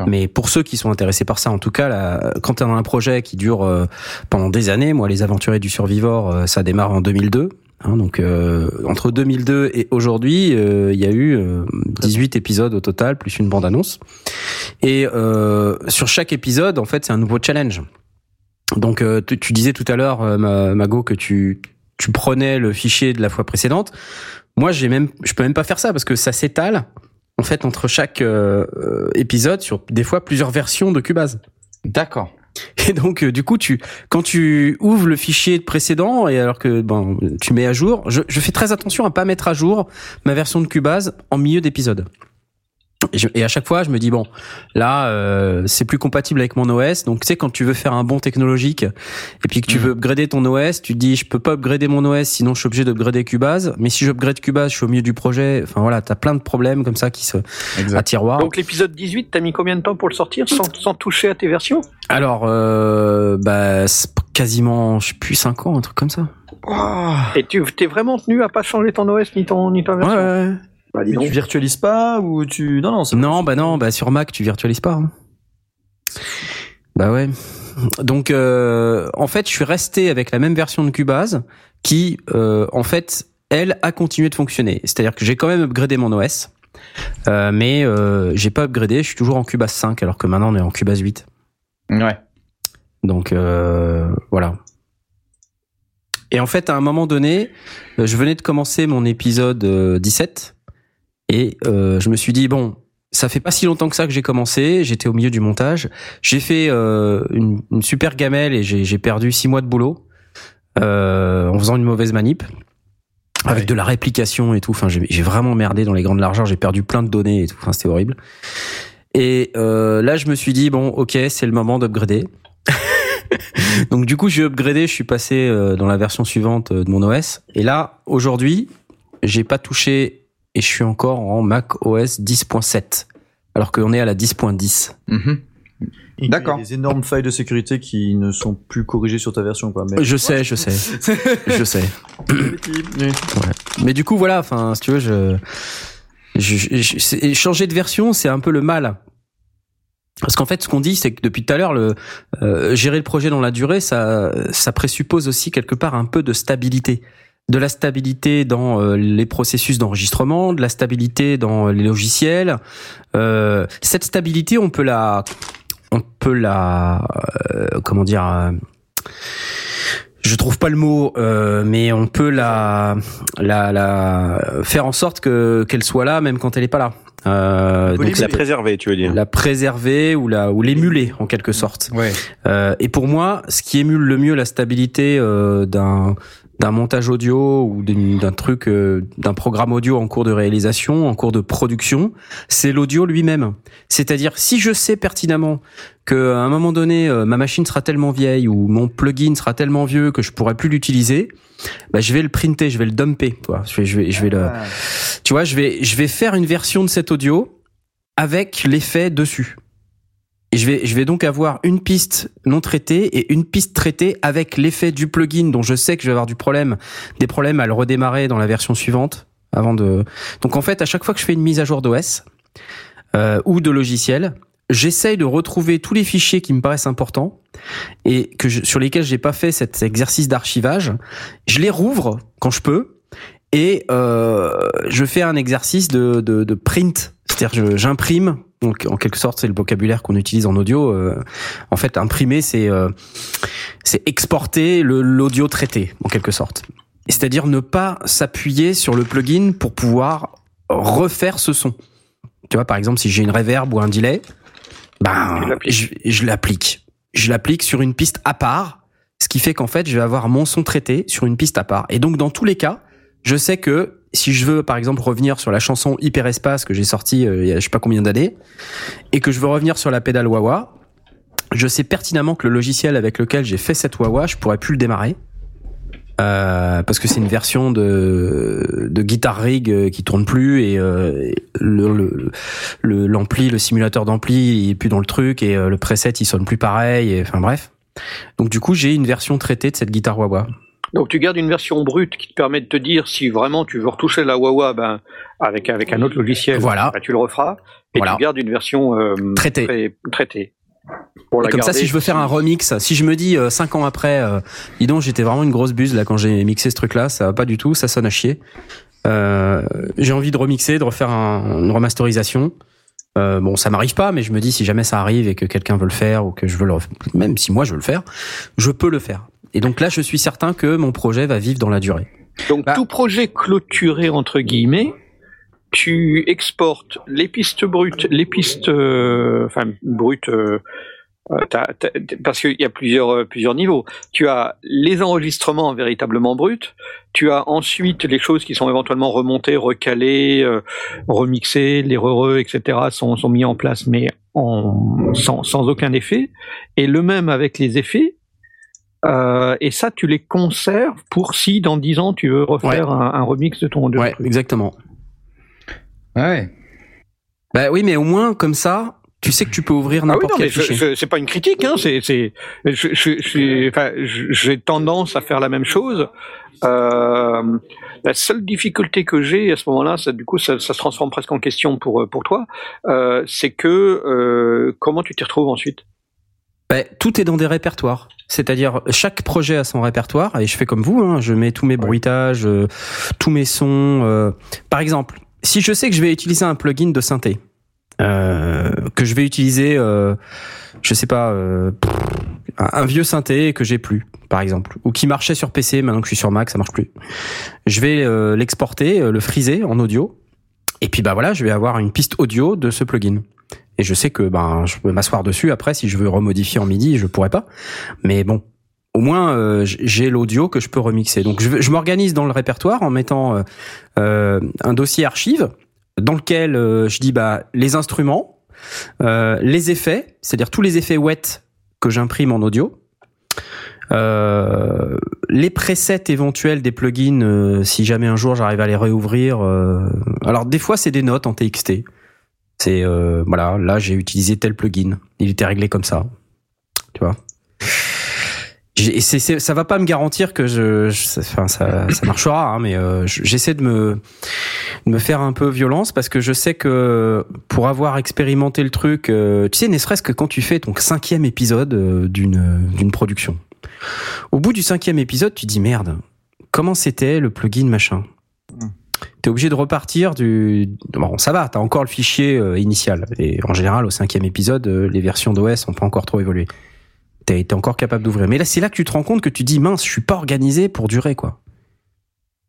Mais pour ceux qui sont intéressés par ça, en tout cas, là, quand tu as un projet qui dure pendant des années, moi, les Aventuriers du Survivor, ça démarre en 2002. Hein, donc euh, entre 2002 et aujourd'hui, euh, il y a eu euh, 18 épisodes au total, plus une bande-annonce. Et euh, sur chaque épisode, en fait, c'est un nouveau challenge. Donc tu, disais tout à l'heure, Ma- Mago, que tu, tu prenais le fichier de la fois précédente. Moi, j'ai même, je peux même pas faire ça parce que ça s'étale en fait entre chaque épisode sur des fois plusieurs versions de Cubase. D'accord. Et donc euh, du coup tu quand tu ouvres le fichier précédent et alors que ben tu mets à jour, je, je fais très attention à pas mettre à jour ma version de Cubase en milieu d'épisode. Et, je- et à chaque fois, je me dis bon, là, euh, c'est plus compatible avec mon OS. Donc, tu sais, quand tu veux faire un bond technologique et puis que tu Mhm. veux upgrader ton OS, tu te dis, je peux pas upgrader mon OS, sinon je suis obligé d'upgrader Cubase. Mais si j'upgrade Cubase, je suis au milieu du projet. Enfin voilà, t'as plein de problèmes comme ça qui se à tiroir. Donc l'épisode 18, t'as mis combien de temps pour le sortir sans, sans toucher à tes versions? Alors, euh, bah, c'est quasiment, je sais plus, 5 ans, un truc comme ça. Et tu t'es vraiment tenu à pas changer ton OS ni ton ni ta Ouais, version? ouais, ouais. Bah, dis Mais donc. tu virtualises pas ou tu non non c'est Non, bah non, bah sur Mac, tu virtualises pas. hein. Bah ouais. Donc, euh, en fait, je suis resté avec la même version de Cubase qui, euh, en fait, elle a continué de fonctionner. C'est-à-dire que j'ai quand même upgradé mon OS, euh, mais euh, j'ai pas upgradé. Je suis toujours en Cubase 5, alors que maintenant on est en Cubase 8. Ouais. Donc euh, voilà. Et en fait, à un moment donné, euh, je venais de commencer mon épisode euh, 17 et euh, je me suis dit bon, ça fait pas si longtemps que ça que j'ai commencé. J'étais au milieu du montage. J'ai fait euh, une, une super gamelle et j'ai perdu six mois de boulot euh, en faisant une mauvaise manip. Avec de la réplication et tout. Enfin, j'ai vraiment merdé dans les grandes largeurs. J'ai perdu plein de données et tout. Enfin, c'était horrible. Et euh, là, je me suis dit bon, ok, c'est le moment d'upgrader. Donc du coup, j'ai upgradé, je suis passé dans la version suivante de mon OS. Et là, aujourd'hui, j'ai pas touché et je suis encore en Mac OS 10.7, alors qu'on est à la 10.10. Mhm. Il y a D'accord. des énormes failles de sécurité qui ne sont plus corrigées sur ta version quoi. Mais Je sais, je sais, je sais. Mais du coup, voilà, enfin, si tu veux, je, je, je- je- c'est- changer de version, c'est un peu le mal. Parce qu'en fait, ce qu'on dit, c'est que depuis tout à l'heure, le euh, gérer le projet dans la durée, ça, ça présuppose aussi quelque part un peu de stabilité, de la stabilité dans euh, les processus d'enregistrement, de la stabilité dans les logiciels. Euh, cette stabilité, on peut la, on peut la, euh, comment dire. euh, je trouve pas le mot, euh, mais on peut la, la, la faire en sorte que qu'elle soit là même quand elle est pas là. Euh, donc La préserver, tu veux dire. la préserver ou la ou l'émuler en quelque sorte. Ouais. Euh, et pour moi, ce qui émule le mieux la stabilité euh, d'un d'un montage audio ou d'un truc, euh, d'un programme audio en cours de réalisation, en cours de production, c'est l'audio lui-même. C'est-à-dire, si je sais pertinemment que à un moment donné, euh, ma machine sera tellement vieille ou mon plugin sera tellement vieux que je pourrai plus l'utiliser, bah, je vais le printer, je vais le dumper. Quoi. Je vais, je vais, je vais le, Ah. tu vois, je vais, je vais faire une version de cet audio avec l'effet dessus. Et je vais, je vais donc avoir une piste non traitée et une piste traitée avec l'effet du plugin dont je sais que je vais avoir du problème, des problèmes à le redémarrer dans la version suivante avant de. Donc en fait, à chaque fois que je fais une mise à jour d'OS euh, ou de logiciel, j'essaye de retrouver tous les fichiers qui me paraissent importants et que je- sur lesquels j'ai pas fait cet exercice d'archivage. Je les rouvre quand je peux et euh, je fais un exercice de, de, de print, c'est-à-dire j'imprime. Donc en quelque sorte, c'est le vocabulaire qu'on utilise en audio. euh, en fait, imprimer, c'est euh, c'est exporter l'audio traité en quelque sorte. C'est-à-dire ne pas s'appuyer sur le plugin pour pouvoir refaire ce son. Tu vois, par exemple, si j'ai une reverb ou un delay, ben je l'applique. Je l'applique sur une piste à part, ce qui fait qu'en fait, je vais avoir mon son traité sur une piste à part. Et donc, dans tous les cas, je sais que si je veux, par exemple, revenir sur la chanson Hyperespace que j'ai sortie euh, il y a je sais pas combien d'années, et que je veux revenir sur la pédale wah-wah, je sais pertinemment que le logiciel avec lequel j'ai fait cette wah-wah, je pourrais plus le démarrer. Euh, parce que c'est une version de de Guitar Rig euh, qui tourne plus et euh, le le le- l'ampli, le, simulateur d'ampli, est plus dans le truc et euh, le preset il sonne plus pareil. Et, enfin bref. Donc du coup j'ai une version traitée de cette guitare wah. Donc tu gardes une version brute qui te permet de te dire si vraiment tu veux retoucher la wah ben avec avec un autre logiciel, Voilà. ben, tu le referas. Et Voilà. tu gardes une version euh, Traitée. très- traitée. Pour Et comme ça, si je veux faire un remix, si je me dis euh, cinq ans après, euh, dis donc, j'étais vraiment une grosse buse là quand j'ai mixé ce truc-là, ça va pas du tout, ça sonne à chier. Euh, j'ai envie de remixer, de refaire un- une remasterisation. Euh, bon, ça m'arrive pas, mais je me dis si jamais ça arrive et que quelqu'un veut le faire ou que je veux le, même si moi je veux le faire, je peux le faire. Et donc là, je suis certain que mon projet va vivre dans la durée. Donc Bah. tout projet clôturé entre guillemets, tu exportes les pistes brutes, les pistes, euh, enfin brutes, euh, euh, parce qu'il y a plusieurs euh, plusieurs niveaux. Tu as les enregistrements véritablement bruts. Tu as ensuite les choses qui sont éventuellement remontées, recalées, remixées, les heureux, etc. sont sont mis en place, mais en sans sans aucun effet. Et le même avec les effets. Euh, et ça, tu les conserves pour si dans 10 ans tu veux refaire un, un remix de ton de Ouais, truc. exactement. Ouais. Bah oui, mais au moins comme ça, tu sais que tu peux ouvrir Ah oui, n'importe mais quel fichier. c'est pas une critique, hein, c'est, c'est, j'ai tendance à faire la même chose. Euh, la seule difficulté que j'ai à ce moment-là, ça, du coup, ça, ça se transforme presque en question pour pour toi, euh, c'est que euh, comment tu t'y retrouves ensuite? Ben, tout est dans des répertoires. C'est-à-dire chaque projet a son répertoire et je fais comme vous, hein, je mets tous mes bruitages, euh, tous mes sons. euh. Par exemple, si je sais que je vais utiliser un plugin de synthé, euh, que je vais utiliser, euh, je sais pas, euh, un vieux synthé que j'ai plus, par exemple, ou qui marchait sur PC, maintenant que je suis sur Mac, ça marche plus. Je vais euh, l'exporter, euh, le friser en audio, et puis bah voilà, je vais avoir une piste audio de ce plugin. Et je sais que ben je peux m'asseoir dessus après si je veux remodifier en midi, je pourrais pas. Mais bon, au moins euh, j'ai l'audio que je peux remixer. Donc je, m'organise dans le répertoire en mettant euh, euh, un dossier archive dans lequel euh, je dis bah les instruments, les effets, c'est-à-dire tous les effets wet que j'imprime en audio. Les presets éventuels des plugins, si jamais un jour j'arrive à les réouvrir. alors des fois c'est des notes en TXT. C'est euh, voilà, là j'ai utilisé tel plugin, il était réglé comme ça, tu vois? Et c'est- ça va pas me garantir que ça, marchera, hein, mais euh, je- j'essaie de me faire un peu violence parce que je sais que pour avoir expérimenté le truc, euh, tu sais, ne serait-ce que quand tu fais ton cinquième épisode d'une d'une production, au bout du cinquième épisode, tu dis merde, comment c'était le plugin machin? T'es obligé de repartir du. Bon, ça va, t'as encore le fichier euh, initial. Et en général, au cinquième épisode, euh, les versions d'OS ont pas encore trop évolué. T'as été encore capable d'ouvrir. Mais là, c'est là que tu te rends compte que tu dis mince, je suis pas organisé pour durer, quoi.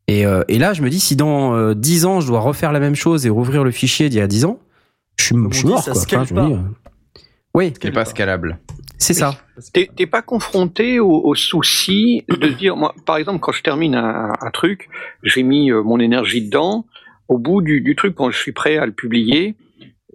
Et, euh, et là, je me dis, si dans euh, 10 ans, je dois refaire la même chose et rouvrir le fichier d'il y a 10 ans, je suis, je mort, ça quoi. scale je me dis, euh, Oui, C'est pas scalable. C'est ça. T'es pas confronté au, au souci de dire, moi, par exemple, quand je termine un, un truc, j'ai mis euh, mon énergie dedans. Au bout du, du truc, quand je suis prêt à le publier,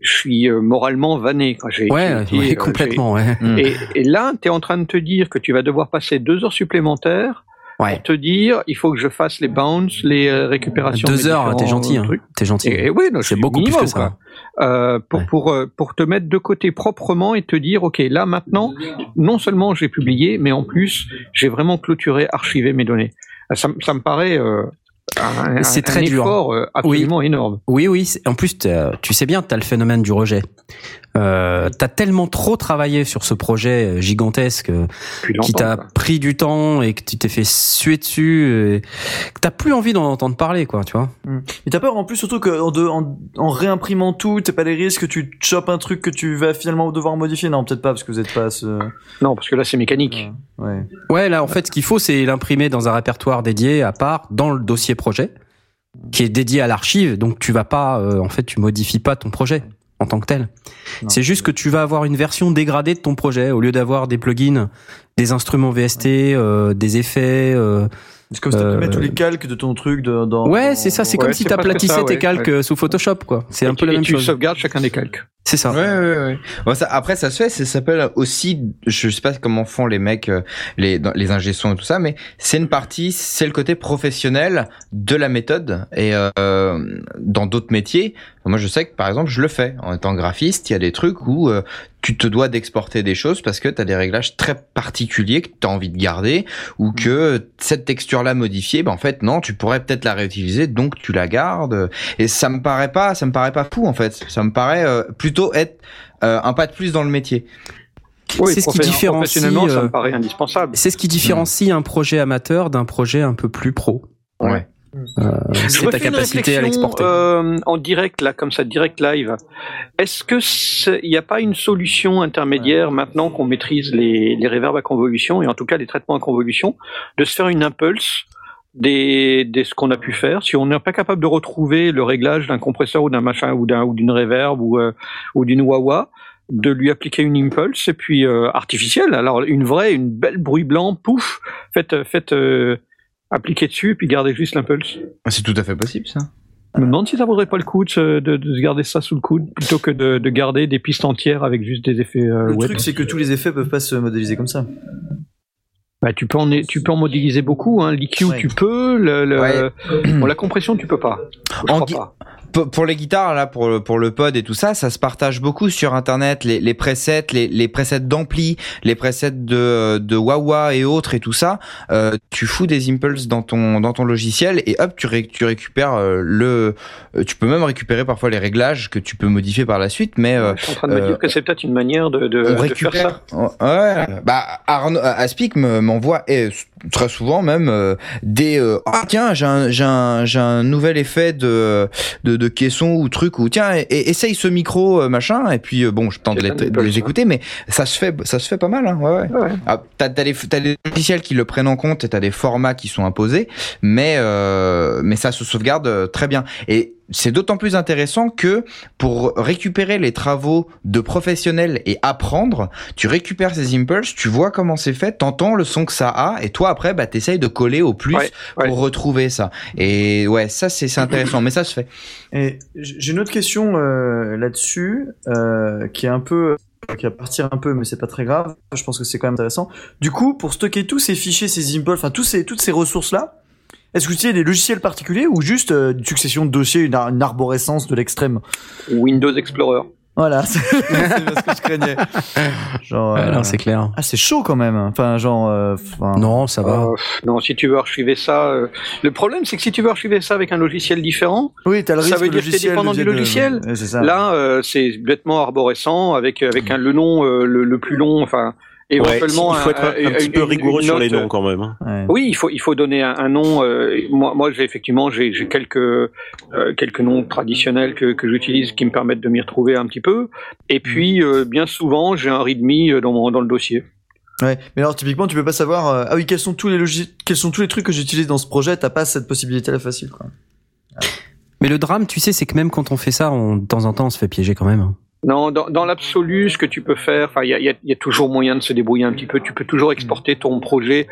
je suis euh, moralement vanné. J'ai Ouais, euh, complètement, ouais. J'ai- Et, et là, tu es en train de te dire que tu vas devoir passer deux heures supplémentaires Ouais. pour te dire, il faut que je fasse les bounces, les récupérations. Deux heures, t'es gentil, hein. T'es gentil. Et, et oui, non, C'est beaucoup plus minimum, que ça. quoi. Euh, pour, Ouais. pour, euh, pour te mettre de côté proprement et te dire, OK, là maintenant, non seulement j'ai publié, mais en plus, j'ai vraiment clôturé, archivé mes données. Euh, Ça, me- ça me paraît euh, un, C'est très un dur. effort euh, absolument énorme. Oui, oui. En plus, tu sais bien, tu as le phénomène du rejet. Euh, t'as tellement trop travaillé sur ce projet euh, gigantesque euh, qui t'a pris du temps et que tu t'es fait suer dessus, et que t'as plus envie d'en entendre parler, quoi, tu vois. Et t'as peur en plus surtout que en, de- en, en réimprimant tout, t'as pas les risques que tu chopes un truc que tu vas finalement devoir modifier. Non, peut-être pas parce que vous êtes pas à ce. Non, parce que là, c'est mécanique. Ouais. Ouais, là, en fait, ce qu'il faut, c'est l'imprimer dans un répertoire dédié à part dans le dossier projet, qui est dédié à l'archive. Donc, tu vas pas, euh, en fait, tu modifies pas ton projet en tant que tel. C'est juste que tu vas avoir une version dégradée de ton projet au lieu d'avoir des plugins, des instruments VST, euh, des effets. euh, C'est comme si tu Euh, mets tous les calques de ton truc de- dans. Ouais, c'est ça. C'est Ouais, comme si c'est tu presque aplatissais ça, tes ouais, calques ouais. sous Photoshop, quoi. C'est Et un peu tu- la et même tu chose. sauvegardes chacun des calques. C'est ça. Ouais, ouais, ouais. Bon, ça, après, ça se fait. Ça s'appelle aussi, je sais pas comment font les mecs, euh, les les ingé et tout ça, mais c'est une partie, c'est le côté professionnel de la méthode. Et euh, dans d'autres métiers, moi, je sais que par exemple, je le fais en étant graphiste. Il y a des trucs où euh, tu te dois d'exporter des choses parce que tu as des réglages très particuliers que tu as envie de garder ou que cette texture-là modifiée, ben en fait non, tu pourrais peut-être la réutiliser, donc tu la gardes. Et ça me paraît pas, ça me paraît pas fou en fait. Ça me paraît euh, plutôt être euh, un pas de plus dans le métier. Oui, C'est ce qui différencie, ça euh, me paraît indispensable. C'est ce qui différencie un projet amateur d'un projet un peu plus pro. Ouais. Je C'est ta capacité à l'exporter. euh, en direct, là, comme ça, direct live. Est-ce que il n'y a pas une solution intermédiaire maintenant qu'on maîtrise les, les reverbs à convolution et en tout cas les traitements à convolution, de se faire une impulse des, des ce qu'on a pu faire. Si on n'est pas capable de retrouver le réglage d'un compresseur ou d'un machin ou d'un ou d'une reverb ou euh, ou d'une wah de lui appliquer une impulse et puis euh, artificielle. Alors une vraie, une belle bruit blanc, pouf, faites faites euh, appliquer dessus et puis gardez juste l'impulse. C'est tout à fait possible ça. Je me demande si ça vaudrait pas le coup de, se- de, garder ça sous le coude plutôt que de, de garder des pistes entières avec juste des effets euh, Le web. truc, c'est que tous les effets peuvent pas se modéliser comme ça. Bah, tu peux en tu peux en modéliser beaucoup. Hein. Ouais. tu peux, le, le- Ouais. bon, la compression tu peux pas. Je En crois gui- pas. Pour, les guitares là, pour le, pour le pod et tout ça, ça se partage beaucoup sur internet. Les, les presets, les, les presets d'ampli, les presets de de wah et autres et tout ça. euh, tu fous des impulses dans ton dans ton logiciel et hop, tu ré- tu récupères euh, le. euh, Tu peux même récupérer parfois les réglages que tu peux modifier par la suite, mais euh, je suis en train de me euh, dire que c'est peut-être une manière de, de, on de faire récupère. ça. Ouais. Bah Arnaud Aspic me- m'envoie et très souvent même euh, des euh, ah tiens j'ai un j'ai un j'ai un nouvel effet de de, de caisson ou truc ou tiens et, essaye ce micro euh, machin et puis bon je tente de les, de écouter mais ça se fait ça se fait pas mal hein, ouais, ouais. Ouais. Ah, t'as les t'as des logiciels qui le prennent en compte et t'as des formats qui sont imposés mais euh, mais ça se sauvegarde très bien et c'est d'autant plus intéressant que pour récupérer les travaux de professionnels et apprendre, tu récupères ces impulses, tu vois comment c'est fait, t'entends le son que ça a, et toi après, bah, t'essayes de coller au plus Ouais, ouais. pour retrouver ça. Et ouais, ça c'est intéressant, mais ça se fait. Et j'ai une autre question euh, là-dessus, euh, qui est un peu, qui va partir un peu, mais c'est pas très grave. Je pense que c'est quand même intéressant. Du coup, pour stocker tous ces fichiers, ces impulses, enfin tous ces, toutes ces ressources-là, est-ce que vous utilisez des logiciels particuliers ou juste euh, une succession de dossiers, une, ar- une arborescence de l'extrême? Windows Explorer. Voilà, c'est ce que je craignais. Genre, euh, non, c'est clair. ah, c'est chaud quand même. Enfin, genre, euh, enfin, Non, ça va. Euh, non, si tu veux archiver ça, euh, le problème c'est que si tu veux archiver ça avec un logiciel différent, Oui, t'as le Ça risque veut dire que t'es logiciel dépendant du devienne, logiciel. ouais, c'est ça. là euh, c'est bêtement arborescent avec avec un le nom euh, le, le plus long, enfin Ouais, éventuellement il faut être un, un petit une- peu rigoureux sur les noms quand même. hein. Ouais. Oui, il faut il faut donner un, un nom. euh, moi, moi, j'ai effectivement j'ai j'ai quelques euh, quelques noms traditionnels que que j'utilise qui me permettent de m'y retrouver un petit peu. Et puis euh, bien souvent, j'ai un readme dans mon dans le dossier. Ouais, mais alors typiquement, tu peux pas savoir. euh, ah oui, quels sont tous les logis... quels sont tous les trucs que j'utilise dans ce projet. T'as pas cette possibilité-là facile, quoi. Mais le drame, tu sais, c'est que même quand on fait ça, on, de temps en temps, on se fait piéger quand même. Non, dans, dans l'absolu, ce que tu peux faire, il y y, y a toujours moyen de se débrouiller un petit peu. Tu peux toujours exporter ton projet.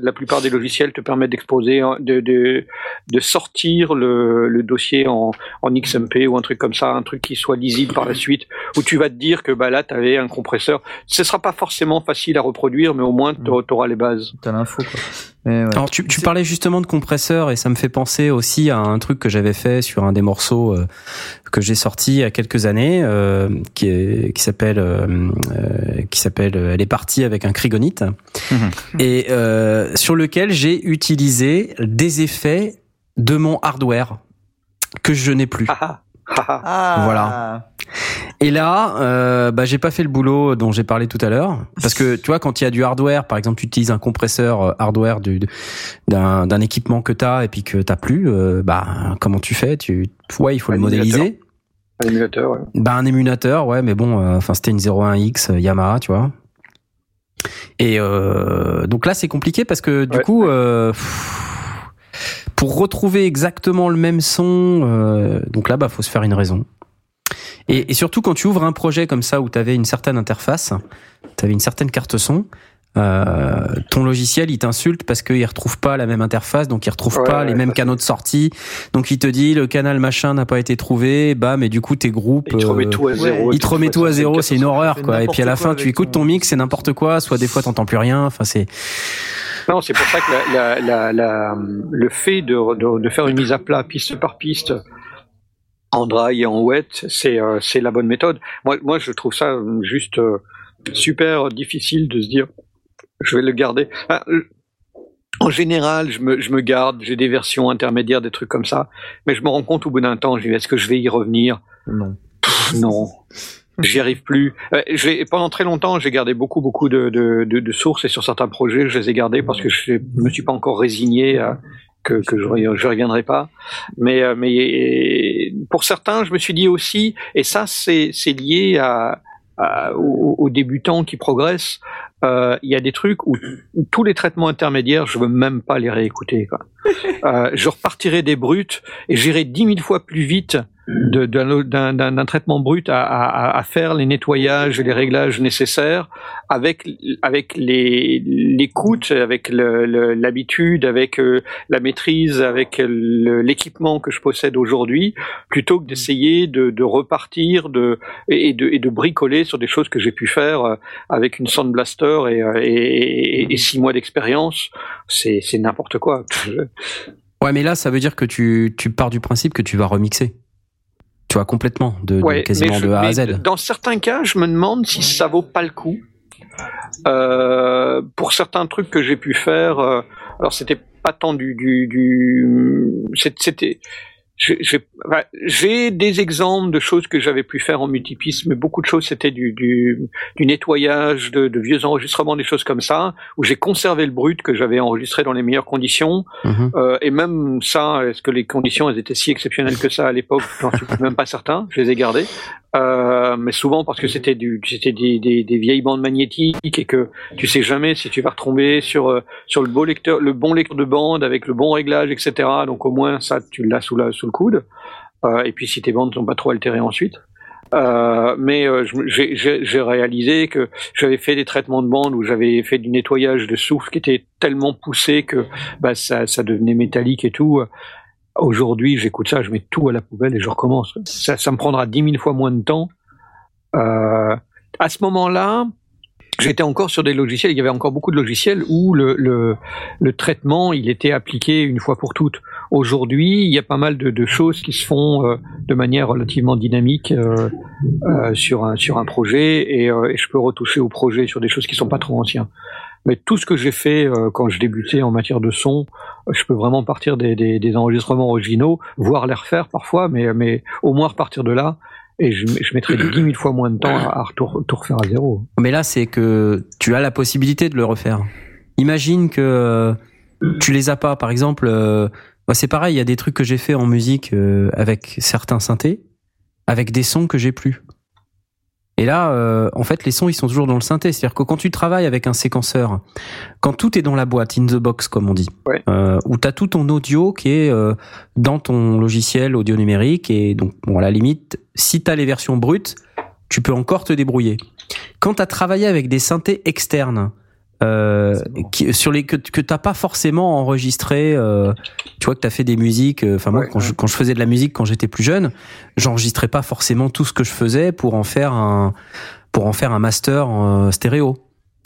La plupart des logiciels te permettent d'exposer, hein, de, de, de sortir le, le dossier en, en XMP ou un truc comme ça, un truc qui soit lisible par la suite, où tu vas te dire que bah là, tu avais un compresseur. Ce sera pas forcément facile à reproduire, mais au moins, tu auras les bases. T'as l'info, quoi. Ouais. Alors tu, tu parlais justement de compresseur et ça me fait penser aussi à un truc que j'avais fait sur un des morceaux euh, que j'ai sorti il y a quelques années euh, qui est qui s'appelle euh, qui s'appelle euh, elle est partie avec un crigonite et euh, sur lequel j'ai utilisé des effets de mon hardware que je n'ai plus. Ah, ah, Voilà. Et là, euh, bah, j'ai pas fait le boulot dont j'ai parlé tout à l'heure, parce que tu vois, quand il y a du hardware, par exemple, tu utilises un compresseur euh, hardware du- d'un équipement que t'as et puis que t'as plus, euh, bah comment tu fais? Tu, ouais, il faut Un le modéliser. Un émulateur, ouais. Bah un émulateur, ouais, mais bon, euh, enfin c'était une 01X euh, Yamaha, tu vois. Et euh, donc là, c'est compliqué parce que du Ouais. coup, euh, pff, pour retrouver exactement le même son, euh, donc là, bah faut se faire une raison. Et, et surtout quand tu ouvres un projet comme ça où tu avais une certaine interface, tu avais une certaine carte son, euh, ton logiciel, il t'insulte parce qu'il retrouve pas la même interface, donc il retrouve Ouais, pas ouais, les mêmes canaux de sortie. Donc il te dit le canal machin n'a pas été trouvé, bah mais du coup tes groupes, Il te remet euh, tout à zéro. il te remet tout à zéro, c'est une horreur quoi. Et puis à la fin, tu écoutes ton- ton mix, c'est n'importe quoi. Soit des fois t'entends plus rien. Enfin c'est Non, c'est pour ça que la, la, la, la- le fait de, de, de faire une mise à plat piste par piste en dry et en wet, c'est euh, la bonne méthode. Moi, moi, je trouve ça juste euh, super difficile de se dire, je vais le garder. Ah, en général, je me, je me garde, j'ai des versions intermédiaires, des trucs comme ça, mais je me rends compte au bout d'un temps, je dis, est-ce que je vais y revenir? Non. Pff, Non. J'y arrive plus. Euh, pendant très longtemps, j'ai gardé beaucoup, beaucoup de, de, de, de sources et sur certains projets, je les ai gardés parce que je me suis pas encore résigné à que, que je, je reviendrai pas. Mais, euh, mais pour certains, je me suis dit aussi, et ça, c'est lié à, à- aux, aux débutants qui progressent. euh, Il y a des trucs où, tous les traitements intermédiaires, je veux même pas les réécouter. Quoi. Euh, je repartirai des brutes et j'irai dix mille fois plus vite d'un traitement brut à, faire les nettoyages et les réglages nécessaires avec avec les l'écoute, avec l'habitude, avec euh, la maîtrise, avec l'équipement que je possède aujourd'hui, plutôt que d'essayer de, repartir de et de, bricoler sur des choses que j'ai pu faire euh, avec une Sound Blaster et, euh, et, et- six mois d'expérience. C'est n'importe quoi. ouais, mais là ça veut dire que tu pars du principe que tu vas remixer. Vois complètement de, quasiment je- de A à Z. Dans certains cas, je me demande si ça vaut pas le coup. Euh, pour certains trucs que j'ai pu faire, euh, alors c'était pas tant du, du, c'était, j'ai- des exemples de choses que j'avais pu faire en multipiste, mais beaucoup de choses c'était du, du, du nettoyage, de, de vieux enregistrements, des choses comme ça, où j'ai conservé le brut que j'avais enregistré dans les meilleures conditions, Mhm. euh, et même ça, est-ce que les conditions elles étaient si exceptionnelles que ça à l'époque? J'en suis même pas certain. Je les ai gardées, euh, mais souvent parce que c'était des, des, des vieilles bandes magnétiques et que tu sais jamais si tu vas retomber sur euh, sur le beau lecteur, le bon lecteur de bande avec le bon réglage, etc. Donc au moins ça, tu l'as sous la sous le coude. Euh, et puis si tes bandes sont pas trop altérées ensuite. Euh, mais euh, j'ai réalisé que j'avais fait des traitements de bande où j'avais fait du nettoyage de souffle qui était tellement poussé que bah, ça, ça devenait métallique et tout. Aujourd'hui, j'écoute ça, je mets tout à la poubelle et je recommence. Ça, ça me prendra dix mille fois moins de temps. Euh, à ce moment-là, j'étais encore sur des logiciels, il y avait encore beaucoup de logiciels où le, le, le traitement, il était appliqué une fois pour toutes. Aujourd'hui, il y a pas mal de, de choses qui se font euh, de manière relativement dynamique euh, euh, sur, un, sur un projet et, euh, et je peux retoucher au projet sur des choses qui sont pas trop anciennes. Mais tout ce que j'ai fait euh, quand je débutais en matière de son, euh, je peux vraiment partir des, des, des enregistrements originaux, voire les refaire parfois, mais, mais au moins repartir de là. Et je, je mettrai dix mille fois moins de temps à, tout, refaire à zéro. Mais là, c'est que tu as la possibilité de le refaire. Imagine que euh, tu les as pas. Par exemple, euh, c'est pareil. Il y a des trucs que j'ai fait en musique euh, avec certains synthés, avec des sons que j'ai plus. Et là, euh, en fait, les sons, ils sont toujours dans le synthé. C'est-à-dire que quand tu travailles avec un séquenceur, quand tout est dans la boîte, in the box, comme on dit, Ouais. euh, où tu as tout ton audio qui est euh, dans ton logiciel audio numérique, et donc, bon, à la limite, si tu as les versions brutes, tu peux encore te débrouiller. Quand tu as travaillé avec des synthés externes, euh, bon. qui, sur les que, que t'as pas forcément enregistré, euh, tu vois que t'as fait des musiques. euh, Enfin moi, Ouais, quand, Je, quand je faisais de la musique quand j'étais plus jeune, j'enregistrais pas forcément tout ce que je faisais pour en faire un pour en faire un master en stéréo.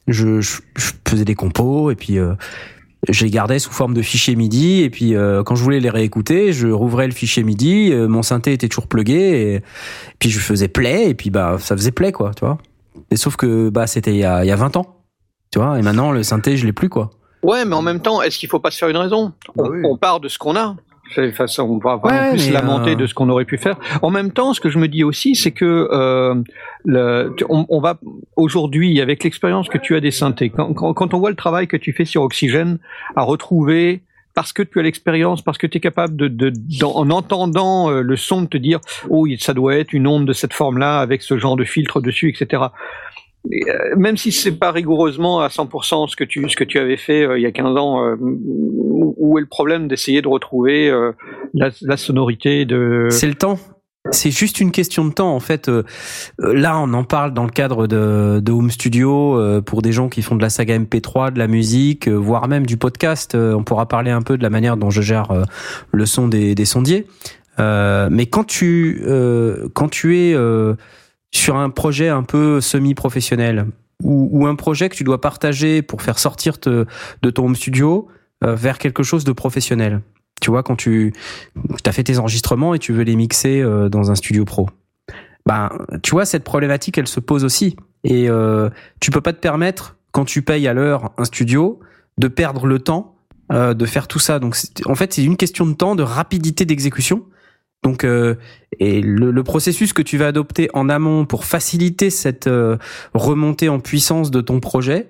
Je, je, je faisais des compos et puis euh, je les gardais sous forme de fichiers MIDI et puis euh, quand je voulais les réécouter, je rouvrais le fichier MIDI, euh, mon synthé était toujours plugué et puis je faisais play et puis bah ça faisait play quoi, tu vois. Et sauf que bah c'était il y a, il y a 20 ans. Tu vois, et maintenant le synthé, je l'ai plus quoi. Ouais, mais en même temps, est-ce qu'il faut pas se faire une raison? On, Ah oui. on part de ce qu'on a. Enfin, on va Ouais, non plus se lamenter euh, de ce qu'on aurait pu faire. En même temps, ce que je me dis aussi, c'est que euh, le, on, on va aujourd'hui, avec l'expérience que tu as des synthés, quand, quand, quand on voit le travail que tu fais sur Oxygène, à retrouver parce que tu as l'expérience, parce que tu es capable de, de en entendant euh, le son de te dire oh ça doit être une onde de cette forme-là avec ce genre de filtre dessus, etc. Euh, même si c'est pas rigoureusement à 100% ce que tu ce que tu avais fait euh, il y a 15 ans, euh, où, est le problème d'essayer de retrouver la, sonorité de C'est le temps. c'est juste une question de temps en fait. Là, on en parle dans le cadre de, de Home Studio pour des gens qui font de la saga MP3, de la musique, voire même du podcast. On pourra parler un peu de la manière dont je gère le son des, des sondiers. Mais quand tu quand tu es sur un projet un peu semi-professionnel ou, ou un projet que tu dois partager pour faire sortir te- de ton home studio euh, vers quelque chose de professionnel. Tu vois, quand tu as fait tes enregistrements et tu veux les mixer euh, dans un studio pro. Ben, tu vois, cette problématique, elle se pose aussi. Et euh, tu peux pas te permettre, quand tu payes à l'heure un studio, de perdre le temps euh, de faire tout ça. Donc, en fait, c'est une question de temps, de rapidité d'exécution. Donc, euh, et le, le processus que tu vas adopter en amont pour faciliter cette euh, remontée en puissance de ton projet,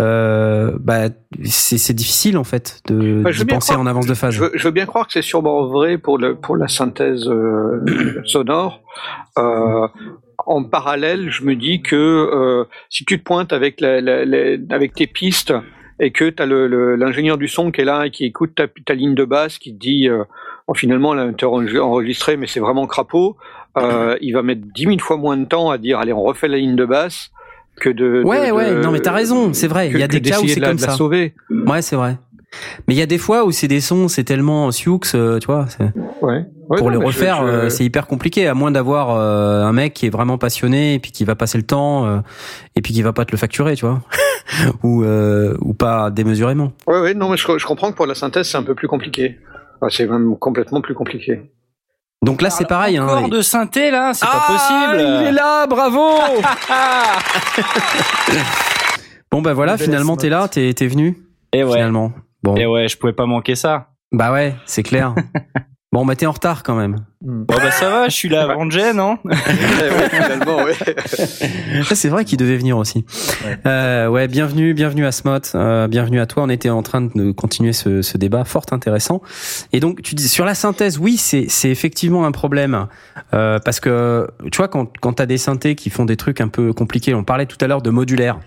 euh, bah, c'est difficile en fait de Bah, penser croire- en avance de phase. Je, veux- je veux bien croire que c'est sûrement vrai pour, le, pour la synthèse euh, sonore. Euh, en parallèle, je me dis que si tu te pointes avec, la, la- la- avec tes pistes et que tu as l'ingénieur du son qui est là et qui écoute ta, ta ligne de basse, qui te dit oh, finalement là, t'es enregistré mais c'est vraiment crapaud, euh, il va mettre dix mille fois moins de temps à dire allez on refait la ligne de basse que de... de- Ouais, ouais, de- non mais t'as raison, c'est vrai. Il y a des cas où c'est de la- comme la ça. sauver. Ouais, c'est vrai. Mais il y a des fois où c'est des sons, c'est tellement sioux, euh, tu vois. Ouais. Ouais, pour non, les refaire, je- euh, c'est hyper compliqué, à moins d'avoir euh, un mec qui est vraiment passionné et puis qui va passer le temps euh, et puis qui va pas te le facturer, tu vois, ou euh, ou pas démesurément. Ouais, ouais, non, mais je, je comprends que pour la synthèse, c'est un peu plus compliqué. Enfin, c'est même complètement plus compliqué. Donc là, c'est pareil. Hein, Encore de synthé là, c'est pas possible. Il est là, bravo. bon bah voilà, finalement t'es là, t'es t'es venu. Et ouais. Finalement. Bon. Et ouais, je pouvais pas manquer ça. Bah ouais, c'est clair. bon, bah t'es en retard quand même. Hmm. Bon bah ça va, je suis là avant Jen, non finalement, ouais. Ça, c'est vrai qu'il devait venir aussi. Ouais, euh, ouais bienvenue, bienvenue à Smot, euh, bienvenue à toi. On était en train de continuer ce, ce débat fort intéressant. Et donc, tu dis sur la synthèse, oui, c'est c'est effectivement un problème euh, parce que tu vois quand quand t'as des synthés qui font des trucs un peu compliqués, on parlait tout à l'heure de modulaire.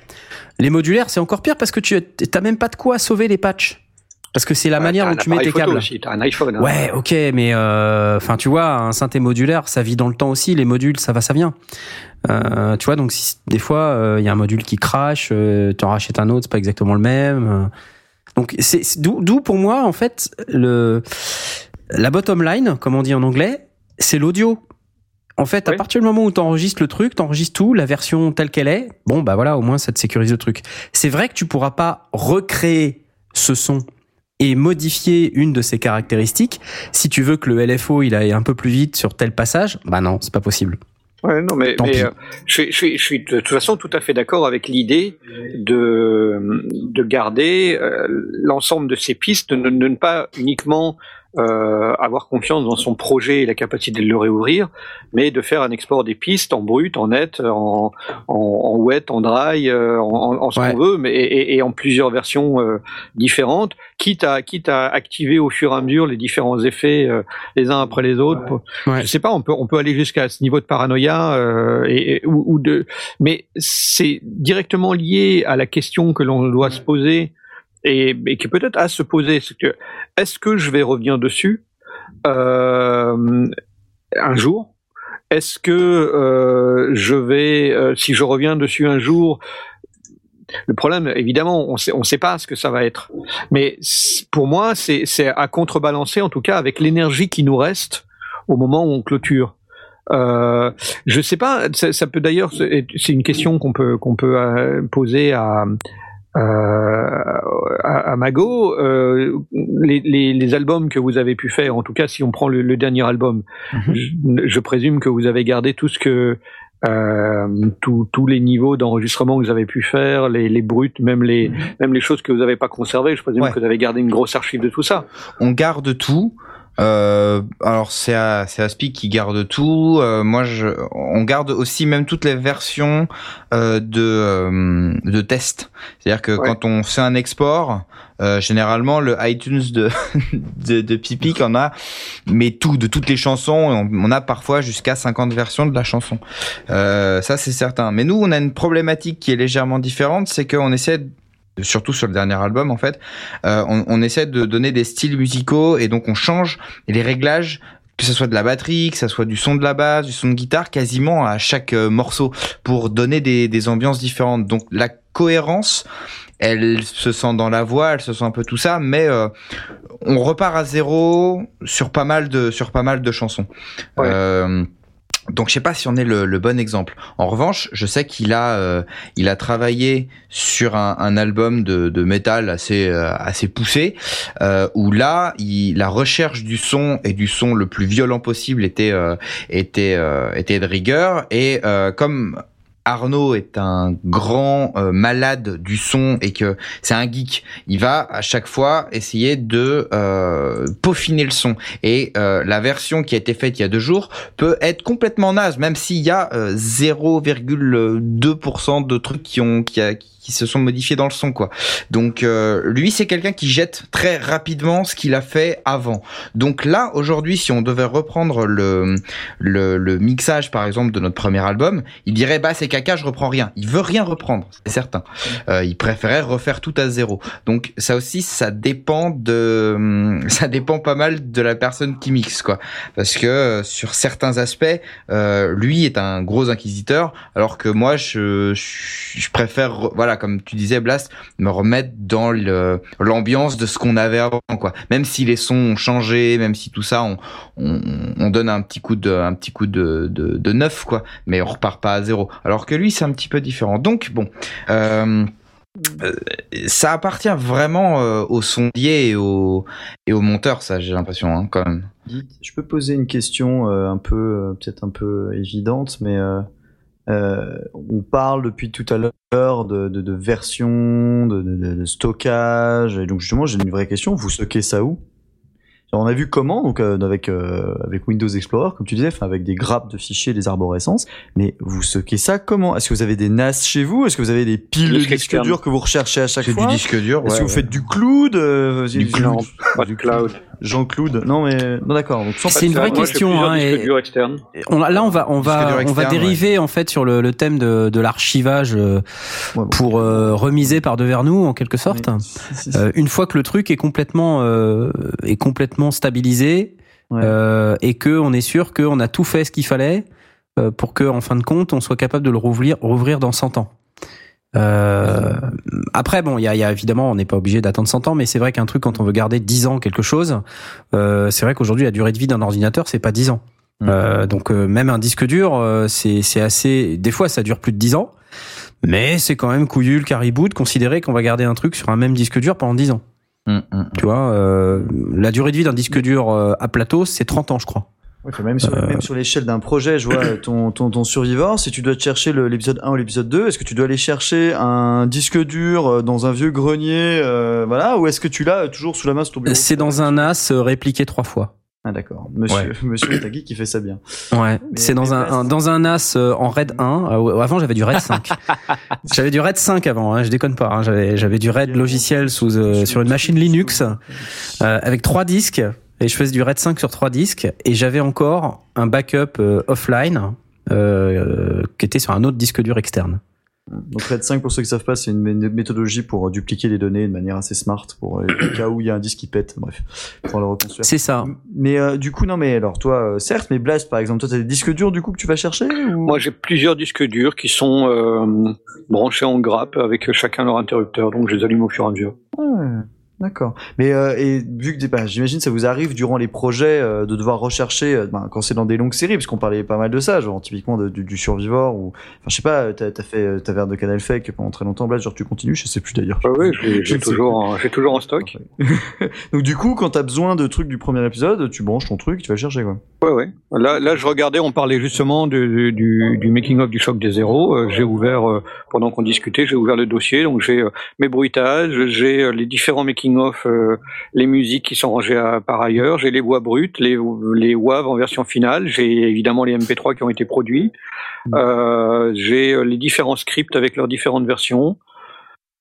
Les modulaires, c'est encore pire parce que tu t'as même pas de quoi sauver les patchs. Parce que c'est la Ouais, manière un tu mets tes câbles. Aussi, t'as un iPhone. hein. Ouais, ok, mais euh, enfin, tu vois, un synthé modulaire, ça vit dans le temps aussi. Les modules, ça va, ça vient. Euh, tu vois, donc si, des fois, il y a un module qui crache, euh, tu en rachètes un autre, c'est pas exactement le même. euh. Donc, c'est d'où pour moi, en fait, le la bottom line, comme on dit en anglais, c'est l'audio. En fait, à partir du moment où tu enregistres le truc, tu enregistres tout, la version telle qu'elle est, bon, bah voilà, au moins ça te sécurise le truc. C'est vrai que tu pourras pas recréer ce son et modifier une de ses caractéristiques si tu veux que le LFO il aille un peu plus vite sur tel passage. Bah non, c'est pas possible. Ouais, non, mais, euh, je, suis- je, suis- je suis de toute façon tout à fait d'accord avec l'idée de, de garder euh, l'ensemble de ces pistes, de ne pas uniquement euh, avoir confiance dans son projet et la capacité de le réouvrir, mais de faire un export des pistes en brut, en net, en, en, en wet, en dry, euh, en, en- ce Ouais. qu'on veut, mais et, et en plusieurs versions euh, différentes, quitte à quitte à activer au fur et à mesure les différents effets euh, les uns après les autres. Ouais. je sais pas, on peut on peut aller jusqu'à ce niveau de paranoïa euh, et, et- ou, ou de, mais c'est directement lié à la question que l'on doit se poser et, qui peut-être à se poser, est-ce que je vais revenir dessus euh, un jour? Est-ce que euh, je vais, euh, si je reviens dessus un jour, le problème, évidemment, on on sait pas ce que ça va être. Mais pour moi, c'est à contrebalancer, en tout cas, avec l'énergie qui nous reste au moment où on clôture. Euh, je sais pas. Ça, ça peut d'ailleurs. C'est une question qu'on peut qu'on peut poser à. Euh, à, à Mago, euh, les, les, les albums que vous avez pu faire, en tout cas si on prend le, le dernier album, je, je présume que vous avez gardé tout ce que euh, tous les niveaux d'enregistrement que vous avez pu faire, les, les brutes, même les même les choses que vous n'avez pas conservées. Je présume Ouais. que vous avez gardé une grosse archive de tout ça. on garde tout. Euh, alors c'est c'est Aspic qui garde tout. Euh, moi je on garde aussi même toutes les versions euh, de euh, de test. C'est-à-dire que Ouais. quand on fait un export, euh, généralement le iTunes de de, de Pipic en a mais tout de toutes les chansons. On, on a parfois jusqu'à 50 versions de la chanson. Euh, ça c'est certain. Mais nous on a une problématique qui est légèrement différente, c'est qu'on essaie de- surtout sur le dernier album en fait, euh, on, on essaie de donner des styles musicaux et donc on change les réglages que ce soit de la batterie, que ce soit du son de la basse, du son de guitare, quasiment à chaque euh, morceau pour donner des, des ambiances différentes. Donc la cohérence, elle se sent dans la voix, elle se sent un peu tout ça, mais euh, on repart à zéro sur pas mal de sur pas mal de chansons. Ouais. Donc je sais pas si on est le, le bon exemple. En revanche, je sais qu'il a euh, il a travaillé sur un, un album de, de métal assez euh, assez poussé euh, où là il, la recherche du son et du son le plus violent possible était euh, était euh, était de rigueur et euh, comme Arnaud est un grand euh, malade du son et que c'est un geek, il va à chaque fois essayer de euh, peaufiner le son. Et euh, la version qui a été faite il y a deux jours peut être complètement naze, même s'il y a euh, 0,2% de trucs qui ont qui se sont modifiés dans le son quoi. Donc euh, lui c'est quelqu'un qui jette très rapidement ce qu'il a fait avant. Donc là aujourd'hui si on devait reprendre le, le mixage par exemple de notre premier album, il dirait bah c'est caca je reprends rien. Il veut rien reprendre c'est certain. Euh, il préférait refaire tout à zéro. Donc ça aussi ça dépend de hum, ça dépend pas mal de la personne qui mixe quoi. Parce que euh, sur certains aspects lui est un gros inquisiteur alors que moi je je, préfère re- comme tu disais Blast me remettre dans l'ambiance de ce qu'on avait avant quoi. Même si les sons ont changé même si tout ça on on, on donne un petit coup de un petit coup de, neuf quoi. Mais on repart pas à zéro. Alors que lui c'est un petit peu différent. Donc bon euh, euh, ça appartient vraiment euh, au sondier et au et au monteur ça j'ai l'impression hein, quand même. Je peux poser une question un peu, peut-être un peu évidente, mais euh, on parle depuis tout à l'heure de, de, de version, de, de, stockage, et donc justement j'ai une vraie question, vous stockez ça où? On a vu comment, donc euh, avec euh, avec Windows Explorer, comme tu disais, enfin avec des grappes de fichiers, des arborescences. Mais vous stockez ça comment? Est-ce que vous avez des NAS chez vous? Est-ce que vous avez des piles de Disque disques durs que vous recherchez à chaque c'est fois? du disque dur Est-ce ouais, que vous ouais. faites du cloud euh, Du cloud, pas du cloud. Jean-Claude? Non mais non d'accord. C'est une vraie Moi, question, hein, et-. On, là, on va, on va, on va dériver en fait sur le, le thème de, de l'archivage euh, Ouais, bon. pour euh, remiser par devers nous en quelque sorte. Oui. Euh, une fois que le truc est complètement euh, est complètement stabilisé Ouais. euh, et que on est sûr qu'on a tout fait ce qu'il fallait euh, pour que en fin de compte on soit capable de le rouvrir rouvrir dans 100 ans. Euh, après bon il y a, il y a évidemment on n'est pas obligé d'attendre 100 ans mais c'est vrai qu'un truc quand on veut garder 10 ans quelque chose euh, c'est vrai qu'aujourd'hui la durée de vie d'un ordinateur c'est pas 10 ans. Euh, donc même un disque dur c'est c'est assez des fois ça dure plus de 10 ans mais c'est quand même couillu le caribou de considérer qu'on va garder un truc sur un même disque dur pendant 10 ans. Hum, hum. Tu vois, euh, la durée de vie d'un disque dur euh, à plateau, c'est 30 ans, je crois. Même sur, même sur l'échelle d'un projet, je vois euh, ton, ton, ton Survivor, si tu dois te chercher l'épisode 1 ou l'épisode 2, est-ce que tu dois aller chercher un disque dur euh, dans un vieux grenier, euh, voilà, ou est-ce que tu l'as euh, toujours sous la main sur ton bureau C'est dans un NAS euh, répliqué trois fois. Ah d'accord, monsieur, monsieur Tagui qui fait ça bien. Ouais. C'est dans un, ouais, un- dans un NAS euh, en RAID 1. Euh, avant, j'avais du RAID 5. j'avais du RAID 5 avant. Hein, je déconne pas. Hein, j'avais j'avais du RAID logiciel sous euh, sur une machine Linux euh, avec trois disques. Et je faisais du RAID 5 sur trois disques. Et j'avais encore un backup offline qui était sur un autre disque dur externe. Donc RAID 5, pour ceux qui savent pas, c'est une mé- méthodologie pour euh, dupliquer les données de manière assez smart, pour euh, le cas où il y a un disque qui pète, bref, pour le reconstruire. C'est ça. Mais euh, du coup, non mais alors toi, euh, certes, mais Blast par exemple, toi t'as des disques durs du coup que tu vas chercher ou... Moi, j'ai plusieurs disques durs qui sont euh, branchés en grappe avec chacun leur interrupteur, donc je les allume au fur et à mesure. Ouais, D'accord. Mais euh, et vu que bah, j'imagine ça vous arrive durant les projets euh, de devoir rechercher euh, ben, quand c'est dans des longues séries, parce qu'on parlait pas mal de ça, genre typiquement de- du, du Survivor ou enfin je sais pas, t'as as fait euh, ta verre de Canal Fake pendant très longtemps, Blast, genre tu continues, je sais plus d'ailleurs. Ah oui, j'ai toujours, en- j'ai toujours en stock. Donc du coup, quand t'as besoin de trucs du premier épisode, tu branches ton truc, tu vas le chercher quoi. Ouais, ouais. Là, là, je regardais, on parlait justement du, du, du making of du choc des zéros. J'ai ouvert pendant qu'on discutait, j'ai ouvert le dossier, donc j'ai mes bruitages, j'ai les différents making of, euh, les musiques qui sont rangées à- par ailleurs, j'ai les voix brutes, les les WAV en version finale, j'ai évidemment les MP3 qui ont été produits, euh, j'ai euh, les différents scripts avec leurs différentes versions.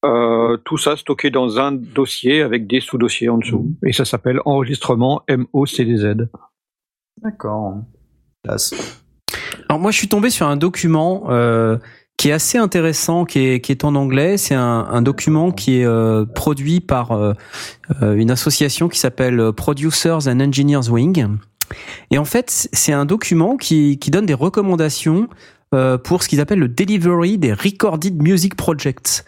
Euh, tout ça stocké dans un dossier avec des sous-dossiers en dessous. Et ça s'appelle enregistrement MOCDZ. D'accord. Classe. Alors moi, je suis tombé sur un document euh, qui est assez intéressant, qui est, qui est en anglais. C'est un, document qui est euh, produit par euh, euh, une association qui s'appelle Producers and Engineers Wing. Et en fait, c'est un document qui, qui donne des recommandations euh, pour ce qu'ils appellent le delivery des recorded music projects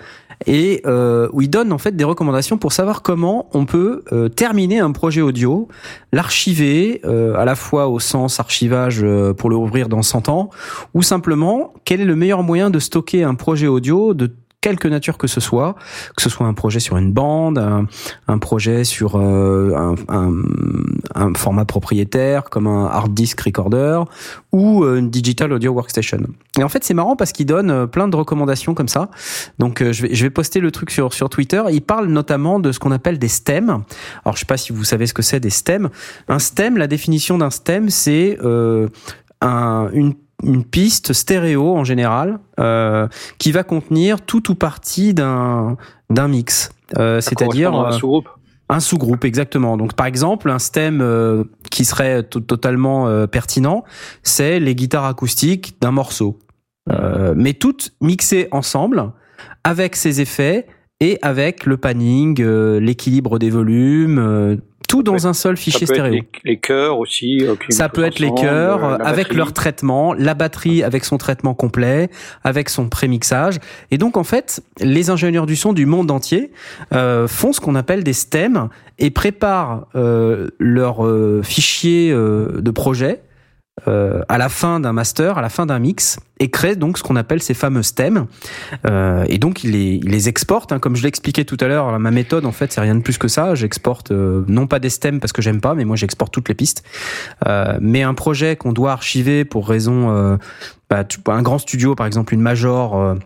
et euh, où il donne en fait des recommandations pour savoir comment on peut euh, terminer un projet audio, l'archiver euh, à la fois au sens archivage euh, pour le rouvrir dans 100 ans ou simplement quel est le meilleur moyen de stocker un projet audio de quelque nature que ce soit, que ce soit un projet sur une bande, un, un projet sur euh, un, un, un format propriétaire comme un hard disk recorder ou euh, une digital audio workstation. Et en fait, c'est marrant parce qu'il donne euh, plein de recommandations comme ça. Donc, euh, je vais je vais poster le truc sur sur Twitter. Il parle notamment de ce qu'on appelle des stems. Alors, je sais pas si vous savez ce que c'est des stems. Un stem, la définition d'un stem, c'est euh, un, une une piste stéréo en général euh, qui va contenir tout ou partie d'un d'un mix. Euh, C'est-à-dire un euh, sous-groupe. un sous-groupe, exactement. Donc, par exemple, un stem euh, qui serait to- totalement euh, pertinent, c'est les guitares acoustiques d'un morceau. Euh, mais toutes mixées ensemble, avec ses effets et avec le panning, l'équilibre des volumes, euh, tout dans un seul Ça fichier peut être stéréo. les, les chœurs aussi. euh, Ça peut être les chœurs euh, avec leur traitement, la batterie avec son traitement complet, avec son prémixage. Et donc en fait, les ingénieurs du son du monde entier euh, font ce qu'on appelle des stems et préparent euh, leurs euh, fichiers euh, de projet euh, à la fin d'un master, à la fin d'un mix, et créent donc ce qu'on appelle ces fameux stems. Euh, et donc ils les, ils les exportent, hein, comme je l'expliquais tout à l'heure. Ma méthode, en fait, c'est rien de plus que ça. J'exporte euh, non pas des stems parce que j'aime pas, mais moi j'exporte toutes les pistes. Mais un projet qu'on doit archiver pour raison, bah, un grand studio, par exemple une major.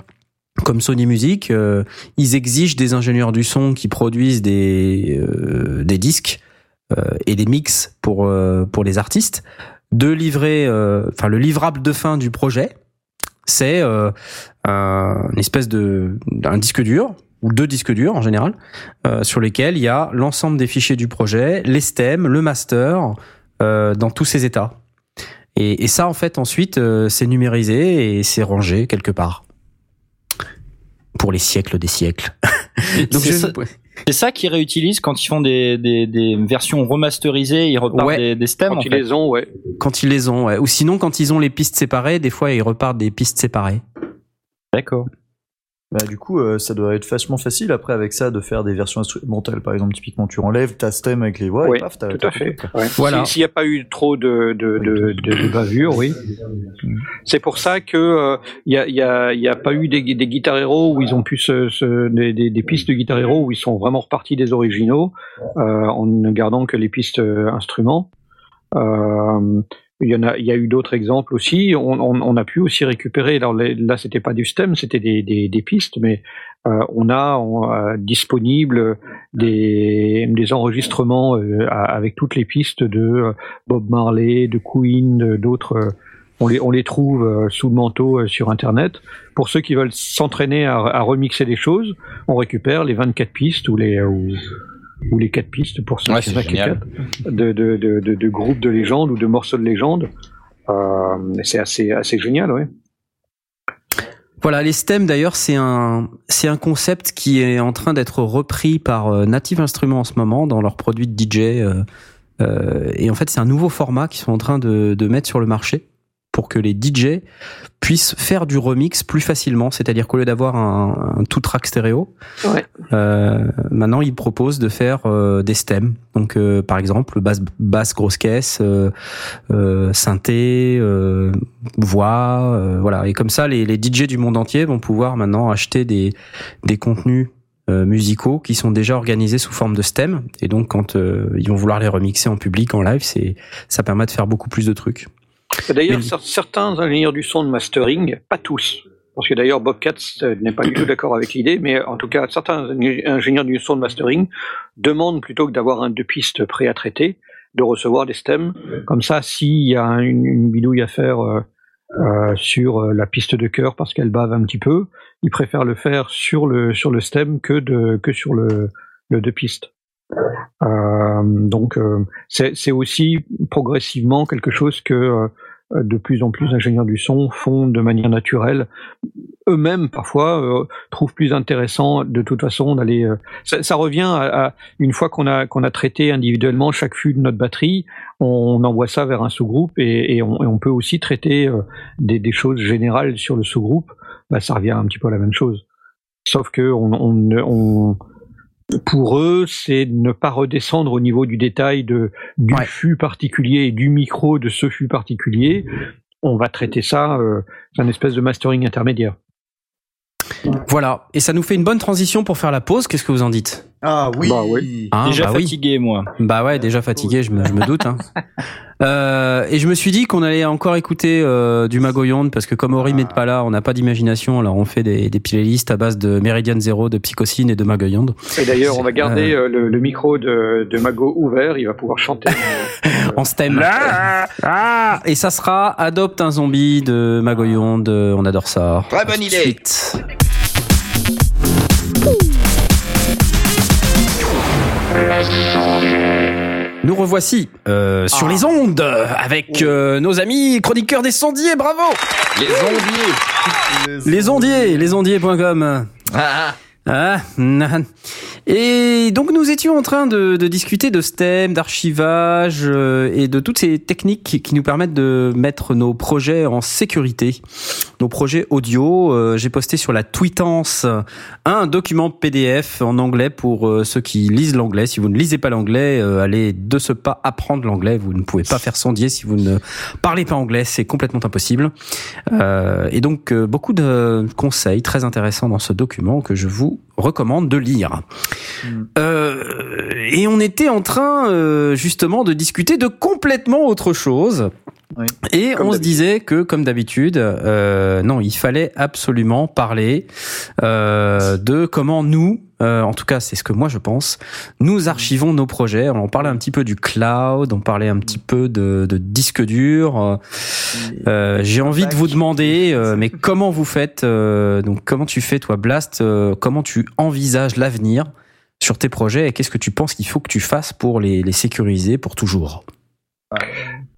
comme Sony Music, ils exigent des ingénieurs du son qui produisent des, disques et des mix pour les artistes de livrer, euh, enfin le livrable de fin du projet, c'est euh, un, une espèce de un disque dur ou deux disques durs en général euh, sur lesquels il y a l'ensemble des fichiers du projet, les stems, le master euh, dans tous ces états. Et, et ça en fait ensuite euh, c'est numérisé et c'est rangé quelque part pour les siècles des siècles. Donc je- c'est ça qu'ils réutilisent quand ils font des, des, des versions remasterisées, ils repartent Ouais. des, des stems. Quand en ils fait. les ont, ouais. quand ils les ont, ouais. ou sinon quand ils ont les pistes séparées, des fois ils repartent des pistes séparées. D'accord. Bah, du coup, euh, ça doit être vachement facile après avec ça de faire des versions instrumentales. Par exemple, typiquement, tu enlèves ta stem avec les voix Oui, et paf, t'as Tout à fait. ouais. Voilà. Si- S'il n'y a pas eu trop de, de, de, de, de bavures, oui. C'est pour ça que euh, il y, a, il y, a, il y a pas eu des, des Guitar Hero où ils ont pu se, se- des, des, des pistes de Guitar Hero où ils sont vraiment repartis des originaux euh, en ne gardant que les pistes euh, instruments. Euh, il y a, eu d'autres exemples aussi. On, a pu aussi récupérer. Alors là, c'était pas du stem, c'était des, pistes, mais euh, on a euh, disponible des, enregistrements euh, avec toutes les pistes de Bob Marley, de Queen, d'autres. on les, trouve sous le manteau sur Internet. Pour ceux qui veulent s'entraîner à, remixer des choses, on récupère les 24 pistes ou les ou les 4 pistes pour ceux Ouais, qui c'est en ont que génial. quatre, de, de, de, de, de groupes de légendes ou de morceaux de légende. Euh, c'est assez, assez génial, ouais. Voilà, les stems d'ailleurs, c'est un c'est un concept qui est en train d'être repris par euh, Native Instruments en ce moment dans leurs produits de DJ. euh, euh, et en fait, c'est un nouveau format qu'ils sont en train de, de mettre sur le marché pour que les DJ puissent faire du remix plus facilement. C'est-à-dire qu'au lieu d'avoir un, un tout track stéréo, Ouais. euh, maintenant ils proposent de faire euh, des stems. Donc, euh, par exemple, basse, basse grosse caisse, euh, euh, synthé, euh, voix, euh, voilà. Et comme ça, les, les DJ du monde entier vont pouvoir maintenant acheter des, des contenus musicaux qui sont déjà organisés sous forme de stem. Et donc, quand euh, ils vont vouloir les remixer en public, en live, c'est ça permet de faire beaucoup plus de trucs. D'ailleurs, Mais- certains ingénieurs du son de mastering, pas tous, parce que d'ailleurs Bobcat euh, n'est pas du tout d'accord avec l'idée, mais en tout cas, certains ingé- ingénieurs du son de mastering demandent plutôt que d'avoir un deux pistes prêt à traiter, de recevoir des stems. Comme ça, s'il y a un- une, une bidouille à faire euh, euh, sur euh, la piste de cœur parce qu'elle bave un petit peu, ils préfèrent le faire sur le sur le stem que de que sur le, le deux pistes. Euh, donc euh, c'est aussi progressivement quelque chose que euh, de plus en plus d'ingénieurs du son font de manière naturelle. eux-mêmes parfois trouvent plus intéressant de toute façon d'aller. ça, revient à, une fois qu'on a qu'on a traité individuellement chaque flux de notre batterie, on, envoie ça vers un sous-groupe et, on, peut aussi traiter des, choses générales sur le sous-groupe. Bah, ça revient un petit peu à la même chose. Sauf que on, on, ne- on- pour eux, c'est ne pas redescendre au niveau du détail de du Ouais. flux particulier et du micro de ce flux particulier. On va traiter ça, euh, c'est un espèce de mastering intermédiaire. Voilà. Et ça nous fait une bonne transition pour faire la pause. Qu'est-ce que vous en dites? Ah oui. Bah Hein, Déjà bah oui. fatigué, moi. Bah ouais, déjà fatigué, je me, je me doute. Hein. Euh, et je me suis dit qu'on allait encore écouter euh, du Magoyonde parce que comme Ori n'est pas là, on n'a pas d'imagination. Alors on fait des, des playlists à base de Meridian Zero, de Psychocine et de Magoyonde Et d'ailleurs, on va garder euh, le, le micro de, de Mago ouvert, il va pouvoir chanter. en stem. Ah et ça sera Adopte un zombie de Magoyonde. On adore ça. Très bonne idée. suite. Nous revoici euh, sur les ondes avec euh, nos amis chroniqueurs des sondiers, bravo. Les ondiers. Les ondiers, lesondiers.com. Ah, Ah, et donc nous étions en train de, de discuter de STEM, d'archivage euh, et de toutes ces techniques qui, nous permettent de mettre nos projets en sécurité. Nos projets audio, euh, j'ai posté sur la Tweetance un document PDF en anglais pour euh, ceux qui lisent l'anglais. Si vous ne lisez pas l'anglais, allez de ce pas apprendre l'anglais. Vous ne pouvez pas faire sondier si vous ne parlez pas anglais, c'est complètement impossible. Et donc beaucoup de conseils très intéressants dans ce document que je vous recommande de lire. Mm. Euh, et on était en train euh, justement de discuter de complètement autre chose. Oui. Et Comme on se disait que, comme d'habitude, euh, non, il fallait absolument parler de comment nous, euh, en tout cas c'est ce que moi je pense, nous archivons nos projets. On parlait un petit peu du cloud, on parlait un petit peu de, de disque dur. Euh, J'ai envie de vous demander, euh, mais comment vous faites euh, Donc, comment tu fais, toi, Blast euh, Comment tu envisages l'avenir sur tes projets et qu'est-ce que tu penses qu'il faut que tu fasses pour les, les sécuriser pour toujours?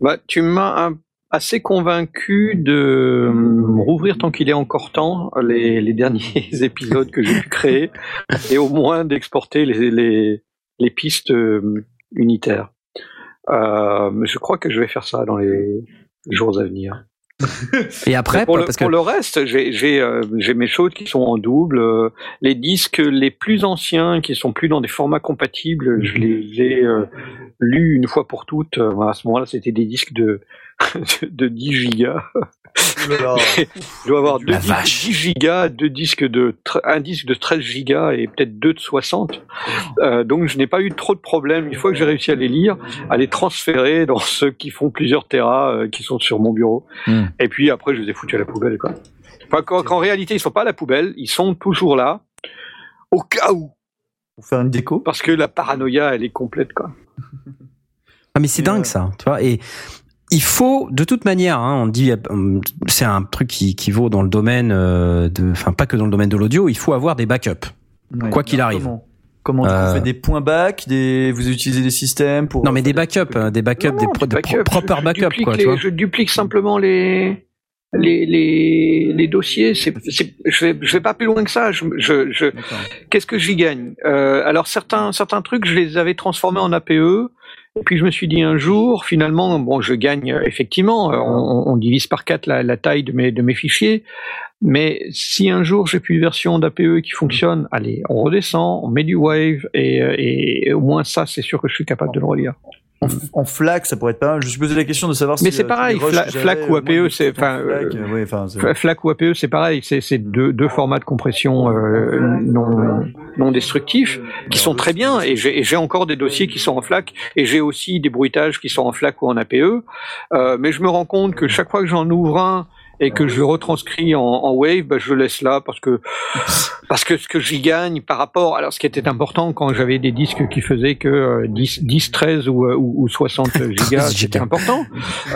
Bah, tu m'as un- assez convaincu de hum, rouvrir tant qu'il est encore temps les, les derniers épisodes que j'ai pu créer et au moins d'exporter les, les, les pistes euh, unitaires. Euh, je crois que je vais faire ça dans les jours à venir. Et après, pour, le, parce que pour le reste, j'ai euh, mes choses qui sont en double. euh, les disques les plus anciens, qui sont plus dans des formats compatibles, je les ai euh, lus une fois pour toutes. Euh, À ce moment-là, c'était des disques de, de 10 gigas. Je dois avoir deux La disques vache. de 10 gigas, deux disques de un disque de 13 gigas et peut-être deux de 60. Euh, donc je n'ai pas eu trop de problèmes. Une fois que j'ai réussi à les lire, à les transférer dans ceux qui font plusieurs terras, euh, qui sont sur mon bureau. Hmm. Et puis après, je les ai foutus à la poubelle. Quoi. Enfin, qu'en qu'en réalité, ils sont pas à la poubelle, ils sont toujours là, au cas où, Pour faire une déco. parce que la paranoïa, elle est complète. Quoi. Ah mais c'est dingue euh, ça, tu vois. Et il faut, de toute manière, hein, on dit, euh, c'est un truc qui, qui vaut dans le domaine euh, de, enfin pas que dans le domaine de l'audio, il faut avoir des backups. Ouais. Quoi qu'il arrive. Comment, Comment tu Euh, fais des points back, des vous utilisez des systèmes pour Non mais des backups, des backups, Non, des, pro- proper backups duplique quoi, tu les- vois. Je duplique simplement les les les, les dossiers. Je vais je vais pas plus loin que ça. Je, je, je D'accord. qu'est-ce que j'y gagne? Euh, Alors certains certains trucs, je les avais transformés en APE. Et puis je me suis dit un jour, finalement, bon, je gagne euh, effectivement. euh, On, divise par quatre la, taille de mes fichiers. Mais si un jour j'ai plus de version d'APE qui fonctionne, allez, on redescend, on met du wave euh, et, au moins ça, c'est sûr que je suis capable de le relire. En, en FLAC, ça pourrait être pas mal. Je me suis posé la question de savoir Mais si. c'est euh, pareil, Fla- FLAC ou APE, c'est- enfin, FLAC, euh, ouais, enfin, c'est- F- FLAC ou APE, c'est pareil, c'est c'est deux, deux formats de compression euh, non, non destructifs qui sont très bien. Et j'ai et j'ai encore des dossiers qui sont en FLAC et j'ai aussi des bruitages qui sont en FLAC ou en APE. Euh, mais je me rends compte que chaque fois que j'en ouvre un et que je retranscris en, en Wave, bah, je le laisse là parce que parce que ce que j'y gagne par rapport, alors ce qui était important quand j'avais des disques qui faisaient que euh, 10, 10 13 ou, ou, ou 60 gigas, c'était important.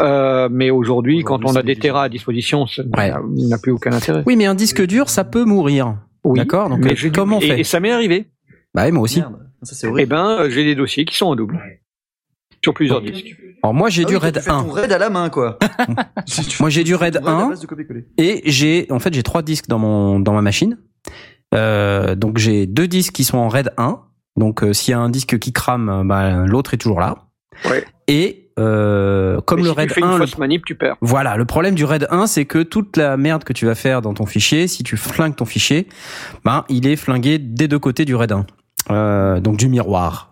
Euh, mais aujourd'hui, quand on a des terras à disposition, ça Ouais. n'a- plus aucun intérêt. Oui mais un disque dur ça peut mourir. Oui, D'accord, donc, mais euh, comment on fait et ça m'est arrivé. Bah oui, moi aussi. Merde, ça c'est Eh ben, euh, j'ai des dossiers qui sont en double. Sur plusieurs disques. Alors moi j'ai Ah du oui, RAID tu fais 1. ton raid à la main, quoi. Moi j'ai du RAID Ouais, à 1 base de copier-coller. et j'ai en fait j'ai trois disques dans mon dans ma machine. Euh, donc j'ai deux disques qui sont en RAID 1. Donc euh, s'il y a un disque qui crame, euh, bah, l'autre est toujours là. Ouais. Et euh, comme Et le si RAID tu fais 1, une le fausse manip, tu perds. Voilà, le problème du RAID 1, c'est que toute la merde que tu vas faire dans ton fichier, si tu flingues ton fichier, ben il est flingué des deux côtés du RAID 1, Euh, donc du miroir.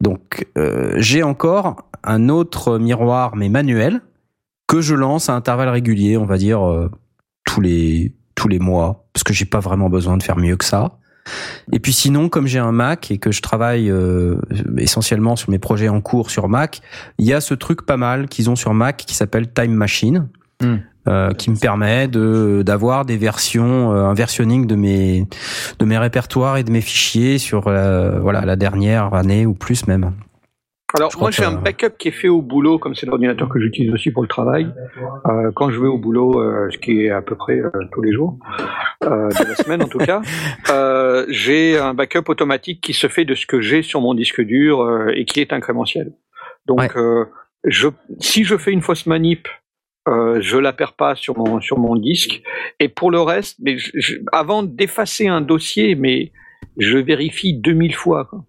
Donc euh, j'ai encore un autre miroir mais manuel que je lance à intervalles réguliers, on va dire euh, tous les tous les mois, parce que j'ai pas vraiment besoin de faire mieux que ça. Et puis sinon, comme j'ai un Mac et que je travaille euh, essentiellement sur mes projets en cours sur Mac, il y a ce truc pas mal qu'ils ont sur Mac qui s'appelle Time Machine, Hmm. Euh, qui me permet de d'avoir des versions, euh, un versionning de mes de mes répertoires et de mes fichiers sur la, voilà la dernière année ou plus même. Alors Je moi j'ai un backup qui est fait au boulot, comme c'est l'ordinateur que j'utilise aussi pour le travail. Euh, quand je vais au boulot, euh, ce qui est à peu près euh, tous les jours euh, de la semaine en tout cas, euh, j'ai un backup automatique qui se fait de ce que j'ai sur mon disque dur euh, et qui est incrémentiel. Donc Ouais. euh, je, si je fais une fausse manip, euh, je la perds pas sur mon sur mon disque. Et pour le reste, mais je- avant d'effacer un dossier, mais je vérifie 2000 fois. Quoi.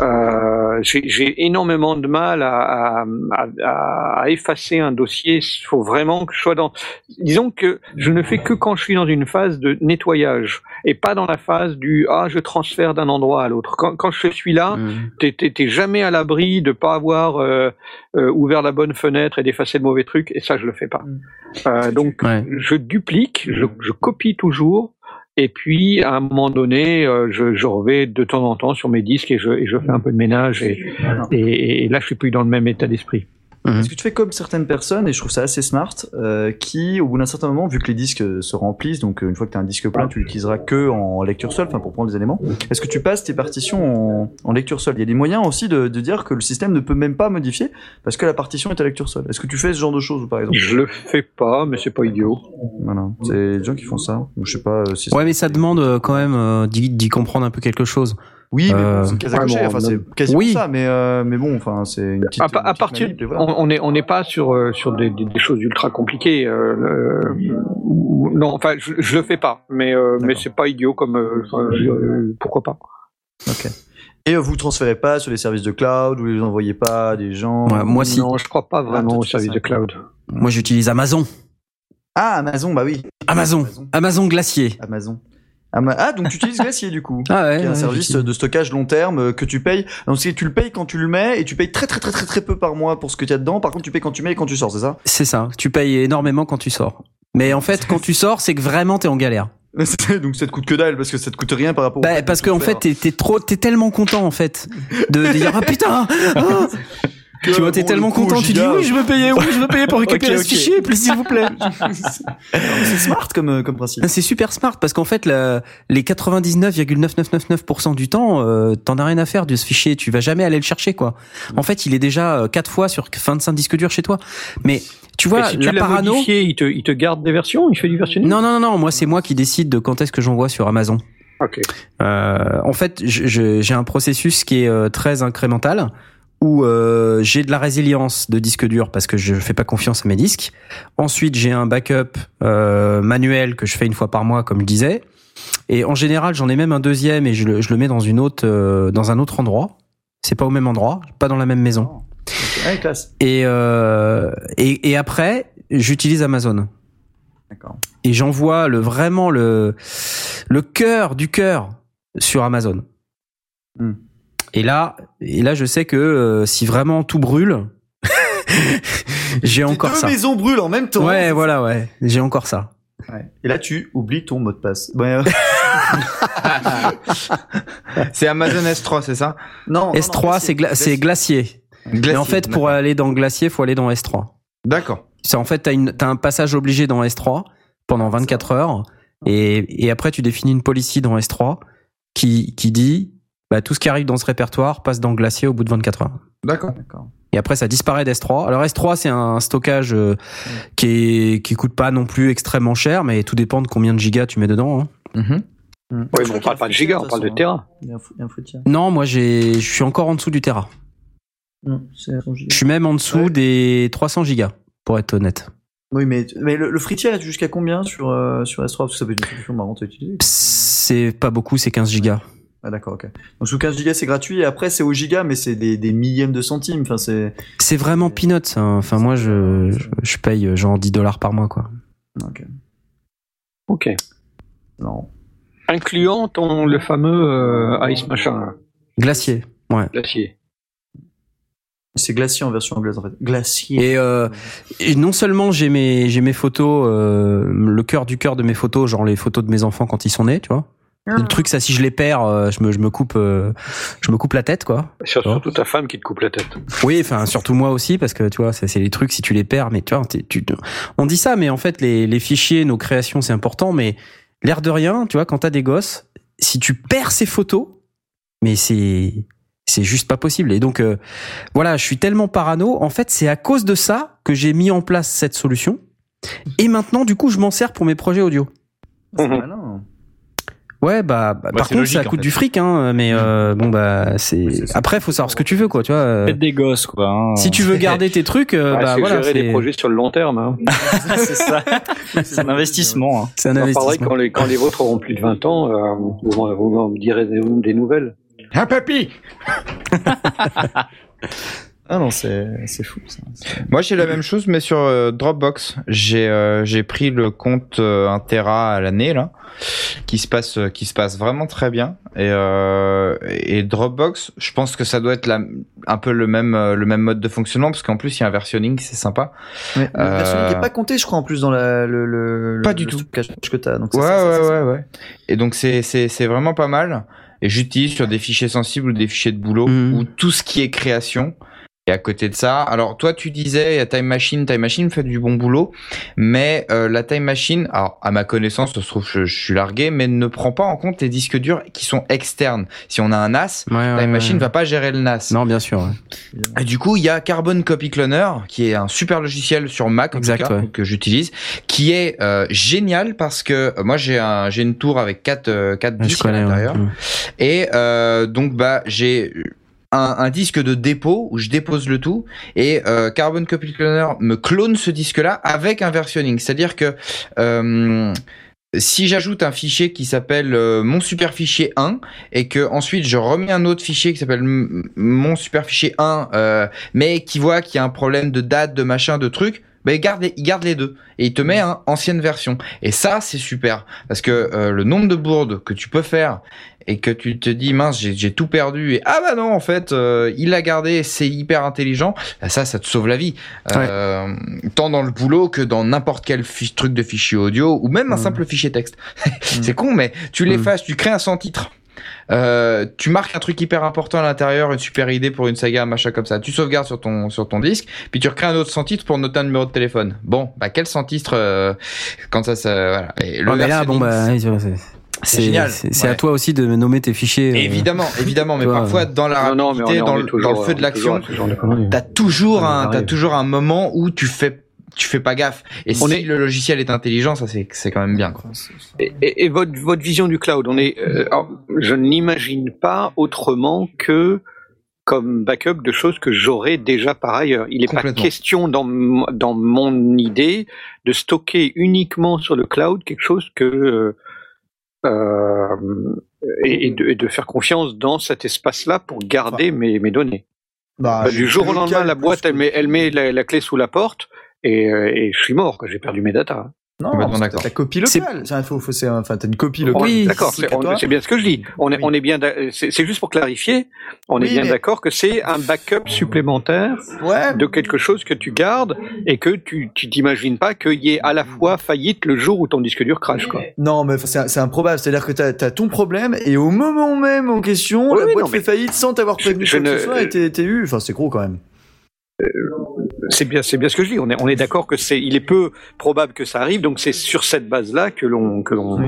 Euh, j'ai énormément de mal à, à, à- à effacer un dossier. Il faut vraiment que je sois dans. Disons que je ne fais que quand je suis dans une phase de nettoyage et pas dans la phase du ah je transfère d'un endroit à l'autre. Quand, quand je suis là, t'es t'es- jamais à l'abri de pas avoir euh, euh, ouvert la bonne fenêtre et d'effacer le mauvais truc. Et ça, je le fais pas. Euh, donc Ouais. je duplique, je, je copie toujours. Et puis, à un moment donné, euh, je, je revais de temps en temps sur mes disques et je, et je fais un peu de ménage. Et, et, et là, je suis plus dans le même état d'esprit. Est-ce que tu fais comme certaines personnes, et je trouve ça assez smart, euh, qui, au bout d'un certain moment, vu que les disques euh, se remplissent, donc euh, une fois que tu as un disque plein, tu l'utiliseras que en lecture seule, enfin pour prendre les éléments, est-ce que tu passes tes partitions en, en lecture seule? Il y a des moyens aussi de, de dire que le système ne peut même pas modifier parce que la partition est à lecture seule. Est-ce que tu fais ce genre de choses, par exemple? Je le fais pas, mais c'est pas idiot. Voilà, c'est des gens qui font ça. Je sais pas euh, si Ouais, mais ça demande quand même euh, d'y comprendre un peu quelque chose. Oui, mais Euh, bon, c'est à ouais, cocher, bon, enfin, c'est quasiment Oui. ça, mais, euh, mais bon, enfin, c'est une petite. À, une pa- à petite partir, manip, et voilà. on n'est on n'est pas sur euh, sur des, des, des choses ultra compliquées. euh, non, enfin, je, je le fais pas, mais euh, mais c'est pas idiot comme euh, euh, pourquoi pas. Ok. Et euh, vous transférez pas sur les services de cloud, vous les envoyez pas à des gens. Ouais, moi si. Non, je crois pas vraiment toi, au tu fais service ça. de cloud. Moi j'utilise Amazon. Ah, Amazon, bah oui. Amazon. Amazon Glacier. Amazon. Ama- Ah, donc tu utilises Glacier du coup. Ah ouais. qui est un ouais, service de stockage long terme euh, que tu payes. Donc tu le payes quand tu le mets et tu payes très très très très très peu par mois pour ce que tu as dedans. Par contre, tu payes quand tu mets et quand tu sors, c'est ça? C'est ça. Tu payes énormément quand tu sors. Mais en fait, quand tu sors, c'est que vraiment t'es en galère. Donc ça te coûte que dalle parce que ça te coûte rien par rapport. au Bah, de parce qu'en fait, t'es, t'es trop, t'es tellement content en fait de, de dire ah putain. ah Que, tu vois, t'es tellement content. Tu dis oui, je veux payer, oui, je veux payer pour récupérer Ok, ce ok. fichier, plus s'il vous plaît. c'est smart comme euh, comme principe. C'est super smart parce qu'en fait, la- les 99,9999% du temps, euh, t'en as rien à faire de ce fichier. Tu vas jamais aller le chercher, quoi. En fait, il est déjà euh, quatre fois sur 25 disques durs chez toi. Mais tu vois, si tu la l'as parano. modifié, il te, il te garde des versions, il fait du versionning? Non, non, non, non. Moi, c'est moi qui décide de quand est-ce que j'envoie sur Amazon. Ok. Euh, en fait, j'ai un processus qui est euh, très incrémental où euh, j'ai de la résilience de disque dur parce que je fais pas confiance à mes disques. Ensuite, j'ai un backup euh, manuel que je fais une fois par mois, comme je disais. Et en général, j'en ai même un deuxième et je le, je le mets dans une autre, euh, dans un autre endroit. C'est pas au même endroit, pas dans la même maison. Ouais, classe. Et euh, et, et après, j'utilise Amazon D'accord. et j'envoie le vraiment le le cœur du cœur sur Amazon. Hmm. Et là, et là, je sais que euh, si vraiment tout brûle, j'ai encore deux ça. maisons brûlent en même temps. Ouais, voilà, ouais, j'ai encore ça. Ouais. Et là, tu oublies ton mot de passe. Ouais, euh, C'est Amazon S3, c'est ça? Non, non, non, S3, c'est gla- c'est glacier. Glacier, Et en fait, pour aller dans glacier, faut aller dans S3. D'accord. C'est en fait, t'as une, t'as un passage obligé dans S3 pendant 24 heures, et, et après tu définis une policy dans S3 qui qui dit, bah tout ce qui arrive dans ce répertoire passe dans glacier au bout de 24 heures. D'accord. Et après, ça disparaît d'S3. Alors S3, c'est un stockage euh, qui est qui coûte pas non plus extrêmement cher, mais tout dépend de combien de gigas tu mets dedans. hein. Mhm. Hmm. Oui, mais on parle pas de fruitier, giga, on parle de façon. Tera. Il y a un fou- il y a un fruitier. Non, moi j'ai, je suis encore en dessous du. Non, un giga. Je suis même en dessous Ouais. des 300 gigas, pour être honnête. Oui, mais, mais le, le free tier est jusqu'à combien sur, euh, sur S3 Parce que ça peut être une solution marrante à utiliser. C'est pas beaucoup, c'est 15 gigas. Ah, d'accord, ok. Donc sous 15 gigas, c'est gratuit, et après, c'est au giga, mais c'est des, des millièmes de centimes. Enfin, c'est. C'est vraiment peanuts. hein. Enfin, moi, je, je, je paye euh, genre 10 dollars par mois, quoi. Ok. Ok. Non. Incluant ton, le fameux euh, Ice machin, Glacier. Ouais. glacier. C'est glacier en version anglaise, en fait. Glacier. Et, euh, et non seulement j'ai mes j'ai mes photos, euh, le cœur du cœur de mes photos, genre les photos de mes enfants quand ils sont nés, tu vois. Le truc, ça, si je les perds, euh, je me je me coupe euh, je me coupe la tête, quoi. Surtout surtout ta femme qui te coupe la tête. Oui, enfin surtout moi aussi parce que tu vois, c'est c'est les trucs si tu les perds, mais tu vois, t'es- tu, on dit ça, mais en fait les les fichiers, nos créations, c'est important, mais l'air de rien, tu vois, quand t'as des gosses, si tu perds ces photos, mais c'est c'est juste pas possible. Et donc euh, voilà, je suis tellement parano. En fait, c'est à cause de ça que j'ai mis en place cette solution. Et maintenant, du coup, je m'en sers pour mes projets audio. C'est malin. Ouais, bah, bah, Bah, par contre, logique, ça en coûte fait. du fric, hein. Mais euh, bon, bah, c'est. Après, faut savoir ce que tu veux, quoi. Tu vois. euh, Faites des gosses, quoi. hein. Si tu veux garder tes trucs, euh, Ouais, bah c'est voilà. gérer des projets sur le long terme. Hein. c'est ça. C'est un investissement. hein. C'est un parlerai investissement. quand les, quand les vôtres auront plus de 20 ans, euh, vous, vous m'en direz des, des nouvelles. Un papy Ah non, c'est c'est fou, ça. Moi, j'ai la même chose, mais sur euh, Dropbox. J'ai euh, j'ai pris le compte euh, 1 Tera à l'année là, qui se passe euh, qui se passe vraiment très bien. Et, euh, et Dropbox, je pense que ça doit être la, un peu le même euh, le même mode de fonctionnement parce qu'en plus il y a un versionning, c'est sympa. Ouais, la Euh, version qui est pas comptée, je crois, en plus, dans la, le, le, Pas le du tout. stockage que t'as. Donc, Ouais, ça, ouais, ça, ouais, ouais. Et donc c'est c'est c'est vraiment pas mal. Et j'utilise sur des fichiers sensibles ou des fichiers de boulot Mhm. ou tout ce qui est création. Et à côté de ça, alors toi tu disais il y a Time Machine, Time Machine fait du bon boulot, mais euh, la Time Machine, alors à ma connaissance, ça se trouve je, je suis largué, mais ne prend pas en compte les disques durs qui sont externes. Si on a un NAS, Ouais, ouais, Time Machine ouais. va pas gérer le NAS. Non, bien sûr. ouais. Et du coup, il y a Carbon Copy Cloner, qui est un super logiciel sur Mac Exact, cas, que j'utilise, qui est euh, génial parce que euh, moi j'ai un j'ai une tour avec quatre euh, quatre disques à l'intérieur et euh, donc bah j'ai un, disque de dépôt où je dépose le tout et euh, Carbon Copy Cloner me clone ce disque-là avec un versionning, c'est-à-dire que euh, si j'ajoute un fichier qui s'appelle euh, mon super fichier 1 et que ensuite je remets un autre fichier qui s'appelle mon super fichier 1 euh, mais qui voit qu'il y a un problème de date, de machin, de truc, ben il garde les, il garde les deux. Et il te met un ancienne version. Et ça c'est super. Parce que euh, le nombre de bourdes que tu peux faire et que tu te dis mince j'ai j'ai tout perdu et ah bah non en fait euh, il l'a gardé c'est hyper intelligent. Ben, ça ça te sauve la vie. Euh, tant dans le boulot que dans n'importe quel truc de fichier audio ou même un Mm. simple fichier texte. C'est con mais tu l'effaces tu crées un sans titre euh, tu marques un truc hyper important à l'intérieur, une super idée pour une saga, un machin comme ça. Tu sauvegardes sur ton sur ton disque, puis tu recrées un autre sans titre pour noter un numéro de téléphone. Bon, bah quel sans titre euh, quand ça, ça voilà. Et le Ouais, mais là, bon, bah, c'est- c'est génial. C'est Ouais. à toi aussi de nommer tes fichiers. euh, Évidemment, évidemment, mais toi, parfois dans la Non, non, rapidité, dans, le, toujours, dans le feu de toujours l'action, t'as toujours un, t'as toujours un moment où tu fais, tu fais pas gaffe. Et On si est- le logiciel est intelligent, ça c'est, c'est quand même bien. Quoi. Et, et- et votre, votre vision du cloud, on est, euh, alors, je n'imagine pas autrement que comme backup de choses que j'aurais déjà par ailleurs. Il n'est pas question dans, dans mon idée de stocker uniquement sur le cloud quelque chose que euh, euh, et, et de, et de faire confiance dans cet espace-là pour garder mes, mes données. Bah, Bah, du jour au le lendemain, la boîte, elle met, elle met la, la clé sous la porte et, euh, et je suis mort. J'ai perdu mes datas. Non, Complètement c'est d'accord. ta copie C'est- locale. C'est, faut, faut, enfin, t'as une copie locale. Oui, D'accord, c'est bien ce que je dis. On est, Oui. on est bien, c'est juste pour clarifier. On est bien mais- d'accord que c'est un backup supplémentaire Ouais. de quelque chose que tu gardes et que tu, tu t'imagines pas qu'il y ait à la fois faillite le jour où ton disque dur crash, quoi. Non, mais c'est, improbable. C'est-à-dire que t'as, t'as ton problème et au moment même en question, Oui, la boîte non, fait faillite sans t'avoir prévenu je quoi que ce soit et t'es, eu. Enfin, c'est gros quand même. C'est bien, c'est bien ce que je dis. On est, on est d'accord que c'est, il est peu probable que ça arrive, donc c'est sur cette base-là que l'on, que l'on Oui.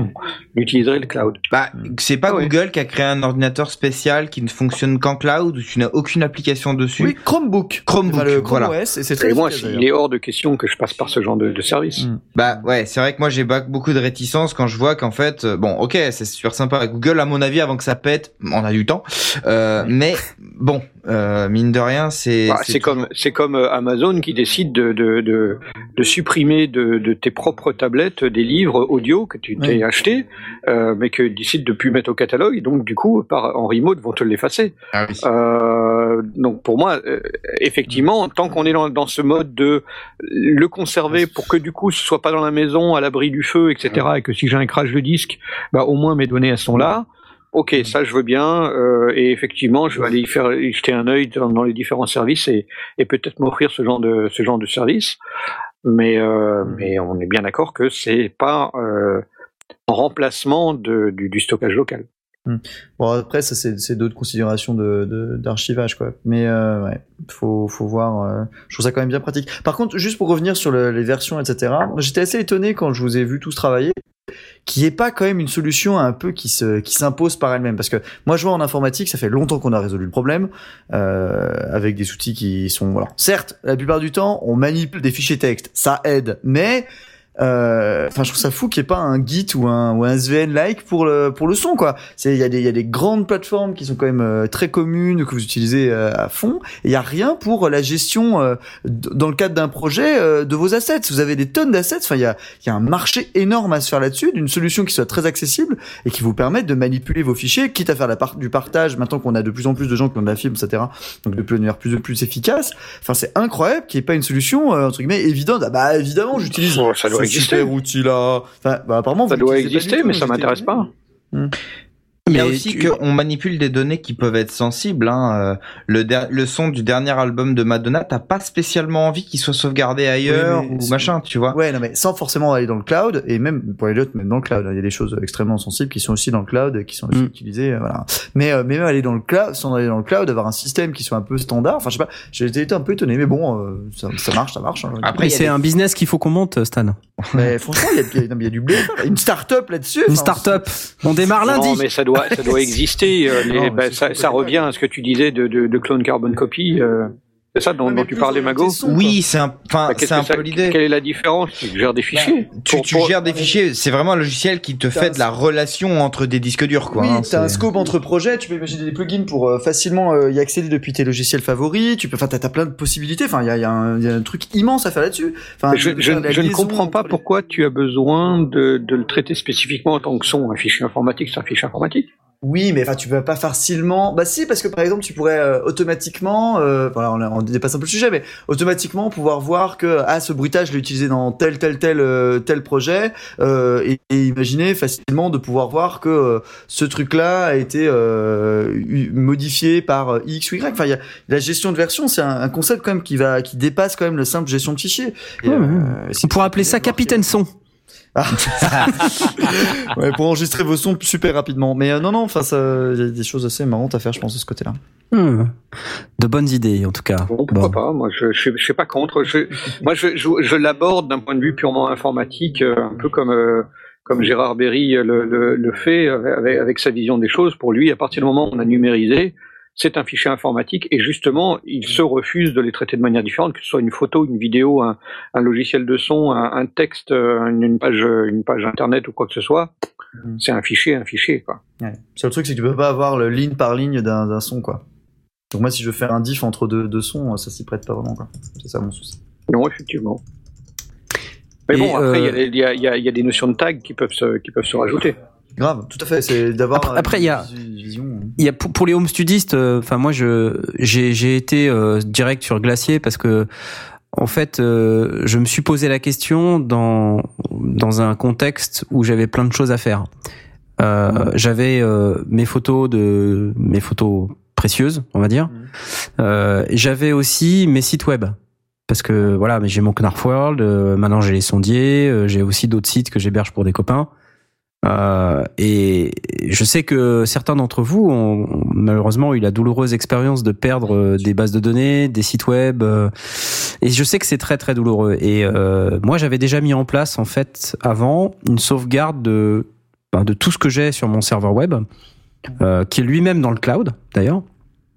utiliserait le cloud. Bah, c'est pas Ah ouais. Google qui a créé un ordinateur spécial qui ne fonctionne qu'en cloud où tu n'as aucune application dessus. Oui, Chromebook. Chromebook, le Chrome voilà. OS, et c'est très Et moi, efficace, il est hors de question que je passe par ce genre de, de service. Mm. Bah ouais, c'est vrai que moi j'ai beaucoup de réticence quand je vois qu'en fait, euh, bon, ok, c'est super sympa. Google, à mon avis, avant que ça pète, on a du temps. Euh, mais bon, Euh, mine de rien, c'est. Bah, c'est comme c'est comme euh, Amazon qui décide de de, de, de supprimer de, tes propres tablettes des livres audio que tu t'es acheté, euh, mais que décide de plus mettre au catalogue. Donc du coup, par en remote, vont te l'effacer. Ah oui. Euh, donc pour moi, euh, effectivement, tant qu'on est dans, dans ce mode de le conserver pour que du coup ce soit pas dans la maison à l'abri du feu, etc. Et que si j'ai un crash de disque, bah au moins mes données elles sont là. Ok, ça je veux bien. euh, et effectivement, je vais aller y faire y jeter un œil dans, dans les différents services et, et peut-être m'offrir ce genre de ce genre de service. Mais euh, mais on est bien d'accord que c'est pas euh, en remplacement de, du, du stockage local. Bon, après, ça, c'est d'autres considérations de- de- d'archivage, quoi. Mais euh, ouais, faut, faut voir. je trouve ça quand même bien pratique. Par contre, juste pour revenir sur le- les versions, etc., j'étais assez étonné quand je vous ai vu tous travailler n'y ait pas quand même une solution un peu qui se qui s'impose par elle-même. Parce que moi je vois en informatique ça fait longtemps qu'on a résolu le problème euh, avec des outils qui sont alors certes la plupart du temps on manipule des fichiers texte ça aide mais enfin je trouve ça fou qu'il n'y ait pas un Git ou un ou un SVN like pour le pour le son quoi. C'est il y a des il y a des grandes plateformes qui sont quand même euh, très communes que vous utilisez euh, à fond. Il y a rien pour la gestion euh, dans le cadre d'un projet euh, de vos assets. Vous avez des tonnes d'assets. Enfin il y a il y a un marché énorme à se faire là-dessus d'une solution qui soit très accessible et qui vous permette de manipuler vos fichiers quitte à faire la part du partage maintenant qu'on a de plus en plus de gens qui ont de la fibre etc donc de plus manière plus de plus efficace. Enfin c'est incroyable qu'il n'y ait pas une solution euh, entre guillemets évidente. Ah bah évidemment j'utilise. Super outil là enfin bah, apparemment Ça doit pas exister, mais ça m'intéresse étonné. Pas. Il y a Mais aussi tu- qu'on manipule des données qui peuvent être sensibles. Hein. Euh, Le, der- le son du dernier album de Madonna, t'as pas spécialement envie qu'il soit sauvegardé ailleurs Oui, mais ou machin, tu vois. Ouais, non, mais sans forcément aller dans le cloud, et même pour les autres, même dans le cloud, hein, il y a des choses extrêmement sensibles qui sont aussi dans le cloud, et qui sont aussi Mm. utilisées, euh, voilà. Mais, euh, mais même aller dans le cloud, sans aller dans le cloud, avoir un système qui soit un peu standard, enfin, je sais pas, j'ai été un peu étonné, mais bon, euh, ça, ça marche, ça marche. hein. Après, Mais c'est des- un business qu'il faut qu'on monte, Stan. mais franchement, il y a, y mais du blé, une start-up là-dessus. Une start-up. On démarre lundi. Non, mais ça doit, ça doit exister. euh, les- Non, mais bah, ça, revient à ce que tu disais de, de, de clone carbon copy. euh, c'est ça dont, dont tu parlais, Mago. Oui, c'est un, enfin, Bah, c'est un peu l'idée. Quelle est la différence Tu gères des fichiers. Tu, Pour- tu pour- gères des fichiers, c'est vraiment un logiciel qui te fait un- de la relation entre des disques durs, quoi. oui, hein, t'as un scope entre projets, tu peux imaginer des plugins pour euh, facilement euh, y accéder depuis tes logiciels favoris, tu peux, enfin, t'as, plein de possibilités, enfin, il y a, il y, a un- il y a un truc immense à faire là-dessus. Enfin, je, je- ne comprends pas les- pourquoi tu as besoin de, de le traiter spécifiquement en tant que son. Un fichier informatique, c'est un fichier informatique. Oui, mais enfin, tu peux pas facilement. Bah si, parce que par exemple, tu pourrais euh, automatiquement, euh, voilà, on, on dépasse un peu le sujet, mais automatiquement pouvoir voir que ah ce bruitage, je l'ai utilisé dans tel tel tel euh, tel projet, euh, et, et imaginer facilement de pouvoir voir que euh, ce truc-là a été euh, modifié par X ou Y. Enfin, y a la gestion de version, c'est un, un concept quand même qui va qui dépasse quand même le simple gestion de fichiers. Et, Ouais, ouais. On pourrait appeler ça Capitaine Son. ouais, pour enregistrer vos sons super rapidement. Mais euh, non, non, enfin, ça- il y a des choses assez marrantes à faire, je pense, de ce côté-là. Hmm. De bonnes idées, en tout cas. Bon, pourquoi Bon. pas Moi, je, je, je suis pas contre. Je, moi, je, je, je l'aborde d'un point de vue purement informatique, euh, un peu comme euh, comme Gérard Berry le, le, le fait avec, avec sa vision des choses. Pour lui, à partir du moment où on a numérisé, c'est un fichier informatique et justement, il se refuse de les traiter de manière différente, que ce soit une photo, une vidéo, un, un logiciel de son, un, un texte, euh, une, page, une page internet ou quoi que ce soit. Mhm. C'est un fichier, un fichier, quoi. Ouais. C'est le truc, c'est que tu peux pas avoir le ligne par ligne d'un son, quoi. Donc moi, si je veux faire un diff entre deux, deux sons, ça s'y prête pas vraiment, quoi. C'est ça mon souci. Non, effectivement. Mais Et, bon, après, il y a euh, des- il y, a, il y, a, il y a des notions de tag qui peuvent se, qui peuvent se rajouter. Grave, tout à fait. C'est d'avoir Après- après, il y a- une vision. Il y a pour, pour les home studistes, euh, enfin moi je j'ai j'ai été euh, direct sur Glacier parce que en fait euh, je me suis posé la question dans dans un contexte où j'avais plein de choses à faire. Euh, j'avais euh, mes photos de mes photos précieuses, on va dire. Et j'avais aussi mes sites web parce que voilà, mais j'ai mon Knarf World, euh, maintenant j'ai les sondiers, euh, j'ai aussi d'autres sites que j'héberge pour des copains. Euh, et je sais que certains d'entre vous ont ont malheureusement eu la douloureuse expérience de perdre euh, des bases de données, des sites web, euh, et je sais que c'est très très douloureux. Et euh, moi, j'avais déjà mis en place en fait avant une sauvegarde de ben, de tout ce que j'ai sur mon serveur web, qui est lui-même dans le cloud d'ailleurs,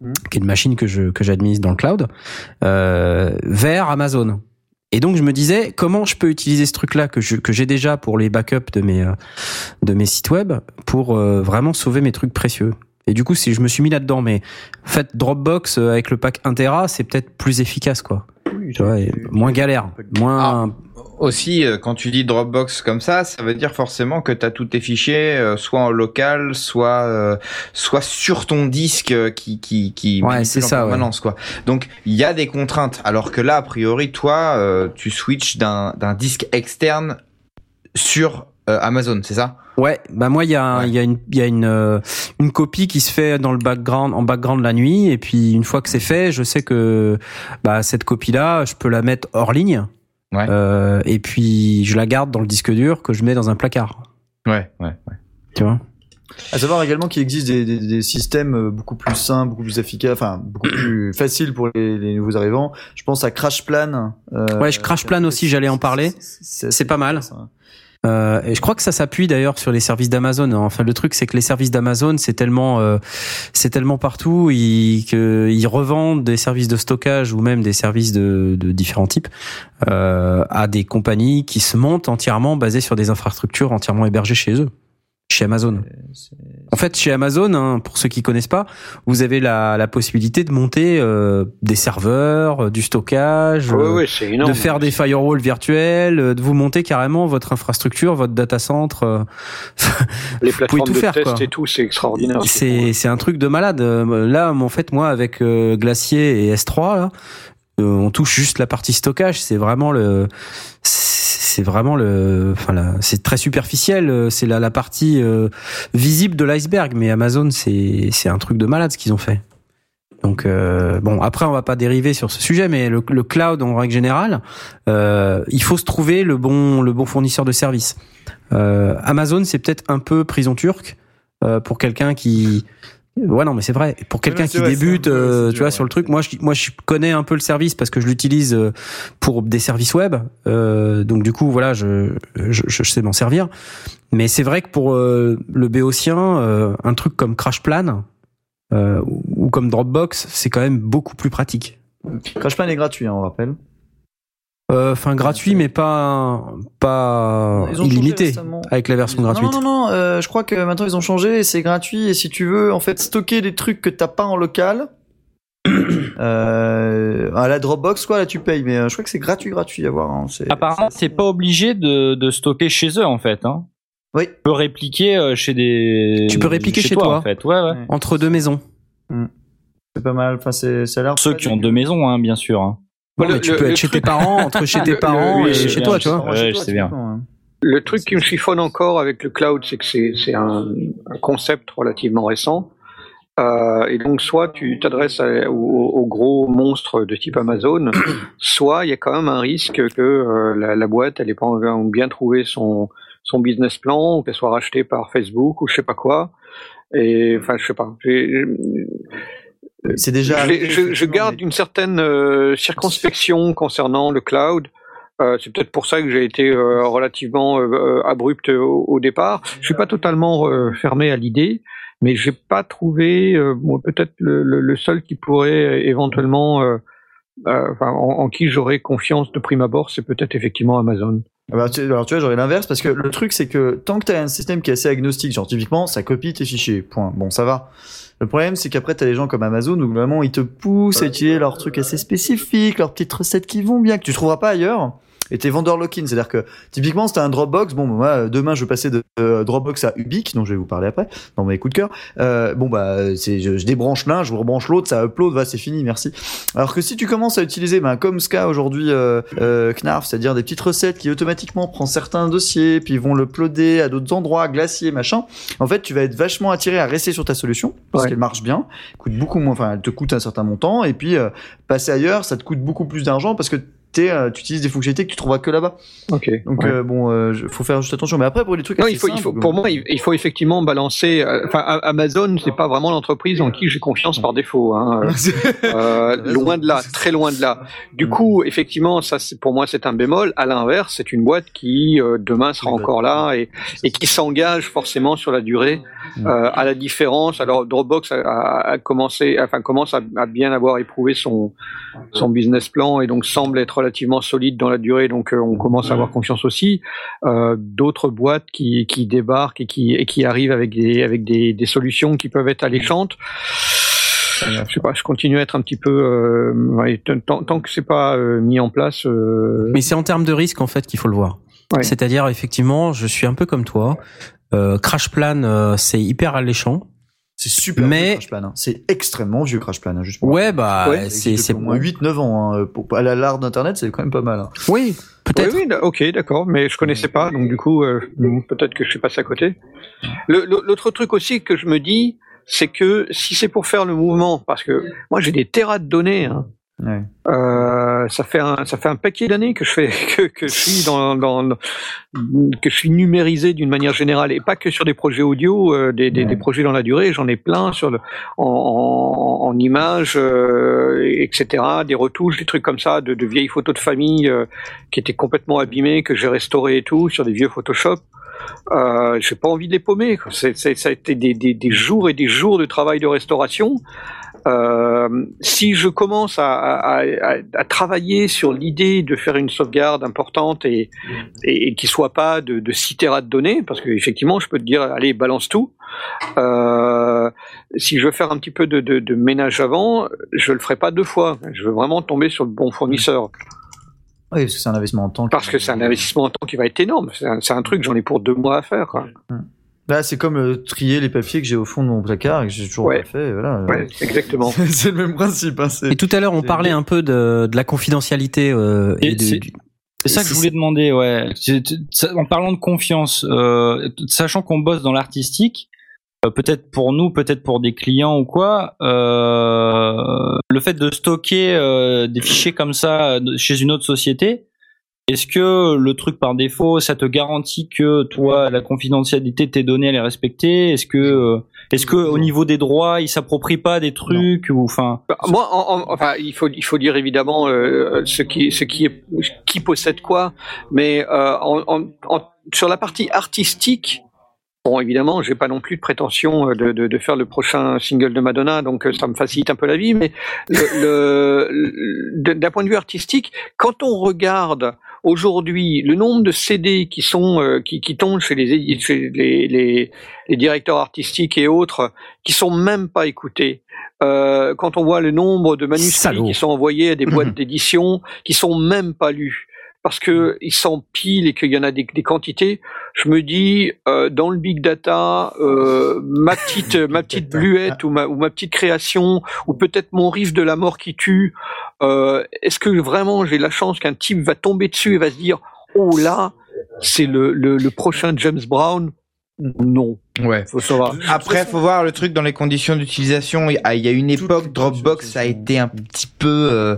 Mhm. qui est une machine que je que j'administre dans le cloud, vers Amazon. Et donc je me disais comment je peux utiliser ce truc-là que je, que j'ai déjà pour les backups de mes euh, de mes sites web pour euh, vraiment sauver mes trucs précieux. Et du coup, si je me suis mis là-dedans, mais en fait, Dropbox euh, avec le pack 1 Tera, c'est peut-être plus efficace, quoi. Tu vois, et moins galère, moins. Aussi, euh, quand tu dis Dropbox comme ça, ça veut dire forcément que tu as tous tes fichiers euh, soit en local, soit euh, soit sur ton disque euh, qui qui qui Ouais, c'est en ça, ouais. permanence quoi. Donc il y a des contraintes. Alors que là, a priori, toi, euh, tu switches d'un d'un disque externe sur euh, Amazon, c'est ça? Ouais, bah moi il y a un- Ouais. il y a une il y a une euh, une copie qui se fait dans le background en background la nuit et puis une fois que c'est fait, je sais que bah cette copie là, je peux la mettre hors ligne. Ouais. Euh, et puis je la garde dans le disque dur que je mets dans un placard, Ouais, ouais, ouais. tu vois? À savoir également qu'il existe des, des, des systèmes euh, beaucoup plus simples, beaucoup plus efficaces, enfin beaucoup plus faciles pour les, les nouveaux arrivants. Je pense à CrashPlan. Euh, Ouais, je CrashPlan aussi, j'allais en parler. C'est pas mal. ça. Euh, et je crois que ça s'appuie d'ailleurs sur les services d'Amazon. Enfin, le truc, c'est que les services d'Amazon, c'est tellement, euh, c'est tellement partout, ils, que ils revendent des services de stockage ou même des services de, de différents types euh, à des compagnies qui se montent entièrement basées sur des infrastructures entièrement hébergées chez eux, chez Amazon. En fait, chez Amazon, hein, pour ceux qui connaissent pas, vous avez la, la possibilité de monter euh, des serveurs, euh, du stockage. Ouais, euh, ouais, c'est énorme. de faire des firewalls virtuels, euh, de vous monter carrément votre infrastructure, votre data center. euh, les vous pouvez plateformes tout de faire, test quoi. et tout, c'est extraordinaire. C'est c'est un truc de malade. Là, en fait, moi, avec euh, Glacier et S3, là, euh, on touche juste la partie stockage. C'est vraiment le, c'est vraiment le, enfin, c'est très superficiel. euh, C'est la, partie euh, visible de l'iceberg. Mais Amazon, c'est c'est un truc de malade ce qu'ils ont fait. Donc euh, bon, après on va pas dériver sur ce sujet, mais le, cloud en règle générale, il faut se trouver le bon le bon fournisseur de services. Amazon, c'est peut-être un peu prison turque pour quelqu'un qui Ouais non mais c'est vrai. Pour quelqu'un qui vrai, débute euh, tu dur, vois sur le truc moi je moi je connais un peu le service parce que je l'utilise euh, pour des services web. Euh, donc du coup voilà je je, je sais m'en servir. Mais c'est vrai que pour euh, le béotien euh, un truc comme CrashPlan euh, ou ou comme Dropbox c'est quand même beaucoup plus pratique. CrashPlan est gratuit, hein, on rappelle. Euh, enfin gratuit mais pas pas illimité avec la version gratuite Non, non, non, euh, je crois que maintenant ils ont changé et c'est gratuit. Et si tu veux, en fait, stocker des trucs que t'as pas en local, euh, à la Dropbox, quoi, là tu payes. Mais euh, je crois que c'est gratuit, gratuit à voir. Hein, Apparemment, c'est pas obligé de, de stocker chez eux en fait. Hein. Oui. Tu peux répliquer chez des. Tu peux répliquer chez toi. en fait. Ouais, ouais. Entre deux maisons c'est pas mal. Enfin, c'est, ça a l'air. Ceux qui ont deux maisons, hein, bien sûr. Non, Le- mais tu le- peux le être chez tes parents entre chez tes parents le- et oui, chez toi tu vois Ouais, je sais bien. hein. Le truc qui me chiffonne encore avec le cloud, c'est que c'est c'est un, un concept relativement récent. Euh, et donc, soit tu t'adresses à- aux, aux gros monstres de type Amazon, soit il y a quand même un risque que euh, la, la boîte, elle ait pas bien trouvé son, son business plan, ou qu'elle soit rachetée par Facebook ou je sais pas quoi. Et enfin, je sais pas. C'est déjà. je, garde une certaine euh, circonspection concernant le cloud. Euh, c'est peut-être pour ça que j'ai été euh, relativement euh, euh, abrupt au, au départ. Je suis pas totalement fermé à l'idée, mais j'ai pas trouvé bon, peut-être le, le- le seul qui pourrait éventuellement, enfin, en, en qui j'aurais confiance de prime abord, c'est peut-être effectivement Amazon. Ah bah, tu, alors tu vois, j'aurais l'inverse parce que le truc c'est que tant que tu as un système qui est assez agnostique, genre typiquement ça copie tes fichiers, point. Bon, ça va. Le problème c'est qu'après t'as des gens comme Amazon où vraiment ils te poussent à utiliser leurs trucs assez spécifiques, leurs petites recettes qui vont bien, que tu trouveras pas ailleurs. Et t'es vendeur lock-in, c'est-à-dire que typiquement c'était un Dropbox. Bon, moi euh, demain je vais passer de euh, Dropbox à Ubique, dont je vais vous parler après dans mes coups de cœur. Euh, bon bah c'est je, je débranche l'un, je rebranche l'autre, ça upload, va c'est fini, merci. Alors que si tu commences à utiliser ben, comme ce qu'a aujourd'hui euh, euh, Knarf, c'est-à-dire des petites recettes qui automatiquement prend certains dossiers, puis vont le uploader à d'autres endroits, glacier, machin, en fait tu vas être vachement attiré à rester sur ta solution parce Ouais. qu'elle marche bien, coûte beaucoup moins, enfin elle te coûte un certain montant, et puis euh, passer ailleurs, ça te coûte beaucoup plus d'argent parce que euh, tu utilises des fonctionnalités que tu trouveras que là-bas. Ok. Donc Ouais. euh, bon, euh, je- faut faire juste attention. Mais après pour les trucs Non, il faut, il pour moi, il, il faut effectivement balancer. euh, Enfin, Amazon, c'est pas vraiment l'entreprise en qui j'ai confiance par défaut. Hein. Euh, loin de là, très loin de là. Du coup, effectivement, ça, pour moi, c'est un bémol. À l'inverse, c'est une boîte qui euh, demain sera encore là et, et qui s'engage forcément sur la durée. Euh, à la différence, alors Dropbox a, a- a commencé, enfin commence à, à bien avoir éprouvé son son business plan et donc semble être relativement solides dans la durée, donc euh, on commence à avoir confiance aussi. Euh, D'autres boîtes qui, qui débarquent et qui, et qui arrivent avec des, avec des, des solutions qui peuvent être alléchantes. Euh, Je sais pas, je continue à être un petit peu, euh, ouais, tant, tant que c'est pas euh, mis en place. euh, Mais c'est en termes de risque en fait qu'il faut le voir. Ouais. C'est-à-dire effectivement, je suis un peu comme toi. Crash Plan, c'est hyper alléchant. C'est super Mais- vieux Crash Plan. hein. C'est extrêmement vieux Crash Plan, hein, juste pour Ouais, bah Ouais, c'est c'est au moins 8-9 ans. Hein. Pour, à la l'art d'internet, c'est quand même pas mal. hein. Oui, peut-être. Oui, oui, ok, d'accord, mais je connaissais pas, donc du coup, euh, peut-être que je suis passé à côté. Le- le- L'autre truc aussi que je me dis, c'est que si c'est pour faire le mouvement, parce que moi j'ai des terras de données, hein, Ouais. euh, ça fait un ça fait un paquet d'années que je fais que, que je suis dans, dans que je suis numérisé d'une manière générale et pas que sur des projets audio, euh, des, des, Ouais. des projets dans la durée. J'en ai plein sur le en, en, en images, euh, etc. Des retouches, des trucs comme ça, de, de vieilles photos de famille qui étaient complètement abîmées que j'ai restaurées et tout sur des vieux Photoshop. Euh, j'ai pas envie de les paumer. C'est, c'est- ça a été des, des, des jours et des jours de travail de restauration. Euh, si je commence à, à, à, à travailler sur l'idée de faire une sauvegarde importante et, et, et qui soit pas de, de 6 terras de données, parce que effectivement, je peux te dire, allez, balance tout. Euh, si je veux faire un petit peu de, de, de ménage avant, je le ferai pas deux fois. Je veux vraiment tomber sur le bon fournisseur, Oui, parce que c'est un investissement en temps. parce que c'est un investissement en temps qui va être énorme. C'est un, un truc, j'en ai pour deux mois à faire. Quoi. Là, c'est comme euh, trier les papiers que j'ai au fond de mon placard et que j'ai toujours Ouais. pas fait. Voilà. Ouais, exactement. c'est le même principe. Hein, Et tout à l'heure, on parlait un peu de, de la confidentialité euh, et, Et de- c'est- du- C'est ça que je voulais demander, ouais. C'est- c'est- En parlant de confiance, euh, sachant qu'on bosse dans l'artistique, euh, peut-être pour nous, peut-être pour des clients ou quoi, euh, le fait de stocker euh, des fichiers comme ça chez une autre société, est-ce que le truc par défaut, ça te garantit que toi, la confidentialité de tes données, elle est respectée? Est-ce que, euh, est-ce que au niveau des droits, ils s'approprient pas des trucs enfin? Bah, Moi, en- il faut, il faut dire évidemment euh, ce qui, ce qui est, qui possède quoi, mais euh, sur la partie artistique, bon, évidemment, j'ai pas non plus de prétention de, de, faire le prochain single de Madonna, donc ça me facilite un peu la vie, mais d'un point de vue artistique, quand on regarde aujourd'hui le nombre de CD qui sont euh, qui, qui tombent chez les, chez les, les, les directeurs artistiques et autres, qui sont même pas écoutés. Euh, quand on voit le nombre de manuscrits Salaud. qui sont envoyés à des boîtes d'édition qui sont même pas lus parce que ils s'empilent et qu'il y en a des, des quantités, je me dis euh, dans le big data, euh, ma petite ma petite bluette ou ma ou ma petite création ou peut-être mon riff de la mort qui tue. euh, Est-ce que vraiment j'ai la chance qu'un type va tomber dessus et va se dire oh là c'est le, le le prochain James Brown Non, Ouais. faut savoir. Après, faut voir le truc dans les conditions d'utilisation. Il y a- il y a une époque, Dropbox a été un petit peu, euh,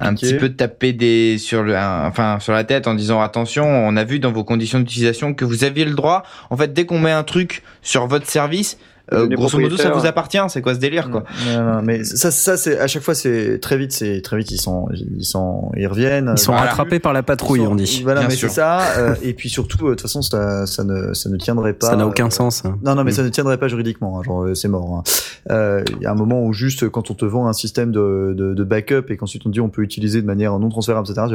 un petit peu tapé des sur le, un- enfin sur la tête en disant attention, on a vu dans vos conditions d'utilisation que vous aviez le droit. En fait, dès qu'on met un truc sur votre service, euh, grosso modo, ça vous appartient. C'est quoi ce délire, quoi Non, non, mais ça, ça c'est à chaque fois, c'est très vite, c'est très vite, ils sont, ils sont, ils reviennent. ils sont Voilà. rattrapés par la patrouille, sont- on dit. Voilà, Bien mais c'est ça. euh, et puis surtout, euh, de toute façon, ça, ça ne, ça ne tiendrait pas. Ça n'a aucun euh, sens. hein. Non, non, mais Mm. ça ne tiendrait pas juridiquement. hein, genre, euh, c'est mort. hein. Euh, Il y a un moment où juste quand on te vend un système de, de, de backup et qu'ensuite on te dit on peut utiliser de manière non transférable, etc.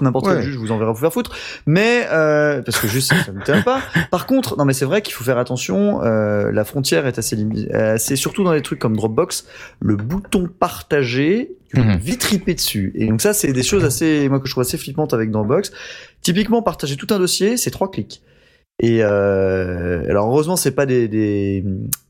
N'importe Ouais. quel juge vous enverra vous faire foutre. Mais euh, parce que juste ça ne tient pas. Par contre, non, mais c'est vrai qu'il faut faire attention. Euh, la frontière est assez limitée. C'est surtout dans les trucs comme Dropbox, le bouton partager. Tu peux Mhm. vite dessus. Et donc ça, c'est des choses assez, moi que je trouve assez flippantes avec Dropbox. Typiquement, partager tout un dossier, c'est trois clics. Et euh, alors heureusement c'est pas des, des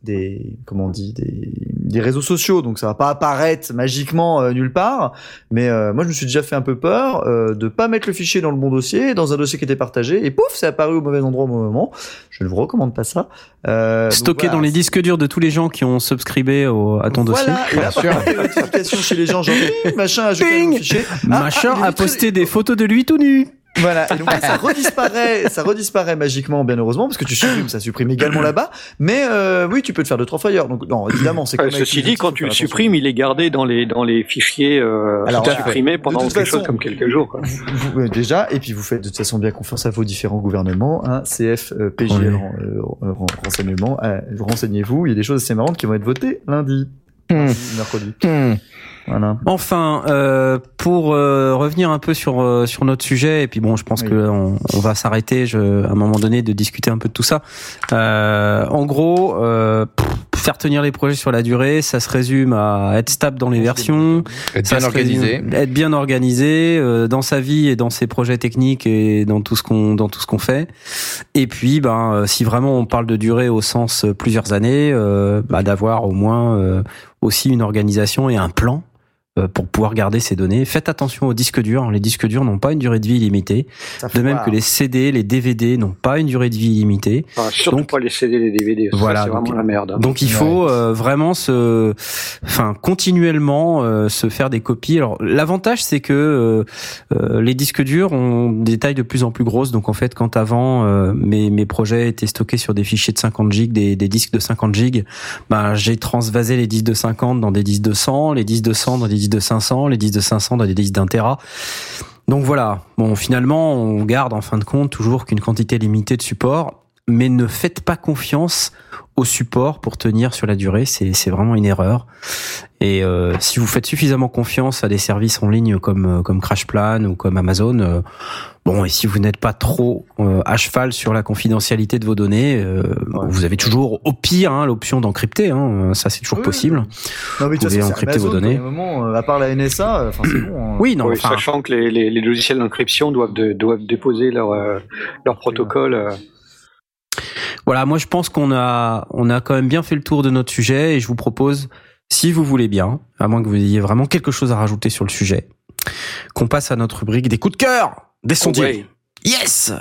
des comment on dit des, des réseaux sociaux donc ça va pas apparaître magiquement euh, nulle part mais euh, moi je me suis déjà fait un peu peur euh, de pas mettre le fichier dans le bon dossier dans un dossier qui était partagé et pouf c'est apparu au mauvais endroit au mauvais moment je ne vous recommande pas ça euh, Stocké voilà. dans les disques durs de tous les gens qui ont subscribé au, à ton dossier. voilà et là notifications chez les gens genre machin a jeté Ping un fichier Ah, Machin ah, a très- posté des photos de lui tout nu. Voilà, et donc là, ça redisparaît, ça redisparaît magiquement, bien heureusement, parce que tu supprimes, ça supprime également là-bas. Mais euh, oui, tu peux le faire deux trois fois ailleurs. Donc non, évidemment, c'est. Ceci dit, quand tu le supprimes, il est gardé dans les dans les fichiers euh, Alors, voilà. supprimés pendant quelque chose comme quelques jours. Quoi. Vous- vous- déjà, et puis vous faites de toute façon bien confiance à vos différents gouvernements, hein, CF, euh, PGL, Oui. euh, ren- renseignement. euh, Renseignez-vous, il y a des choses assez marrantes qui vont être votées lundi. mercredi. Hmm. Voilà. Enfin, euh, pour euh, revenir un peu sur euh, sur notre sujet, et puis bon, je pense Oui. que on, on va s'arrêter, je, à un moment donné, de discuter un peu de tout ça. Euh, en gros, euh, pff, faire tenir les projets sur la durée, ça se résume à être stable dans les versions, Être bien résume- organisé. être bien organisé euh, dans sa vie et dans ses projets techniques et dans tout ce qu'on dans tout ce qu'on fait. Et puis, ben, si vraiment on parle de durée au sens plusieurs années, euh, bah, d'avoir au moins euh, aussi une organisation et un plan pour pouvoir garder ces données. Faites attention aux disques durs. Les disques durs n'ont pas une durée de vie illimitée. De même que les CD, les DVD n'ont pas une durée de vie illimitée. Enfin, surtout Donc- pas les CD, les DVD. Voilà, c'est donc- vraiment la merde. hein. Donc il faut euh, vraiment se, enfin continuellement euh, se faire des copies. Alors l'avantage c'est que euh, euh, les disques durs ont des tailles de plus en plus grosses. Donc en fait quand avant euh, mes mes projets étaient stockés sur des fichiers de 50 gigs, des, des disques de 50 gigs, ben j'ai transvasé les disques de 50 dans des disques de 100, les disques de 100 dans des de 500, les disques de 500 dans des disques d'un téra. Donc voilà. Bon finalement on garde en fin de compte toujours qu'une quantité limitée de support, mais ne faites pas confiance au support pour tenir sur la durée, c'est c'est vraiment une erreur. Et euh, si vous faites suffisamment confiance à des services en ligne comme euh, comme CrashPlan ou comme Amazon, euh, bon et si vous n'êtes pas trop euh, à cheval sur la confidentialité de vos données, euh, vous avez toujours au pire hein, l'option d'encrypter, hein, ça c'est toujours Oui, possible. Non, mais de Vous façon, pouvez encrypter vos données. moment, à part la NSA, c'est bon. hein. Oui, non, Oui, enfin, sachant que les, les, les logiciels d'encryption doivent, de- doivent déposer leur, euh, leur protocole. Voilà, moi je pense qu'on a on a quand même bien fait le tour de notre sujet et je vous propose, si vous voulez bien, à moins que vous ayez vraiment quelque chose à rajouter sur le sujet, qu'on passe à notre rubrique des coups de cœur des sondiers. ouais. Yes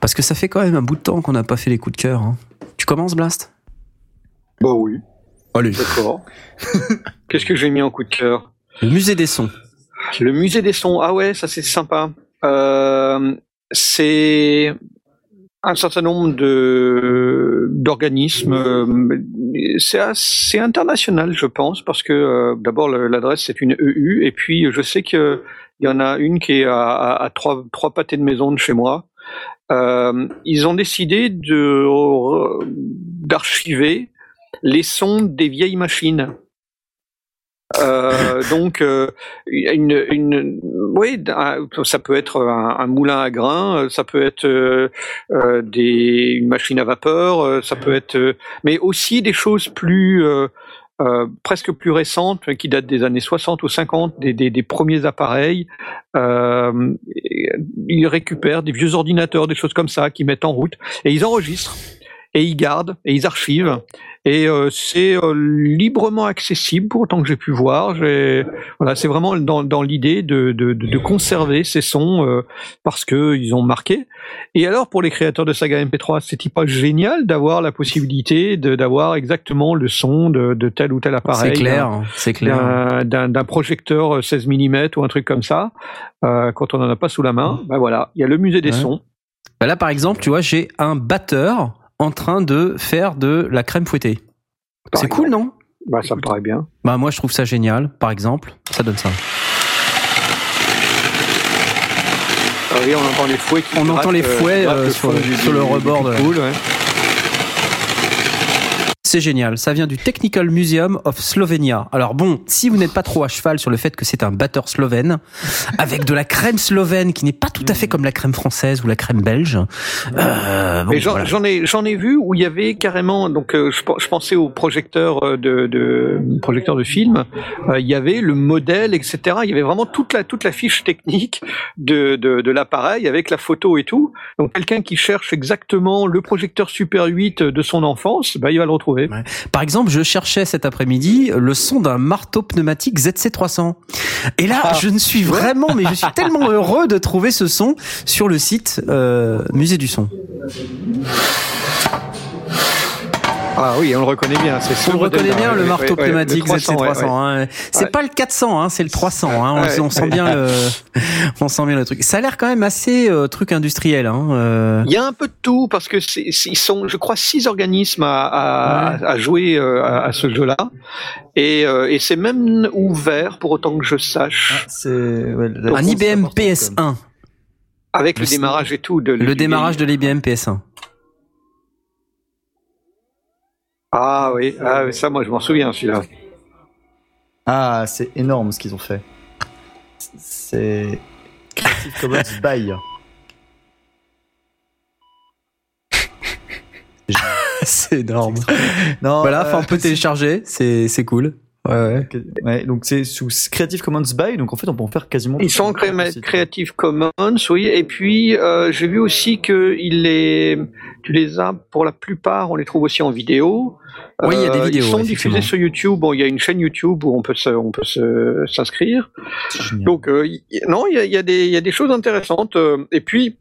Parce que ça fait quand même un bout de temps qu'on n'a pas fait les coups de cœur. hein. Tu commences, Blast? Bah oui, Allez. d'accord. Qu'est-ce que j'ai mis en coup de cœur? Le musée des sons. Le musée des sons. Ah ouais, ça c'est sympa. Euh, c'est un certain nombre de d'organismes. euh, C'est international, je pense, parce que euh, d'abord l'adresse c'est une EU, et puis je sais que il y en a une qui est à, trois trois pâtés de maison de chez moi. Ils ont décidé de d'archiver les sons des vieilles machines. Euh, donc, euh, oui, ça peut être un, moulin à grains, ça peut être euh, une machine à vapeur, ça peut être, mais aussi des choses plus presque plus récentes, qui datent des années 60 ou 50, des, premiers appareils. Ils récupèrent des vieux ordinateurs, des choses comme ça, qu'ils mettent en route, et ils enregistrent, et ils gardent, et ils archivent. Et euh, c'est euh, librement accessible pour autant que j'ai pu voir. Voilà, c'est vraiment dans, dans l'idée de, de, de, de conserver ces sons euh, parce que ils ont marqué. Et alors pour les créateurs de saga MP3, c'est pas génial d'avoir la possibilité d'avoir exactement le son de, de tel ou tel appareil. C'est clair, c'est clair. d'un- projecteur 16 mm ou un truc comme ça, quand on n'en a pas sous la main, ben voilà, il y a le musée des Ouais. sons. Bah là, par exemple, tu vois, j'ai un batteur en train de faire de la crème fouettée. C'est cool, non? Bah, ça me paraît bien. Bah moi, je trouve ça génial. Par exemple, ça donne ça. Ah oui, on entend les fouets qui On entend les euh, fouets, euh, le sur le- sur rebord de- pool, ouais. C'est génial. Ça vient du Technical Museum of Slovenia. Alors bon, si vous n'êtes pas trop à cheval sur le fait que c'est un batteur slovène, avec de la crème slovène qui n'est pas tout à fait comme la crème française ou la crème belge. Euh, bon, j'en voilà. ai j'en ai vu où il y avait carrément donc euh, je, pen- je pensais au projecteur euh, de, de projecteur de film euh, il y avait le modèle etc il y avait vraiment toute la toute la fiche technique de de, de l'appareil avec la photo et tout donc quelqu'un qui cherche exactement le projecteur Super 8 de son enfance bah il va le retrouver Par exemple, je cherchais cet après-midi le son d'un marteau pneumatique ZC300. Et là, Ah, je ne suis vraiment, mais je suis tellement heureux de trouver ce son sur le site euh, Musée du Son. Ah oui on le reconnaît bien c'est son On le reconnaît bien, le marteau ouais, pneumatique le 300, ouais, ZC300. ouais. hein. C'est pas le 400, hein, c'est le 300. Hein. On, sent bien le, on sent bien le truc. Ça a l'air quand même assez euh, truc industriel. Euh. Il y a un peu de tout parce que c'est, c'est- ils sont, je crois, six organismes à, à, à jouer euh, à, à ce jeu-là, et, et c'est même ouvert pour autant que je sache, C'est la- Un c'est IBM important, quand même. PS1. avec le le- démarrage et tout. De, Le démarrage de l'IBM PS1. Ah oui, ah, oui, ça moi je m'en souviens celui-là. Ah, c'est énorme ce qu'ils ont fait. C'est Creative Commons by. c'est énorme. Non, Voilà, euh, enfin, on peut télécharger, c'est c'est cool. Ouais, ouais. ouais, donc c'est sous Creative Commons by, donc en fait on peut en faire quasiment. Ils sont en Creative Commons, oui. Et puis euh, j'ai vu aussi que il les, tu les as pour la plupart, on les trouve aussi en vidéo. Oui, il y a des Euh, vidéos, Ils sont diffusés sur YouTube. Bon, il y a une chaîne YouTube où on peut se, on peut se- s'inscrire. Donc euh, y- non, il y a, y a des, il y a des choses intéressantes. euh, et puis.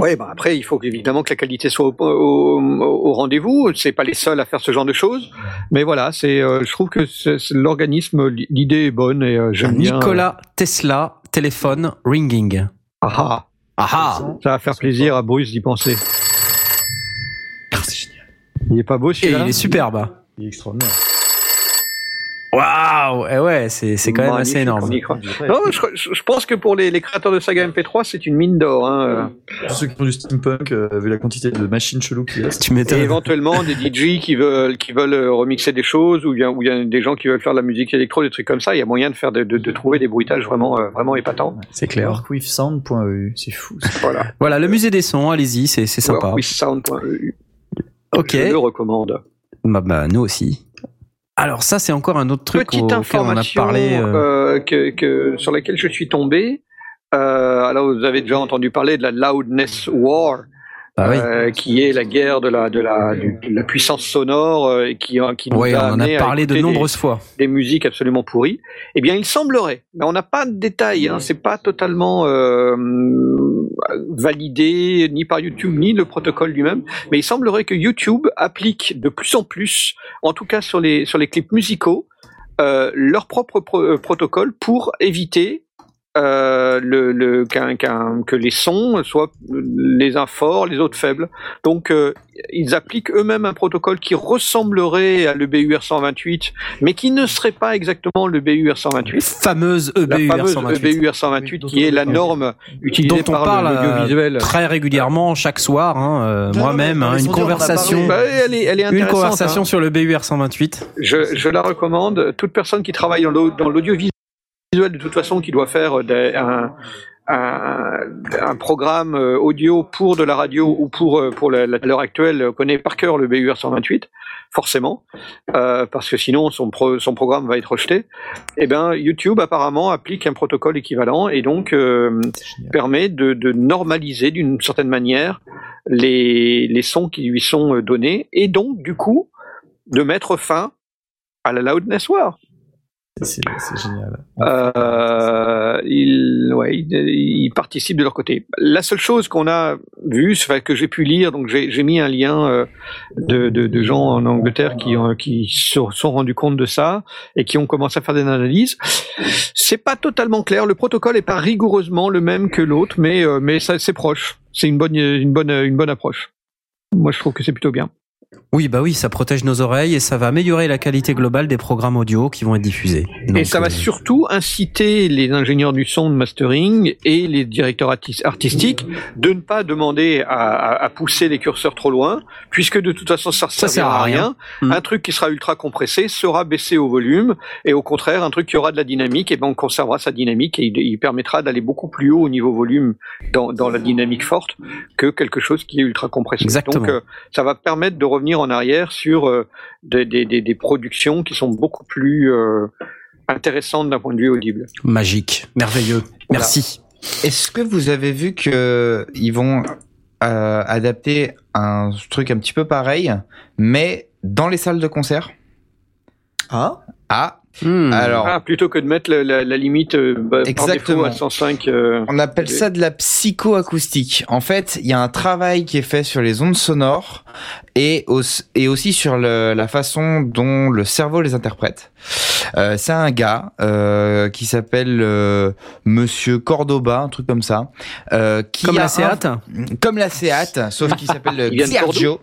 Ouais, bah après, il faut évidemment que la qualité soit au, au- au rendez-vous. C'est pas les seuls à faire ce genre de choses, mais voilà, c'est, euh, je trouve que c'est- c'est l'organisme, l'idée est bonne et euh, j'aime bien. Nicolas Tesla, téléphone ringing. Ah, ah. Ah ah Ça va faire plaisir à Bruce d'y penser. Il est pas beau Et celui-là? il est superbe. Il est extraordinaire. Waouh Et ouais, c'est c'est quand même assez énorme. y. Non, je, pense que pour les, les créateurs de saga MP3, c'est une mine d'or. Hein. Pour ceux qui font du steampunk, euh, vu la quantité de machines cheloues qu'il y a. Tu Et éventuellement des DJ qui veulent qui veulent euh, remixer des choses ou bien ou il y a des gens qui veulent faire de la musique électro, des trucs comme ça. Il y a moyen de faire de, de, de trouver des bruitages vraiment euh, vraiment épatants. C'est clair. Workwithsound.eu, c'est fou. ça. Voilà. Voilà, le musée des sons, allez-y, c'est c'est sympa. Workwithsound.eu. Ok. Je le recommande. Bah, bah, nous aussi. Alors ça, c'est encore un autre truc Petite auquel on a information parlé. euh, euh, que, que sur laquelle je suis tombé. Euh, alors vous avez déjà entendu parler de la loudness war. Bah oui. euh, qui est la guerre de la de la de la puissance sonore euh, et qui qui nous Oui, a on en a à parlé de des- nombreuses fois. des musiques absolument pourries. Eh bien, il semblerait, mais on n'a pas de détails, hein, c'est pas totalement euh, validé ni par YouTube ni le protocole lui-même, mais il semblerait que YouTube applique de plus en plus, en tout cas sur les sur les clips musicaux, euh, leur propre pro- euh, protocole pour éviter euh, le, le, qu'un- qu'un- que les sons soient les uns forts, les autres faibles. Donc, euh, ils appliquent eux-mêmes un protocole qui ressemblerait à l'EBUR 128, mais qui ne serait pas exactement le BUR 128. Fameuse La EBUR fameuse 128. EBUR 128, Oui, qui est la norme utilisée Dont on par parle, le- l'audiovisuel. Très régulièrement, chaque soir, hein, euh, moi-même, hein, une conversation. Bah, elle est, elle est une intéressante. conversation hein. sur le BUR 128. Je, je la recommande. Toute personne qui travaille dans l'au- l'audiovisuel, de toute façon, qui doit faire des- un, un, un programme euh, audio pour de la radio ou pour euh, pour l'heure actuelle euh, connaît par cœur le BUR 128, forcément, euh, parce que sinon son pro- son programme va être rejeté. Eh ben YouTube apparemment applique un protocole équivalent et donc euh, permet de, de normaliser d'une certaine manière les les sons qui lui sont euh, donnés et donc du coup de mettre fin à la loudness war. C'est génial. Euh, ils, ouais, ils, participent de leur côté. La seule chose qu'on a vue, que j'ai pu lire, donc j'ai mis un lien euh, de, gens en Angleterre qui, se sont rendus compte de ça et qui ont commencé à faire des analyses. C'est pas totalement clair. Le protocole est pas rigoureusement le même que l'autre, mais euh, c'est proche. C'est une bonne approche. Moi, je trouve que c'est plutôt bien. Oui, bah oui, ça protège nos oreilles et ça va améliorer la qualité globale des programmes audio qui vont être diffusés. Et ça va euh, surtout inciter les ingénieurs du son de mastering et les directeurs artis- artistiques de ne pas demander à, pousser les curseurs trop loin, puisque de toute façon ça, Ça servira sert à rien. rien. Mm. Un truc qui sera ultra compressé sera baissé au volume, et au contraire, un truc qui aura de la dynamique, et ben on conservera sa dynamique et il, il permettra d'aller beaucoup plus haut au niveau volume dans, dans la dynamique forte que quelque chose qui est ultra compressé. Exactement. Donc euh, ça va permettre de revenir en arrière sur euh, des, des- des- des productions qui sont beaucoup plus euh, intéressantes d'un point de vue audible. magique, merveilleux. Merci. Est-ce que vous avez vu que ils vont euh, adapter un truc un petit peu pareil, mais dans les salles de concert? Ah Ah, Hmm. alors Ah, plutôt que de mettre la, la- la limite euh, bah, par Exactement. défaut à 105. euh, On appelle ça de la psychoacoustique. En fait, il y a un travail qui est fait sur les ondes sonores et, au- et aussi sur le- la façon dont le cerveau les interprète. Euh, c'est un gars euh, qui s'appelle euh, Monsieur Cordoba, un truc comme ça, euh, qui Comme a la un- Seat, comme la Seat, sauf qu'il s'appelle Sergio.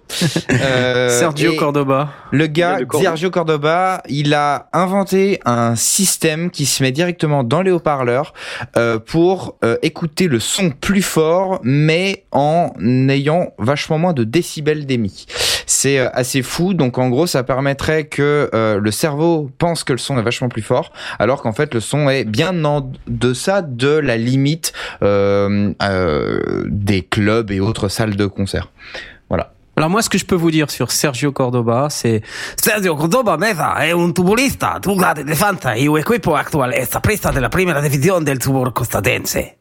Euh, Sergio et- Cordoba. le gars, Cordoba. Sergio Cordoba, il a inventé un système qui se met directement dans les haut-parleurs euh, pour euh, écouter le son plus fort, mais en ayant vachement moins de décibels d'émis. C'est euh, assez fou. Donc en gros, ça permettrait que euh, le cerveau pense que le son est vachement plus fort, alors qu'en fait le son est bien en deçà de la limite euh, des clubs et autres salles de concert. Alors moi, ce que je peux vous dire sur Sergio Cordoba, c'est Sergio Cordoba Mesa è un tubolista, tu grande defensa e o equipo actual è presta della prima divisione del tubo costadense.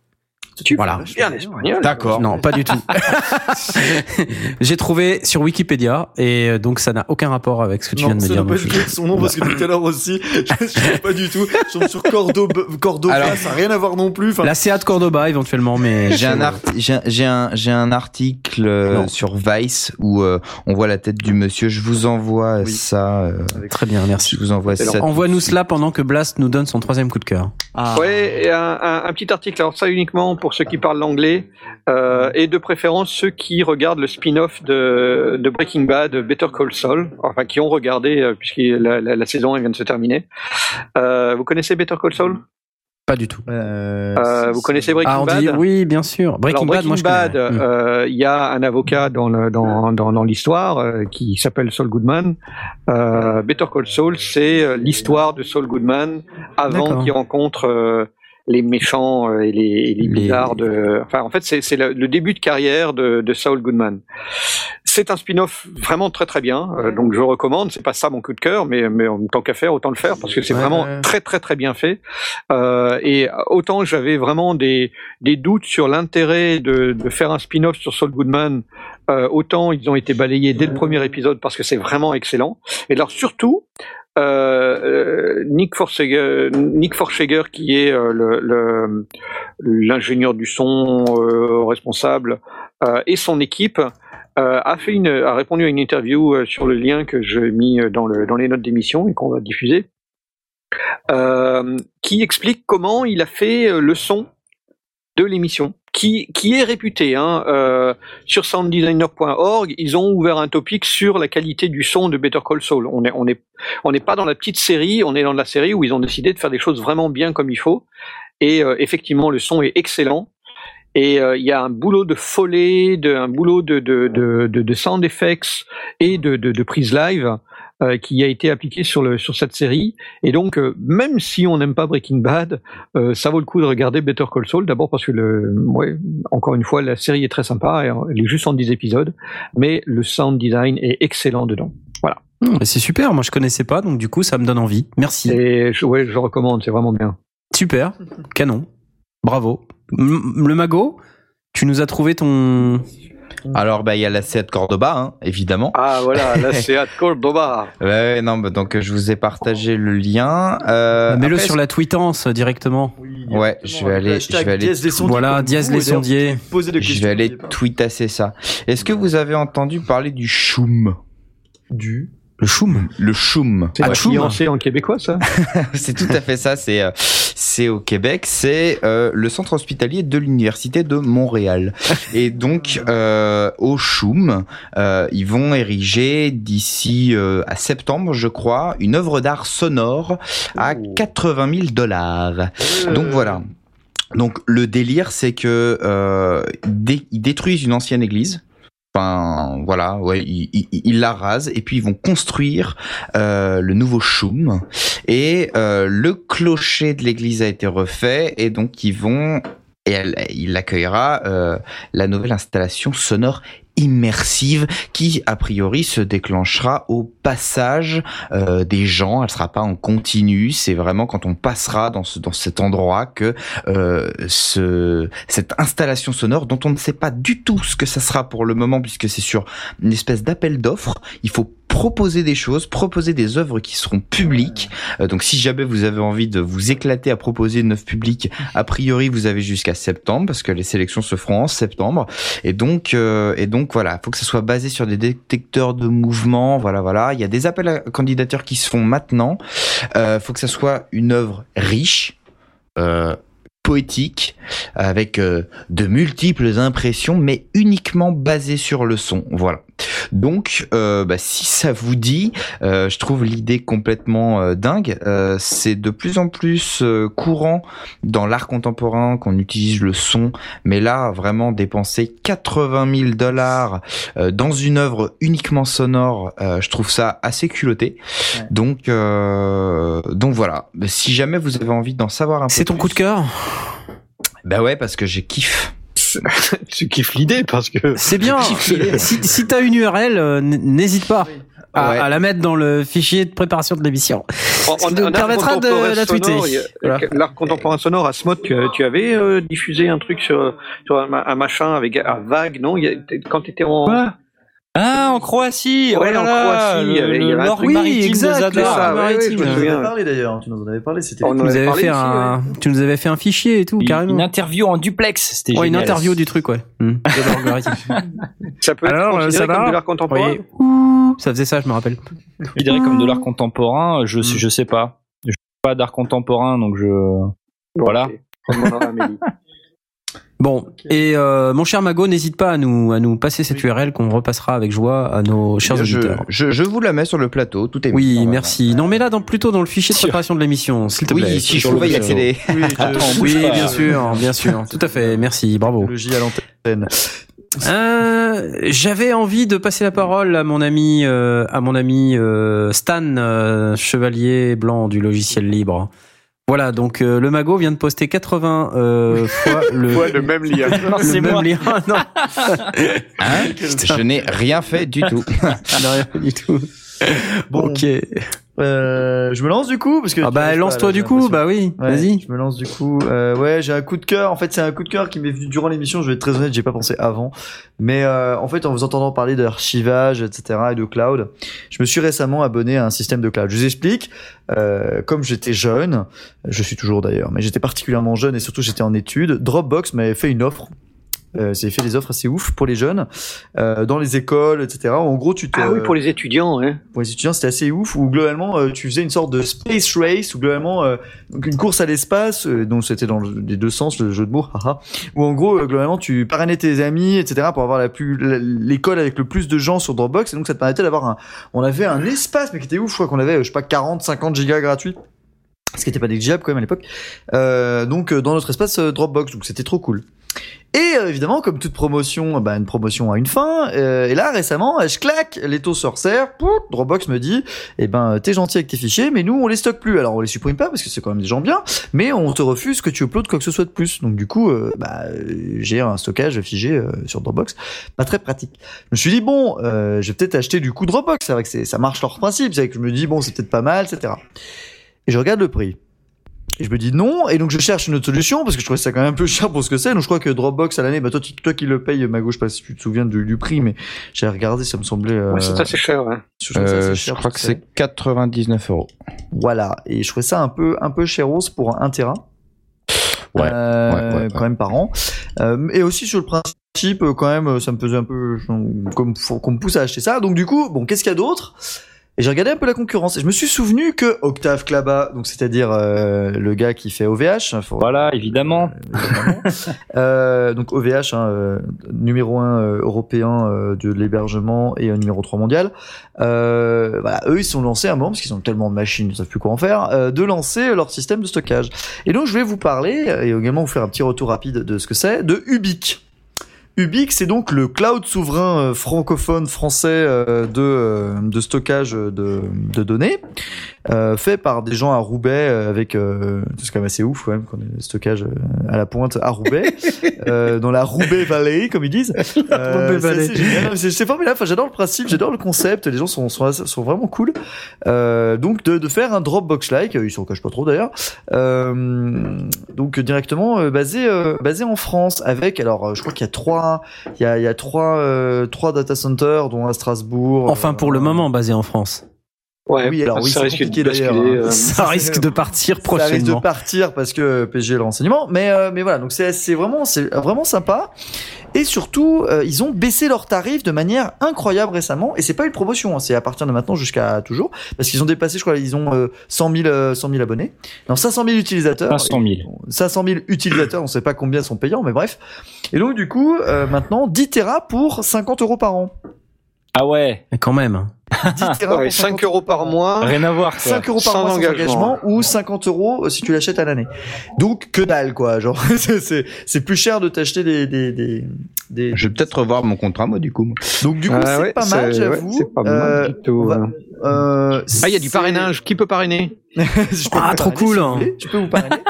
Tu Voilà. parles bien espagnol. D'accord. Non, pas du tout. J'ai trouvé sur Wikipédia et euh, donc ça n'a aucun rapport avec ce que tu viens de me ça dire. pas non du tout son nom parce que tout à l'heure aussi, je sais pas du tout. Je tombe sur Cordoba, Cordoba Alors- ça n'a rien à voir non plus. Enfin, La Seat Cordoba éventuellement, mais J'ai un, art- j'ai un- j'ai un, j'ai un article euh, Non. sur Vice où euh, on voit la tête du monsieur. Je vous envoie Oui. ça. euh, très bien, merci. je vous envoie ça. tout de Envoie-nous cela pendant que Blast nous donne son troisième coup de cœur. ah, Ouais, et un, un- un petit article, alors ça uniquement pour ceux qui parlent l'anglais, euh, et de préférence ceux qui regardent le spin-off de, de Breaking Bad, Better Call Saul, enfin qui ont regardé, euh, puisque la, la, la saison elle vient de se terminer. Euh, vous connaissez Better Call Saul? Pas du tout. euh, Euh, Vous connaissez Breaking Ah, on Bad? dit oui, bien sûr. Breaking, Alors, Bad, moi je connais. Bad, euh, il y a un avocat dans le- dans dans, dans l'histoire euh, qui s'appelle Saul Goodman. Euh, Better Call Saul, c'est l'histoire de Saul Goodman avant qu'il rencontre euh, les méchants euh, et les, et les Les- bizarres de. Enfin, en fait, c'est c'est le, le début de carrière de, de Saul Goodman. C'est un spin-off vraiment très très bien, euh, donc je recommande. C'est pas ça mon coup de cœur, mais mais en tant qu'à faire, autant le faire parce que c'est Ouais, vraiment ouais. très très très bien fait. Euh, et autant j'avais vraiment des des doutes sur l'intérêt de, de faire un spin-off sur Saul Goodman, euh, autant ils ont été balayés dès le premier épisode parce que c'est vraiment excellent. Et alors surtout, euh, euh, Nick Forsager, Nick Forsager qui est euh, l'ingénieur du son euh, responsable et son équipe a fait une, a répondu à une interview sur le lien que j'ai mis dans, le, dans les notes d'émission et qu'on va diffuser, qui explique comment il a fait le son de l'émission, qui, est réputé. Hein, euh, sur sounddesigner.org, ils ont ouvert un topic sur la qualité du son de Better Call Saul. On est, on est, on n'est pas dans la petite série, on est dans la série où ils ont décidé de faire des choses vraiment bien comme il faut. Et euh, effectivement, le son est excellent. Et euh, il y a un boulot de follet, un boulot de, de, de sound effects et de, de, de prise live euh, qui a été appliqué sur, le, sur cette série. Et donc, euh, même si on n'aime pas Breaking Bad, euh, ça vaut le coup de regarder Better Call Saul. D'abord parce que, le, ouais, encore une fois, la série est très sympa. Elle est juste en 10 épisodes. Mais le sound design est excellent dedans. Mm, mais C'est super, moi je connaissais pas, donc du coup ça me donne envie. Merci. Et je, ouais, je recommande, c'est vraiment bien. Super, canon, bravo. M- le mago, tu nous as trouvé ton... Alors, bah, il y a la Seat Cordoba, hein, évidemment. Ah voilà, là c'est à Cordoba. Ouais, Ouais, non, bah, donc je vous ai partagé le lien. Euh, Mets-le sur la tweetance euh, directement. Oui, Ouais, je vais aller- je vais aller- Voilà, Diaz les sondiers. Je vais aller tweetasser ça. Est-ce que vous avez entendu parler du choum? Du. Le choum. Le choum. C'est Ah, en québécois ça? C'est tout à fait ça. C'est euh, c'est au Québec. C'est euh, le centre hospitalier de l'université de Montréal. Et donc euh, au Choum, euh, ils vont ériger d'ici euh, à septembre, je crois, une œuvre d'art sonore à 80 000 dollars. Donc voilà. Donc le délire, c'est que euh, dé- ils détruisent une ancienne église. Enfin voilà, ouais, ils, la rasent et puis ils vont construire euh, le nouveau choum. Et euh, le clocher de l'église a été refait et donc ils vont et il accueillera euh, la nouvelle installation sonore immersive qui a priori se déclenchera au passage euh, des gens. Elle sera pas en continu. C'est vraiment quand on passera dans, ce, dans cet endroit que euh, ce, cette installation sonore dont on ne sait pas du tout ce que ça sera pour le moment puisque c'est sur une espèce d'appel d'offres. Il faut proposer des choses, proposer des œuvres qui seront publiques. Euh, donc si jamais vous avez envie de vous éclater à proposer une œuvre publique, a priori vous avez jusqu'à septembre parce que les sélections se feront en septembre. Et donc euh, et donc voilà, faut que ça soit basé sur des détecteurs de mouvement. Voilà voilà, il y a des appels à candidature qui se font maintenant. Euh, faut que ça soit une œuvre riche. Euh, poétique avec euh, de multiples impressions mais uniquement basées sur le son voilà Donc, euh, bah, si ça vous dit, euh, je trouve l'idée complètement euh, dingue. Euh, c'est de plus en plus euh, courant dans l'art contemporain qu'on utilise le son, mais là, vraiment dépenser 80 000 dollars euh, dans une œuvre uniquement sonore, euh, je trouve ça assez culotté. Ouais. Donc, euh, donc voilà. Si jamais vous avez envie d'en savoir un peu C'est ton plus- coup de cœur? Bah ouais, parce que j'ai kiffe. tu kiffes l'idée parce que C'est bien. si si t'as une URL, euh, n'hésite pas à, Ouais. à la mettre dans le fichier de préparation de l'émission. Ça nous permettra de la tweeter. Voilà. L'art contemporain sonore à Smot, tu, tu avais euh, diffusé un truc sur, sur un, ma- un machin avec un vague, non? Quand tu étais en. Ah, en Croatie Ouais, oh là en Croatie, il y le- avait- il y le avait un maritime Oui, exact, de c'est Zadar. ça, ouais, ouais, je me Tu nous en souviens. avais parlé d'ailleurs, tu nous en avais parlé, c'était On Tu en nous avait avais parlé fait un, tu nous avais fait un fichier et tout, Une- carrément. Une interview en duplex, c'était Ouais, une interview du truc, ouais. Hmm. De l'algorithme. Ça peut Alors, être considéré ça va comme de l'art contemporain Oui. Ça faisait ça, je me rappelle. Considéré comme de l'art contemporain, je sais, je sais pas. Je suis pas d'art contemporain, donc je. Voilà. Bon, et euh, mon cher Mago, n'hésite pas à nous à nous passer cette URL qu'on repassera avec joie à nos chers je, auditeurs. je, je vous la mets sur le plateau, tout est. Oui, merci. Non, mais là, dans, plutôt dans le fichier de préparation de l'émission, s'il te plaît. Oui, si je pouvais y accéder. Oui, je- Attends, Oui, bouge pas. bien sûr, bien sûr. Tout à fait. Merci, bravo. le J à l'antenne. Euh, J'avais envie de passer la parole à mon ami, euh, à mon ami euh, Stan, euh, chevalier blanc du logiciel libre. Voilà, donc euh, le mago vient de poster 80 euh, fois le, Ouais, le même lien. le c'est même moi. lien. non, Hein je n'ai rien fait du tout. non, rien du tout. Bon. Ok. Euh, je me lance du coup parce que Ah bah lance-toi du coup, bah oui, Ouais, vas-y. Je me lance du coup. Euh, ouais, j'ai un coup de cœur. En fait, c'est un coup de cœur qui m'est venu durant l'émission. Je vais être très honnête, j'ai pas pensé avant. Mais euh, en fait, en vous entendant parler d'archivage, etc. et de cloud, je me suis récemment abonné à un système de cloud. Je vous explique. Comme j'étais jeune, je suis toujours d'ailleurs, mais j'étais particulièrement jeune et surtout j'étais en études. Dropbox m'avait fait une offre. Euh, c'est fait des offres assez ouf pour les jeunes euh, dans les écoles, etc. En gros, tu te Ah oui, pour les étudiants, hein. pour les étudiants, c'était assez ouf, où globalement, euh, tu faisais une sorte de space race, où globalement, euh, donc une course à l'espace, euh, donc c'était dans le- les deux sens, le jeu de mots, haha, où en gros, euh, globalement, tu parrainais tes amis, etc., pour avoir la plus, l'école avec le plus de gens sur Dropbox, et donc ça te permettait d'avoir un, on avait un espace, mais qui était ouf, je crois qu'on avait, je sais pas, 40, 50 gigas gratuits. Ce qui était pas négligeable quand même à l'époque. Euh, donc euh, dans notre espace euh, Dropbox, donc c'était trop cool. Et euh, évidemment, comme toute promotion, bah, une promotion a une fin. euh, et là, récemment, euh, je claque, les taux se Dropbox me dit, eh ben, t'es gentil avec tes fichiers, mais nous, on les stocke plus. Alors, on les supprime pas parce que c'est quand même des gens bien, mais on te refuse que tu uploades quoi que ce soit de plus. Donc, du coup, euh, bah, euh, j'ai un stockage figé euh, sur Dropbox, pas très pratique. Je me suis dit bon, euh, je vais peut-être acheter du coup Dropbox. C'est vrai que ça marche leur principe. C'est vrai que je me dis bon, c'est peut-être pas mal, etc. Et je regarde le prix. Et je me dis non, et donc je cherche une autre solution parce que je trouvais ça quand même un peu cher pour ce que c'est. Donc je crois que Dropbox à l'année, bah toi, tu- toi qui le payes, Mago, je sais pas si tu te souviens du, du prix, mais j'ai regardé, ça me semblait. Euh, Ouais, c'est assez cher, hein. je Euh, cher je crois que ce c'est 99 euros. Voilà, et je trouvais ça un peu un peu chéros pour un Tera. Ouais, Euh, ouais, ouais, quand même par an. Euh, et aussi sur le principe, euh, quand même, ça me faisait un peu comme faut qu'on me pousse à acheter ça. Donc du coup, bon, qu'est-ce qu'il y a d'autre? Et j'ai regardé un peu la concurrence et je me suis souvenu que Octave Klaba, donc c'est-à-dire euh, le gars qui fait OVH, hein, faut- Voilà, évidemment. évidemment. Euh, donc OVH, hein, euh, numéro 1 européen euh, de l'hébergement et euh, numéro 3 mondial. Euh, voilà, eux ils sont lancés à un moment parce qu'ils ont tellement de machines, ils savent plus quoi en faire, euh, de lancer leur système de stockage. Et donc je vais vous parler euh, et également vous faire un petit retour rapide de ce que c'est de Ubique. Ubique, c'est donc le cloud souverain euh, francophone français euh, de, euh, de stockage de, de données, euh, fait par des gens à Roubaix avec, euh, c'est quand même assez ouf quand même qu'on ait le stockage à la pointe à Roubaix, euh, dans la Roubaix Valley comme ils disent. C'est formidable. Enfin, j'adore le principe, j'adore le concept. Les gens sont sont, sont vraiment cool. Euh, donc de, de faire un Dropbox like, ils s'en cachent pas trop d'ailleurs. Euh, donc directement basé basé en France avec alors je crois qu'il y a trois il y a il y a trois euh, trois data centers dont à Strasbourg. Enfin, pour le euh, moment, basé en France. Ouais, Oui, alors oui, ça c'est risque de compliqué d'ailleurs. basculer, hein. euh, Ça risque de partir Ça risque de prochainement. partir parce que PSG le renseignement, mais euh, mais voilà, donc c'est c'est vraiment c'est vraiment sympa. Et surtout, euh, ils ont baissé leurs tarifs de manière incroyable récemment. Et c'est pas une promotion, hein, c'est à partir de maintenant jusqu'à toujours, parce qu'ils ont dépassé, je crois, ils ont euh, 100 000 euh, 100 000 abonnés, non 500 000 utilisateurs. 500 000. 500 000 utilisateurs, on sait pas combien sont payants, mais bref. Et donc du coup, euh, maintenant 10 Tera pour 50 euros par an. Ah ouais, Quand même. 10 Tera Ouais, pour 5 50 euros par mois. rien à voir. Quoi. 5 euros par Sans mois sans engagement. engagement ou 50 euros si tu l'achètes à l'année. Donc que dalle quoi, genre c'est- c'est c'est plus cher de t'acheter des des des, des- Je vais peut-être revoir mon contrat, moi, du coup. moi. Donc du coup Ah c'est ouais, pas mal j'avoue. ouais, c'est pas mal Euh, du tout. on va- hein. euh, Ah, il y a du parrainage. Qui peut parrainer? Je peux Ah, trop parrainer, cool, si hein. Je peux vous parrainer.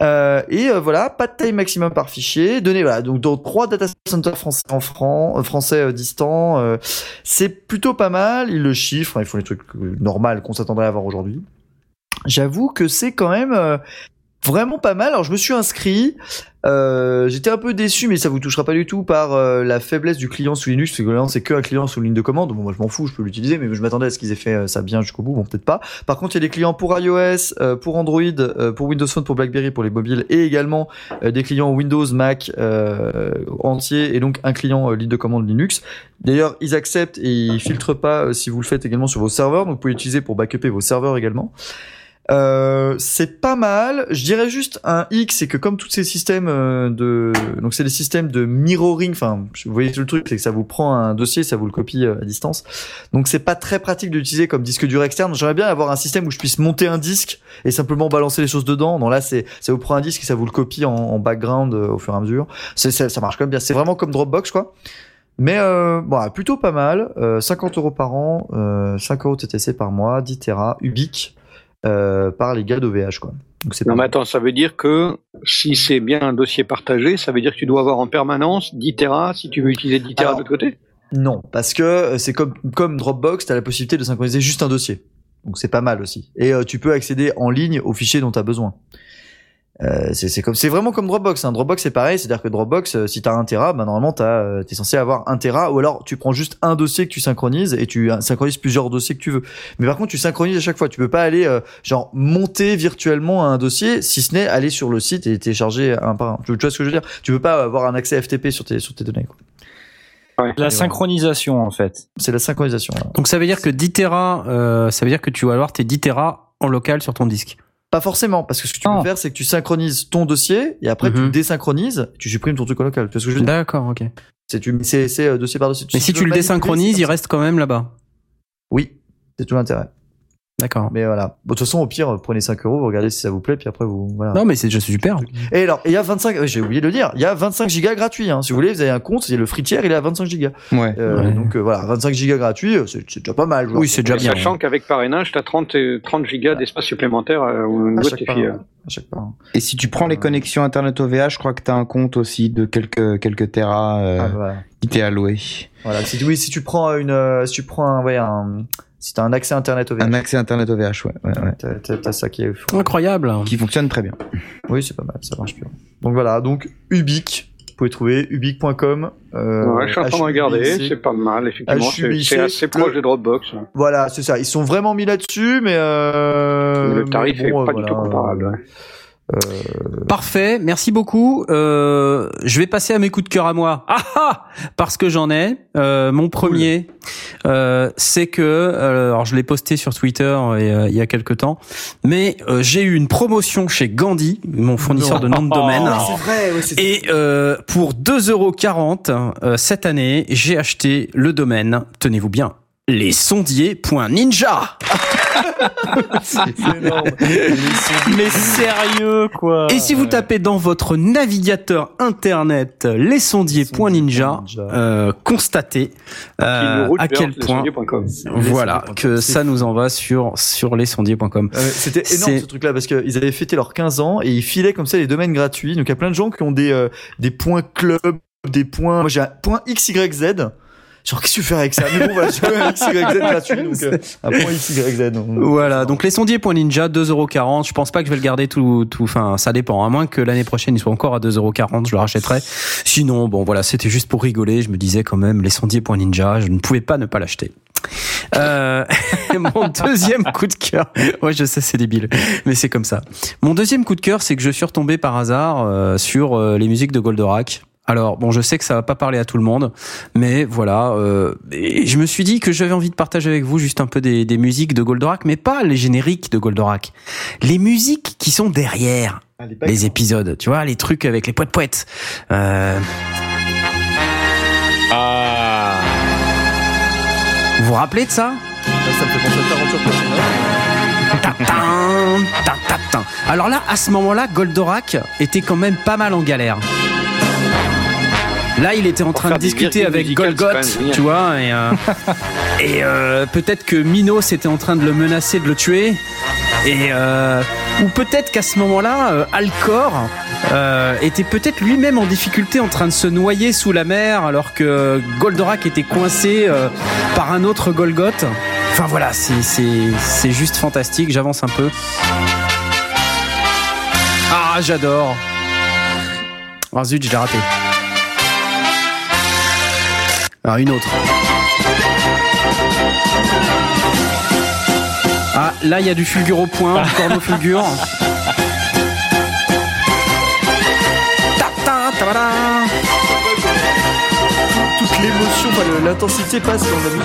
Euh, et euh, voilà, pas de taille maximum par fichier. Donné voilà, donc dans trois data centers français en franc, euh, français euh, distants, euh, c'est plutôt pas mal. Ils le chiffrent, ils font les trucs euh, normaux qu'on s'attendrait à voir aujourd'hui. J'avoue que c'est quand même vraiment pas mal. Alors je me suis inscrit. Euh, J'étais un peu déçu, mais ça vous touchera pas du tout par euh, la faiblesse du client sous Linux. Parce que c'est que un client sous ligne de commande. Bon, moi, je m'en fous, je peux l'utiliser, mais je m'attendais à ce qu'ils aient fait euh, ça bien jusqu'au bout. Bon, peut-être pas. Par contre, il y a des clients pour iOS, pour Android, pour Windows Phone, pour BlackBerry, pour les mobiles, et également des clients Windows, Mac entiers, et donc un client ligne de commande Linux. D'ailleurs, ils acceptent et ils filtrent pas si vous le faites également sur vos serveurs. Donc, vous pouvez l'utiliser pour backuper vos serveurs également. Euh, c'est pas mal. Je dirais juste un X, c'est que comme tous ces systèmes euh, de, donc c'est des systèmes de mirroring. Enfin, vous voyez tout le truc, c'est que ça vous prend un dossier, ça vous le copie euh, à distance. Donc c'est pas très pratique d'utiliser comme disque dur externe. J'aimerais bien avoir un système où je puisse monter un disque et simplement balancer les choses dedans. Non là, c'est ça vous prend un disque et ça vous le copie en, en background au fur et à mesure. C'est ça, ça marche quand même bien. C'est vraiment comme Dropbox quoi. Mais euh, bon, plutôt pas mal. Euh, 50 euros par an, euh, 5 euros TTC par mois, 10 Tera, Ubique euh, par les gars d'OVH quoi. Donc c'est pas Non, mais attends, ça veut dire que si c'est bien un dossier partagé, ça veut dire que tu dois avoir en permanence 10 Tera si tu veux utiliser 10 Tera de l'autre côté? Non, parce que euh, c'est comme comme Dropbox, t'as la possibilité de synchroniser juste un dossier. Donc c'est pas mal aussi. Et euh, tu peux accéder en ligne aux fichiers dont tu as besoin. Euh, c'est c'est comme c'est vraiment comme Dropbox. Hein. Dropbox c'est pareil, c'est-à-dire que Dropbox, euh, si t'as un Tera, bah normalement t'as euh, t'es censé avoir un Tera, ou alors tu prends juste un dossier que tu synchronises et tu euh, synchronises plusieurs dossiers que tu veux. Mais par contre tu synchronises à chaque fois. Tu peux pas aller euh, genre monter virtuellement un dossier, si ce n'est aller sur le site et télécharger un par un. Tu vois ce que je veux dire? Tu peux pas avoir un accès FTP sur tes sur tes données. quoi. La synchronisation en fait. C'est la synchronisation. là. Donc ça veut dire que 10 Tera, euh, ça veut dire que tu vas avoir tes 10 Tera en local sur ton disque. Pas forcément, parce que ce que tu Non. peux faire, c'est que tu synchronises ton dossier et après tu Mhm. le désynchronises, tu supprimes ton truc au local. Tu vois ce que je veux dire? D'accord, ok. C'est tu- c'est c'est, euh, dossier par dossier. Mais si tu le désynchronises, il reste quand même là-bas. Oui, c'est tout l'intérêt. D'accord. Mais voilà. Bon, de toute façon, au pire, prenez 5 euros, vous regardez si ça vous plaît, puis après vous voilà. Non, mais c'est déjà super. Et alors, il y a 25, ouais, j'ai oublié de le dire, il y a 25 gigas gratuits. Hein. Si vous voulez, vous avez un compte, c'est le free tier, il est à 25 gigas. Ouais. Euh, Ouais. Donc euh, voilà, 25 gigas gratuits, euh, c'est c'est déjà pas mal. genre. Oui, c'est déjà bien. Sachant qu'avec parrainage, tu as 30, euh, 30 gigas d'espace supplémentaire euh, au à niveau de chaque filles. À chaque fois. hein. Et si tu prends les connexions Internet OVH, je crois que tu as un compte aussi de quelques, quelques terras euh, Ah, voilà. qui t'est alloué. Voilà. Si, tu- oui, si tu prends une, euh, si tu prends un, ouais, un, si t'as un accès internet au Un accès Internet OVH, ouais. ouais, ouais. T'as- ça qui est fou. Incroyable. Qui fonctionne très bien. Oui, c'est pas mal, ça marche bien. Donc voilà, donc Ubique, vous pouvez trouver ubique.com. Euh, Ouais, je suis en train de regarder, c'est pas mal, effectivement. C'est assez proche de Dropbox. Voilà, c'est ça. Ils sont vraiment mis là-dessus, mais euh, le tarif mais bon, est pas euh, du tout comparable. ouais. Parfait, merci beaucoup. Euh, je vais passer à mes coups de cœur à moi. Ah ah Parce que j'en ai. Euh, mon premier, euh, c'est que, euh, alors je l'ai posté sur Twitter euh, il y a quelques temps, mais euh, j'ai eu une promotion chez Gandhi, mon fournisseur de nom de domaine. Ah, c'est vrai, ouais, c'est Et euh, pour 2,40€ euh, cette année, j'ai acheté le domaine, tenez-vous bien, lessondiers.ninja. c'est énorme. Mais sérieux quoi. Et si vous tapez dans votre navigateur internet lesondiers.ninja, euh, constatez euh, à quel point voilà que ça nous envoie sur sur lesondiers.com. Euh, C'était énorme C'est- ce truc-là parce qu'ils avaient fêté leurs 15 ans et ils filaient comme ça les domaines gratuits. Donc il y a plein de gens qui ont des euh, des points club, des points. Moi j'ai un point XYZ. Genre qu'est-ce que tu fais avec ça? Mais bon voilà, XYZ donc euh, un point XYZ. donc- Voilà, donc lesondiers.ninja 2,40€. Je pense pas que je vais le garder tout, tout, enfin, ça dépend. À moins que l'année prochaine il soit encore à 2,40€, je le rachèterai. Sinon, bon, voilà, c'était juste pour rigoler. Je me disais quand même lesondiers.ninja, je ne pouvais pas ne pas l'acheter. Euh, mon deuxième coup de cœur. Ouais, je sais, c'est débile, mais c'est comme ça. Mon deuxième coup de cœur, c'est que je suis retombé par hasard euh, sur euh, les musiques de Goldorak. Alors bon, je sais que ça va pas parler à tout le monde, mais voilà. Euh, et je me suis dit que j'avais envie de partager avec vous juste un peu des, des musiques de Goldorak, mais pas les génériques de Goldorak, les musiques qui sont derrière pas- les épisodes. Tu vois, les trucs avec les poètes poètes. Euh, Ah rappelez de ça Ça me fait penser à Taranture Personnage. Tatin, tatatin. Alors là, à ce moment-là, Goldorak était quand même pas mal en galère. Là, il était en train de discuter avec Golgoth, tu vois, et, euh, et euh, peut-être que Minos était en train de le menacer de le tuer, et euh, ou peut-être qu'à ce moment-là, Alcor était peut-être lui-même en difficulté, en train de se noyer sous la mer, alors que Goldorak était coincé par un autre Golgoth. Enfin voilà, c'est juste fantastique. J'avance un peu. Ah, j'adore. Ah zut, je l'ai raté. Alors une autre. Ah, là il y a du fulgure au point, du corno fulgure. Toute l'émotion, enfin, l'intensité passe dans la.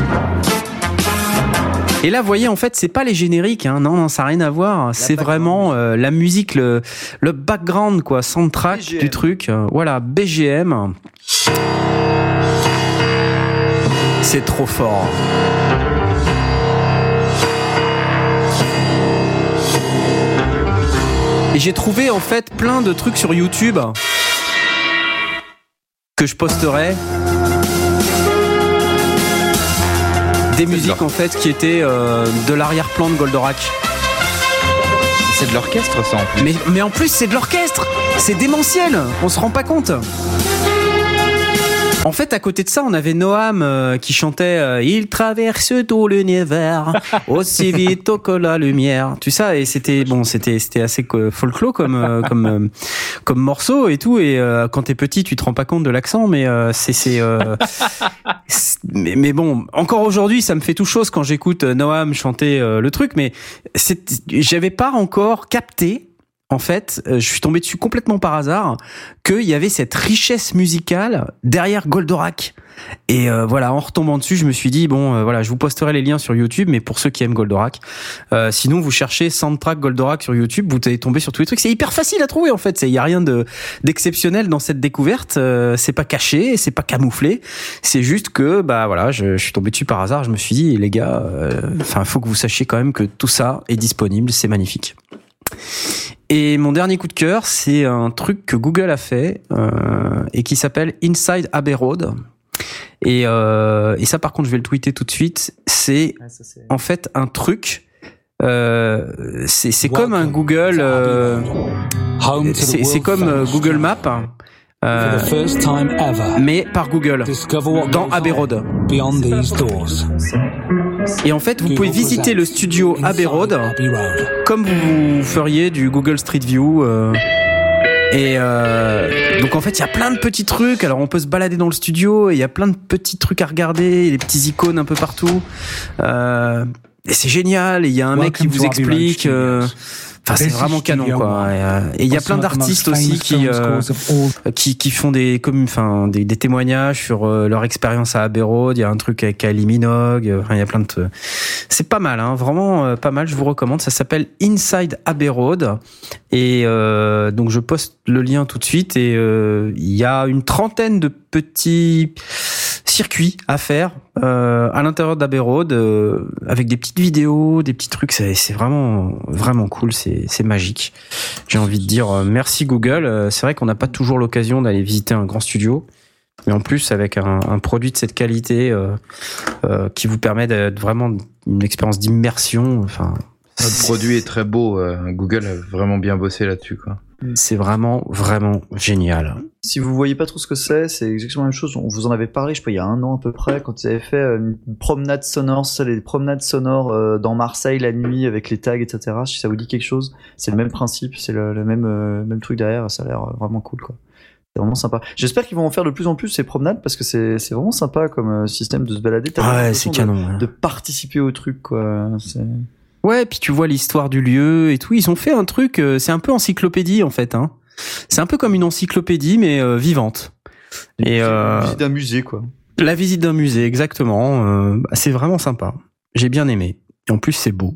Et là, vous voyez, en fait, c'est pas les génériques, hein. non, non, ça n'a rien à voir. C'est vraiment euh, la musique, le, le background, quoi, soundtrack BGM. du truc. Euh, voilà, BGM. C'est trop fort. Et j'ai trouvé en fait plein de trucs sur YouTube que je posterai. Des musiques en fait qui étaient euh, de l'arrière-plan de Goldorak. C'est de l'orchestre, ça, en plus. Mais, mais en plus, c'est de l'orchestre. C'est démentiel. On se rend pas compte. En fait, à côté de ça, on avait Noam euh, qui chantait euh, Il traverse tout l'univers aussi vite que la lumière. Tu sais, et c'était bon, c'était c'était assez folklore comme euh, comme euh, comme morceau et tout. Et euh, quand t'es petit, tu te rends pas compte de l'accent, mais euh, c'est c'est. euh, mais, mais bon, encore aujourd'hui, ça me fait tout chose quand j'écoute Noam chanter le truc. Mais j'avais pas encore capté. En fait, euh, je suis tombé dessus complètement par hasard qu'il y avait cette richesse musicale derrière Goldorak. Et euh, voilà, en retombant dessus, je me suis dit bon, euh, voilà, je vous posterai les liens sur YouTube, mais pour ceux qui aiment Goldorak, euh, sinon vous cherchez soundtrack Goldorak sur YouTube, vous allez tomber sur tous les trucs. C'est hyper facile à trouver en fait. Il y a rien de d'exceptionnel dans cette découverte. Euh, c'est pas caché, c'est pas camouflé. C'est juste que bah voilà, je, je suis tombé dessus par hasard. Je me suis dit les gars, euh, enfin, faut que vous sachiez quand même que tout ça est disponible. C'est magnifique. Et mon dernier coup de cœur, c'est un truc que Google a fait euh, et qui s'appelle Inside Abbey Road. Et, euh, et ça, par contre, je vais le tweeter tout de suite. C'est en fait un truc. Euh, c'est c'est comme un Google. euh, Home to the c'est comme euh, Google Maps, euh, For the first time ever, mais par Google discover what dans Abbey Road. beyond these doors. Et en fait, vous pouvez visiter le studio Abbey Road. comme vous feriez du Google Street View. euh, et euh, donc en fait, il y a plein de petits trucs. Alors on peut se balader dans le studio et il y a plein de petits trucs à regarder, des petits icônes un peu partout. Euh, et c'est génial. Et il y a un mec qui vous explique. euh. Enfin, c'est vraiment canon, quoi. Et euh, et il y a plein d'artistes aussi qui euh, qui, qui font des comme enfin des, des témoignages sur euh, leur expérience à Abbey Road. Il y a un truc avec Kylie Minogue. Enfin, il y a plein de. C'est pas mal, hein, vraiment pas mal. Je vous recommande. Ça s'appelle Inside Abbey Road. Et euh, donc je poste le lien tout de suite. Et euh, il y a une trentaine de petits circuits à faire euh, à l'intérieur d'Abbey Road euh, avec des petites vidéos, des petits trucs. C'est vraiment vraiment cool. C'est c'est magique. J'ai envie de dire euh, merci Google. Euh, C'est vrai qu'on n'a pas toujours l'occasion d'aller visiter un grand studio. Mais en plus, avec un, un produit de cette qualité euh, euh, qui vous permet d'être vraiment une expérience d'immersion, enfin, Notre produit est très beau. euh, Google a vraiment bien bossé là-dessus, quoi. C'est vraiment, vraiment génial. Si vous voyez pas trop ce que c'est, c'est exactement la même chose. On vous en avait parlé, je sais pas, il y a un an à peu près, quand ils avaient fait euh, une promenade sonore, les promenades sonores euh, dans Marseille la nuit avec les tags, etc. Si ça vous dit quelque chose, c'est le même principe, c'est le, le même, euh, même truc derrière, ça a l'air vraiment cool, quoi. C'est vraiment sympa. J'espère qu'ils vont en faire de plus en plus ces promenades parce que c'est c'est vraiment sympa comme système de se balader. T'as Ouais, c'est de- canon. De, participer au truc, quoi. C'est- Ouais, puis tu vois l'histoire du lieu et tout. Ils ont fait un truc, euh, c'est un peu encyclopédie en fait. Hein. C'est un peu comme une encyclopédie mais euh, vivante. Et euh, Visite d'un musée, quoi. la visite d'un musée, exactement. euh, bah, c'est vraiment sympa. J'ai bien aimé. Et en plus, c'est beau.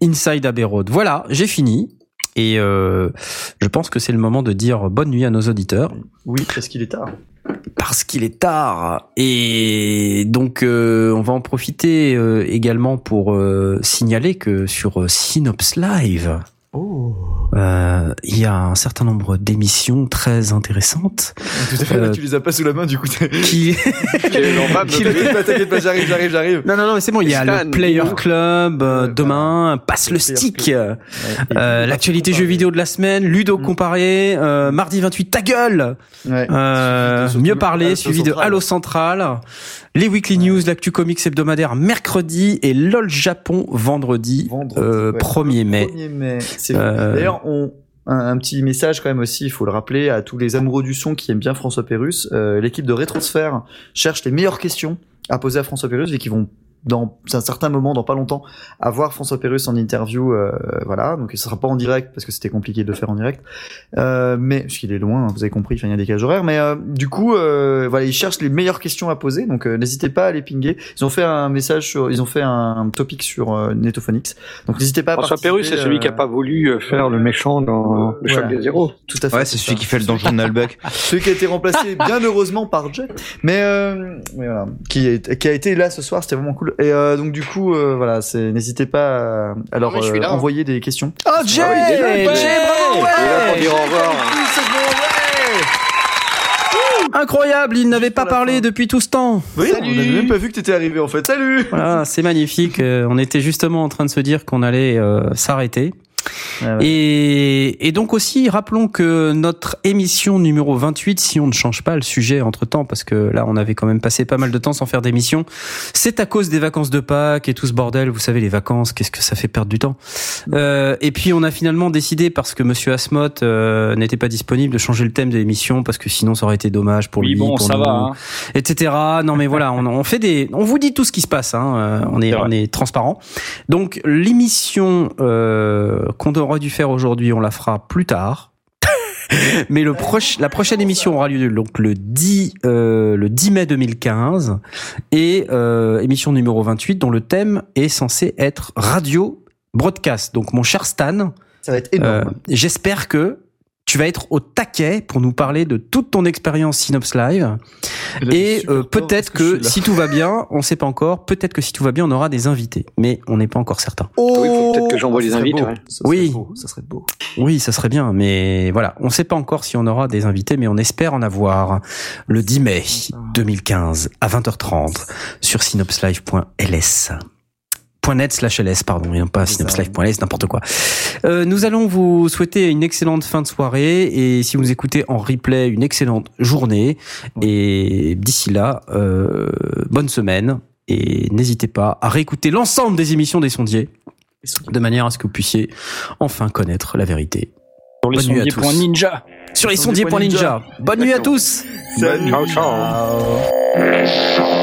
Inside Abbey Road. Voilà, j'ai fini. Et je pense que c'est le moment de dire bonne nuit à nos auditeurs. Oui, parce qu'il est tard. Parce qu'il est tard. Et donc euh, on va en profiter euh, également pour euh, signaler que sur Synops Live, Oh. euh, il y a un certain nombre d'émissions très intéressantes Tout à fait, Euh, tu les as pas sous la main, du coup. qui T'inquiète pas, t'inquiète pas, j'arrive, j'arrive, j'arrive. Non non non, mais c'est bon, il y a Stan, le Player Club euh, Ouais, demain, passe le stick. Euh, l'actualité jeux vidéo de la semaine, Ludo Mm. comparé, euh, mardi 28 ta gueule, Ouais. euh, mieux parler, suivi de Central. Halo Central, les weekly news, l'actu comics hebdomadaire mercredi et LOL Japon vendredi, Vendredi, euh, ouais. 1er mai. 1er mai. Euh, D'ailleurs, on un, un petit message quand même aussi, il faut le rappeler à tous les amoureux du son qui aiment bien François Pérus. Euh, L'équipe de Rétrosphère cherche les meilleures questions à poser à François Pérus et qui vont dans un certain moment, dans pas longtemps, avoir François Pérus en interview. euh, voilà, donc ce sera pas en direct parce que c'était compliqué de le faire en direct. Euh, mais parce qu'il est loin, hein, vous avez compris, il y a des cages horaires. Mais euh, du coup, euh, voilà, ils cherchent les meilleures questions à poser, donc euh, n'hésitez pas à les pinguer. Ils ont fait un message sur, ils ont fait un topic sur euh, Netophonix, donc n'hésitez pas. à François Pérus, c'est celui qui a pas voulu euh, faire le méchant dans le Voilà. choc des zéros. Tout à fait. Ouais, c'est celui ça. qui fait le donjon de. Celui qui a été remplacé bien heureusement par Jet, mais, euh, mais voilà, qui, est, qui a été là ce soir, c'était vraiment cool. Et euh, donc du coup, euh, voilà, c'est n'hésitez pas à, à leur suis euh, là. envoyer des questions. Oh Jay, Ah oui, Jay, bravo, ouais. dire au revoir. Incroyable, il n'avait pas parlé fin. depuis tout ce temps. Oui, on n'avait même pas vu que t'étais arrivé en fait. Salut. Voilà, c'est magnifique. On était justement en train de se dire qu'on allait euh, s'arrêter. Ah ouais. Et, et donc aussi, rappelons que notre émission numéro 28, si on ne change pas le sujet entre-temps, parce que là, on avait quand même passé pas mal de temps sans faire d'émission, c'est à cause des vacances de Pâques et tout ce bordel. Vous savez, les vacances, qu'est-ce que ça fait perdre du temps? Euh, Et puis, on a finalement décidé, parce que Monsieur Asmoth euh, n'était pas disponible, de changer le thème de l'émission, parce que sinon, ça aurait été dommage pour Oui, lui, bon, pour ça nous, va. Hein. etc. Non, mais voilà, on, on fait des, on vous dit tout ce qui se passe. Hein, euh, on est, vrai. on est transparent. Donc, l'émission euh, qu'on aurait dû faire aujourd'hui, on la fera plus tard. Mais le proche, la prochaine émission aura lieu donc le 10, euh, le 10 mai 2015 et euh, émission numéro 28 dont le thème est censé être radio broadcast. Donc mon cher Stan, Ça va être euh, énorme. j'espère que tu vas être au taquet pour nous parler de toute ton expérience Synops Live. Et euh, peut-être que, si tout va bien, on sait pas encore, peut-être que si tout va bien, on aura des invités. Mais on n'est pas encore certain. Oh, Oui, peut-être que j'envoie ça les ouais. Ça serait Oui. beau, ça serait beau. Oui, ça serait bien, mais voilà, on sait pas encore si on aura des invités, mais on espère en avoir le 10 mai 2015 à 20h30 sur synopslive.ls. .net slash ls pardon et pas synopslive.ls n'importe quoi. Euh, nous allons vous souhaiter une excellente fin de soirée et si vous écoutez en replay une excellente journée et d'ici là euh, bonne semaine et n'hésitez pas à réécouter l'ensemble des émissions des sondiers de manière à ce que vous puissiez enfin connaître la vérité Sur les Bonne nuit à tous. sondiers.ninja. sur les Sondier sondiers.ninja. Ninja. Bonne nuit à tous ciao. Ciao.